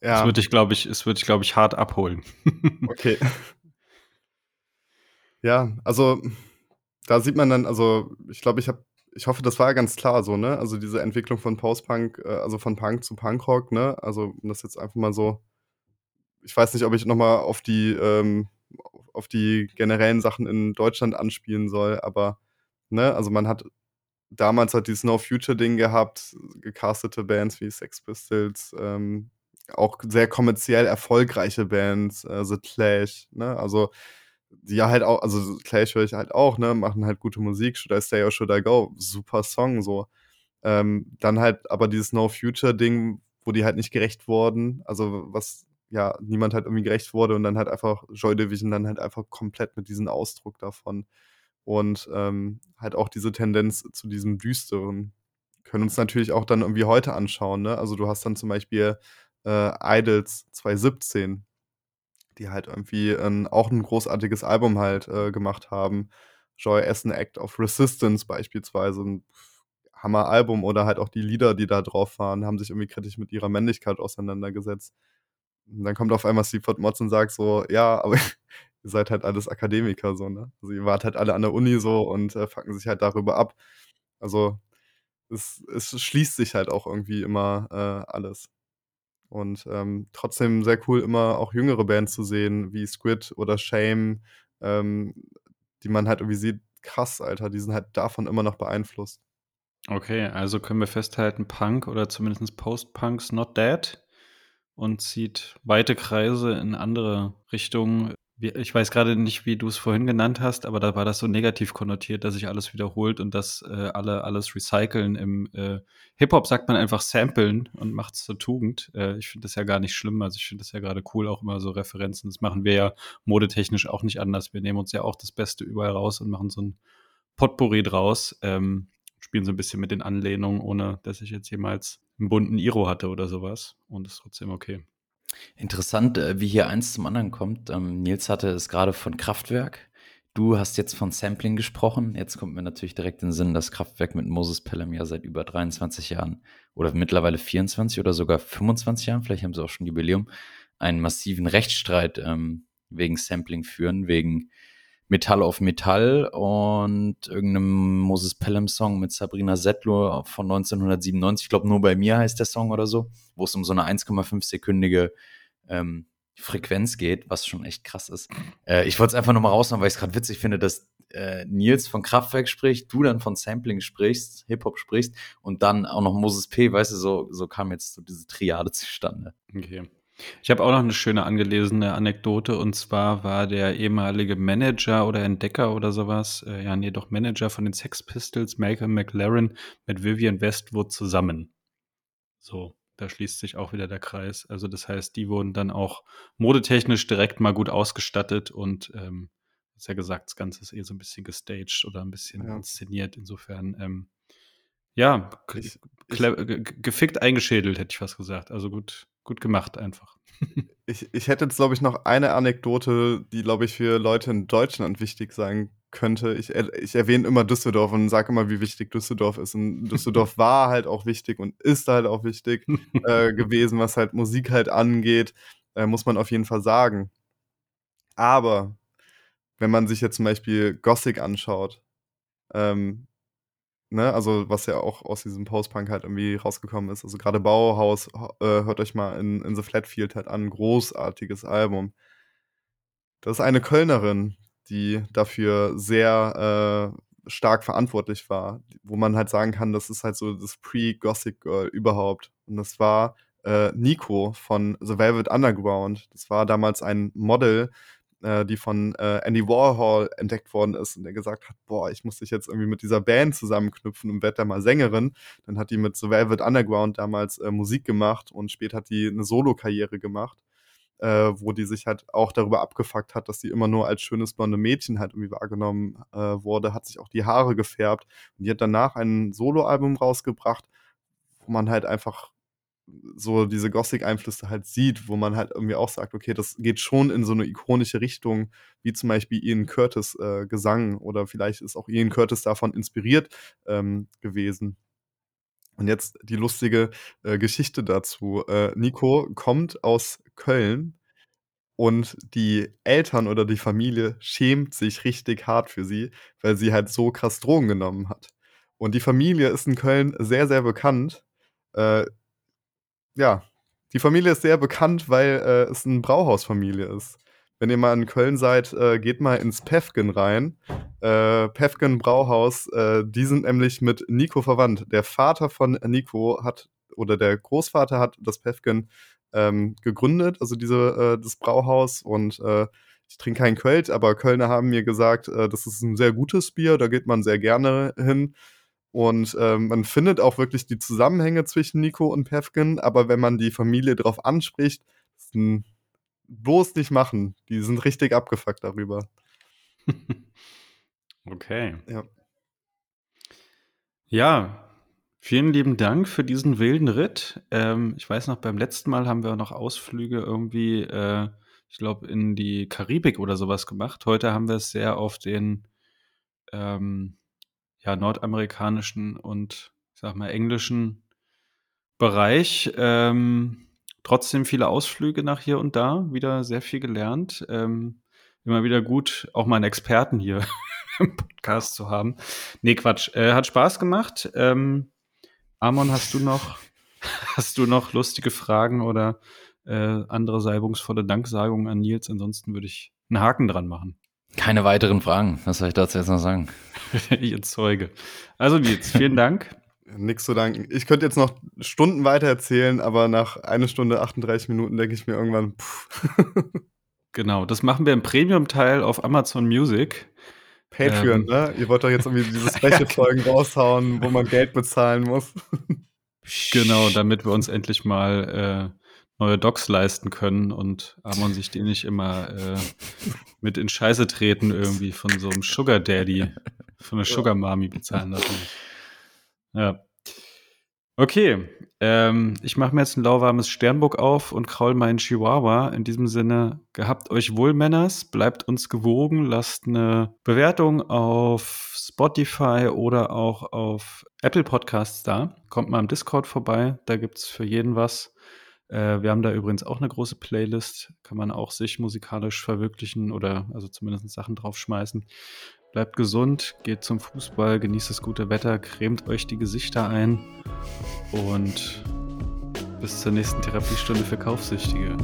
ja. Es würde ich, glaube ich, es würde ich, glaube ich, hart abholen. Okay. Ja, also da sieht man dann, also ich glaube, ich habe, ich hoffe, das war ganz klar so, ne? Also diese Entwicklung von Post-Punk, äh, also von Punk zu Punkrock, ne? Also das jetzt einfach mal so, ich weiß nicht, ob ich nochmal auf die, ähm, auf die generellen Sachen in Deutschland anspielen soll, aber, ne, also man hat damals halt dieses No Future Ding gehabt, gecastete Bands wie Sex Pistols, ähm, auch sehr kommerziell erfolgreiche Bands, äh, The Clash, ne? Also die ja halt auch, also Clash höre ich halt auch, ne? Machen halt gute Musik, Should I Stay or Should I Go? Super Song, so. Ähm, dann halt aber dieses No Future Ding, wo die halt nicht gerecht wurden, also was ja niemand halt irgendwie gerecht wurde und dann halt einfach Joy Division dann halt einfach komplett mit diesem Ausdruck davon und ähm, halt auch diese Tendenz zu diesem Düsteren können uns natürlich auch dann irgendwie heute anschauen, ne? Also du hast dann zum Beispiel äh, Idols 2017, die halt irgendwie ähm, auch ein großartiges Album halt äh, gemacht haben. Joy an Act of Resistance beispielsweise, ein Hammer-Album oder halt auch die Lieder, die da drauf waren, haben sich irgendwie kritisch mit ihrer Männlichkeit auseinandergesetzt. Und dann kommt auf einmal Seaford Mods und sagt so, ja, aber ihr seid halt alles Akademiker, so, ne? Also ihr wart halt alle an der Uni so und äh, fucken sich halt darüber ab. Also es, es schließt sich halt auch irgendwie immer äh, alles. Und ähm, trotzdem sehr cool, immer auch jüngere Bands zu sehen, wie Squid oder Shame, ähm, die man halt irgendwie sieht, krass, Alter, die sind halt davon immer noch beeinflusst. Okay, also können wir festhalten, Punk oder zumindest Post-Punk's not dead und zieht weite Kreise in andere Richtungen. Ich weiß gerade nicht, wie du es vorhin genannt hast, aber da war das so negativ konnotiert, dass sich alles wiederholt und dass äh, alle alles recyceln. Im äh, Hip-Hop sagt man einfach samplen und macht es zur Tugend. Äh, ich finde das ja gar nicht schlimm. Also ich finde das ja gerade cool, auch immer so Referenzen. Das machen wir ja modetechnisch auch nicht anders. Wir nehmen uns ja auch das Beste überall raus und machen so ein Potpourri draus. Ähm, spielen so ein bisschen mit den Anlehnungen, ohne dass ich jetzt jemals einen bunten Iro hatte oder sowas. Und ist trotzdem okay. Interessant, äh, wie hier eins zum anderen kommt. Ähm, Nils hatte es gerade von Kraftwerk. Du hast jetzt von Sampling gesprochen. Jetzt kommt mir natürlich direkt in den Sinn, dass Kraftwerk mit Moses Pelham ja seit über 23 Jahren oder mittlerweile 24 oder sogar 25 Jahren, vielleicht haben sie auch schon Jubiläum, einen massiven Rechtsstreit ähm, wegen Sampling führen, wegen Metall auf Metall und irgendeinem Moses Pelham Song mit Sabrina Settler von 1997. Ich glaube, nur bei mir heißt der Song oder so, wo es um so eine 1,5 sekündige ähm, Frequenz geht, was schon echt krass ist. Äh, ich wollte es einfach nochmal raushauen, weil ich es gerade witzig finde, dass äh, Nils von Kraftwerk spricht, du dann von Sampling sprichst, Hip-Hop sprichst und dann auch noch Moses P., weißt du, so, so kam jetzt so diese Triade zustande. Okay. Ich habe auch noch eine schöne angelesene Anekdote und zwar war der ehemalige Manager oder Entdecker oder sowas, äh, ja, nee, doch Manager von den Sex Pistols, Malcolm McLaren, mit Vivian Westwood zusammen. So, da schließt sich auch wieder der Kreis. Also, das heißt, die wurden dann auch modetechnisch direkt mal gut ausgestattet und ähm, ist ja gesagt, das Ganze ist eh so ein bisschen gestaged oder ein bisschen Ja. inszeniert. Insofern, ähm, ja, cle- ge- ge- gefickt eingeschädelt, hätte ich fast gesagt. Also gut, gut gemacht einfach. Ich, ich hätte jetzt, glaube ich, noch eine Anekdote, die, glaube ich, für Leute in Deutschland wichtig sein könnte. Ich, ich erwähne immer Düsseldorf und sage immer, wie wichtig Düsseldorf ist. Und Düsseldorf war halt auch wichtig und ist halt auch wichtig äh, gewesen, was halt Musik halt angeht, äh, muss man auf jeden Fall sagen. Aber wenn man sich jetzt zum Beispiel Gothic anschaut, ähm, ne, also was ja auch aus diesem Post-Punk halt irgendwie rausgekommen ist. Also gerade Bauhaus, äh, hört euch mal in, in The Flatfield halt an, großartiges Album. Das ist eine Kölnerin, die dafür sehr äh, stark verantwortlich war, wo man halt sagen kann, das ist halt so das Pre-Gothic Girl überhaupt. Und das war äh, Nico von The Velvet Underground. Das war damals ein Model, äh, die von äh, Andy Warhol entdeckt worden ist und der gesagt hat, boah, ich muss dich jetzt irgendwie mit dieser Band zusammenknüpfen und werd da mal Sängerin. Dann hat die mit The Velvet Underground damals äh, Musik gemacht und später hat die eine Solo-Karriere gemacht. Äh, wo die sich halt auch darüber abgefuckt hat, dass sie immer nur als schönes blonde Mädchen halt irgendwie wahrgenommen äh, wurde, hat sich auch die Haare gefärbt und die hat danach ein Soloalbum rausgebracht, wo man halt einfach so diese Gothic-Einflüsse halt sieht, wo man halt irgendwie auch sagt, okay, das geht schon in so eine ikonische Richtung, wie zum Beispiel Ian Curtis äh, Gesang oder vielleicht ist auch Ian Curtis davon inspiriert ähm, gewesen. Und jetzt die lustige äh, Geschichte dazu. Äh, Nico kommt aus Köln und die Eltern oder die Familie schämt sich richtig hart für sie, weil sie halt so krass Drogen genommen hat. Und die Familie ist in Köln sehr, sehr bekannt. Ja, die Familie ist sehr bekannt, weil äh, es eine Brauhausfamilie ist. Wenn ihr mal in Köln seid, äh, geht mal ins Pefken rein. Äh, Pefken Brauhaus, äh, die sind nämlich mit Nico verwandt. Der Vater von Nico hat, oder der Großvater hat das Pefken ähm, gegründet, also diese, äh, das Brauhaus. Und äh, ich trinke kein Köln, aber Kölner haben mir gesagt, das ist ein sehr gutes Bier, da geht man sehr gerne hin. Und ähm, man findet auch wirklich die Zusammenhänge zwischen Nico und Pevkin, aber wenn man die Familie darauf anspricht, ein, bloß nicht machen. Die sind richtig abgefuckt darüber. okay. Ja. Ja, vielen lieben Dank für diesen wilden Ritt. Ähm, ich weiß noch, beim letzten Mal haben wir noch Ausflüge irgendwie, äh, ich glaube, in die Karibik oder sowas gemacht. Heute haben wir es sehr auf den ähm, ja, nordamerikanischen und ich sag mal englischen Bereich. Ähm, trotzdem viele Ausflüge nach hier und da, wieder sehr viel gelernt. Ähm, immer wieder gut, auch mal einen Experten hier im Podcast zu haben. Nee, Quatsch. Äh, hat Spaß gemacht. Ähm, Amon, hast du noch, hast du noch lustige Fragen oder äh, andere salbungsvolle Danksagungen an Nils? Ansonsten würde ich einen Haken dran machen. Keine weiteren Fragen. Was soll ich dazu jetzt noch sagen? ich erzeuge. Also Nils, vielen Dank. Nix zu danken. Ich könnte jetzt noch Stunden weiter erzählen, aber nach einer Stunde 38 Minuten denke ich mir irgendwann, pff. Genau, das machen wir im Premium-Teil auf Amazon Music. Patreon, ähm. ne? Ihr wollt doch jetzt irgendwie diese Special-Folgen raushauen, wo man Geld bezahlen muss. genau, damit wir uns endlich mal äh, neue Docs leisten können und Amon sich die nicht immer äh, mit in Scheiße treten irgendwie von so einem Sugar Daddy, von einer Sugar Mami bezahlen lassen. Ja. Okay, ähm, ich mache mir jetzt ein lauwarmes Sternburg auf und kraul meinen Chihuahua. In diesem Sinne, gehabt euch wohl, Männers, bleibt uns gewogen, lasst eine Bewertung auf Spotify oder auch auf Apple Podcasts da. Kommt mal im Discord vorbei, da gibt es für jeden was. Äh, wir haben da übrigens auch eine große Playlist, kann man auch sich musikalisch verwirklichen oder also zumindest Sachen draufschmeißen. Bleibt gesund, geht zum Fußball, genießt das gute Wetter, cremt euch die Gesichter ein und bis zur nächsten Therapiestunde für Kaufsüchtige.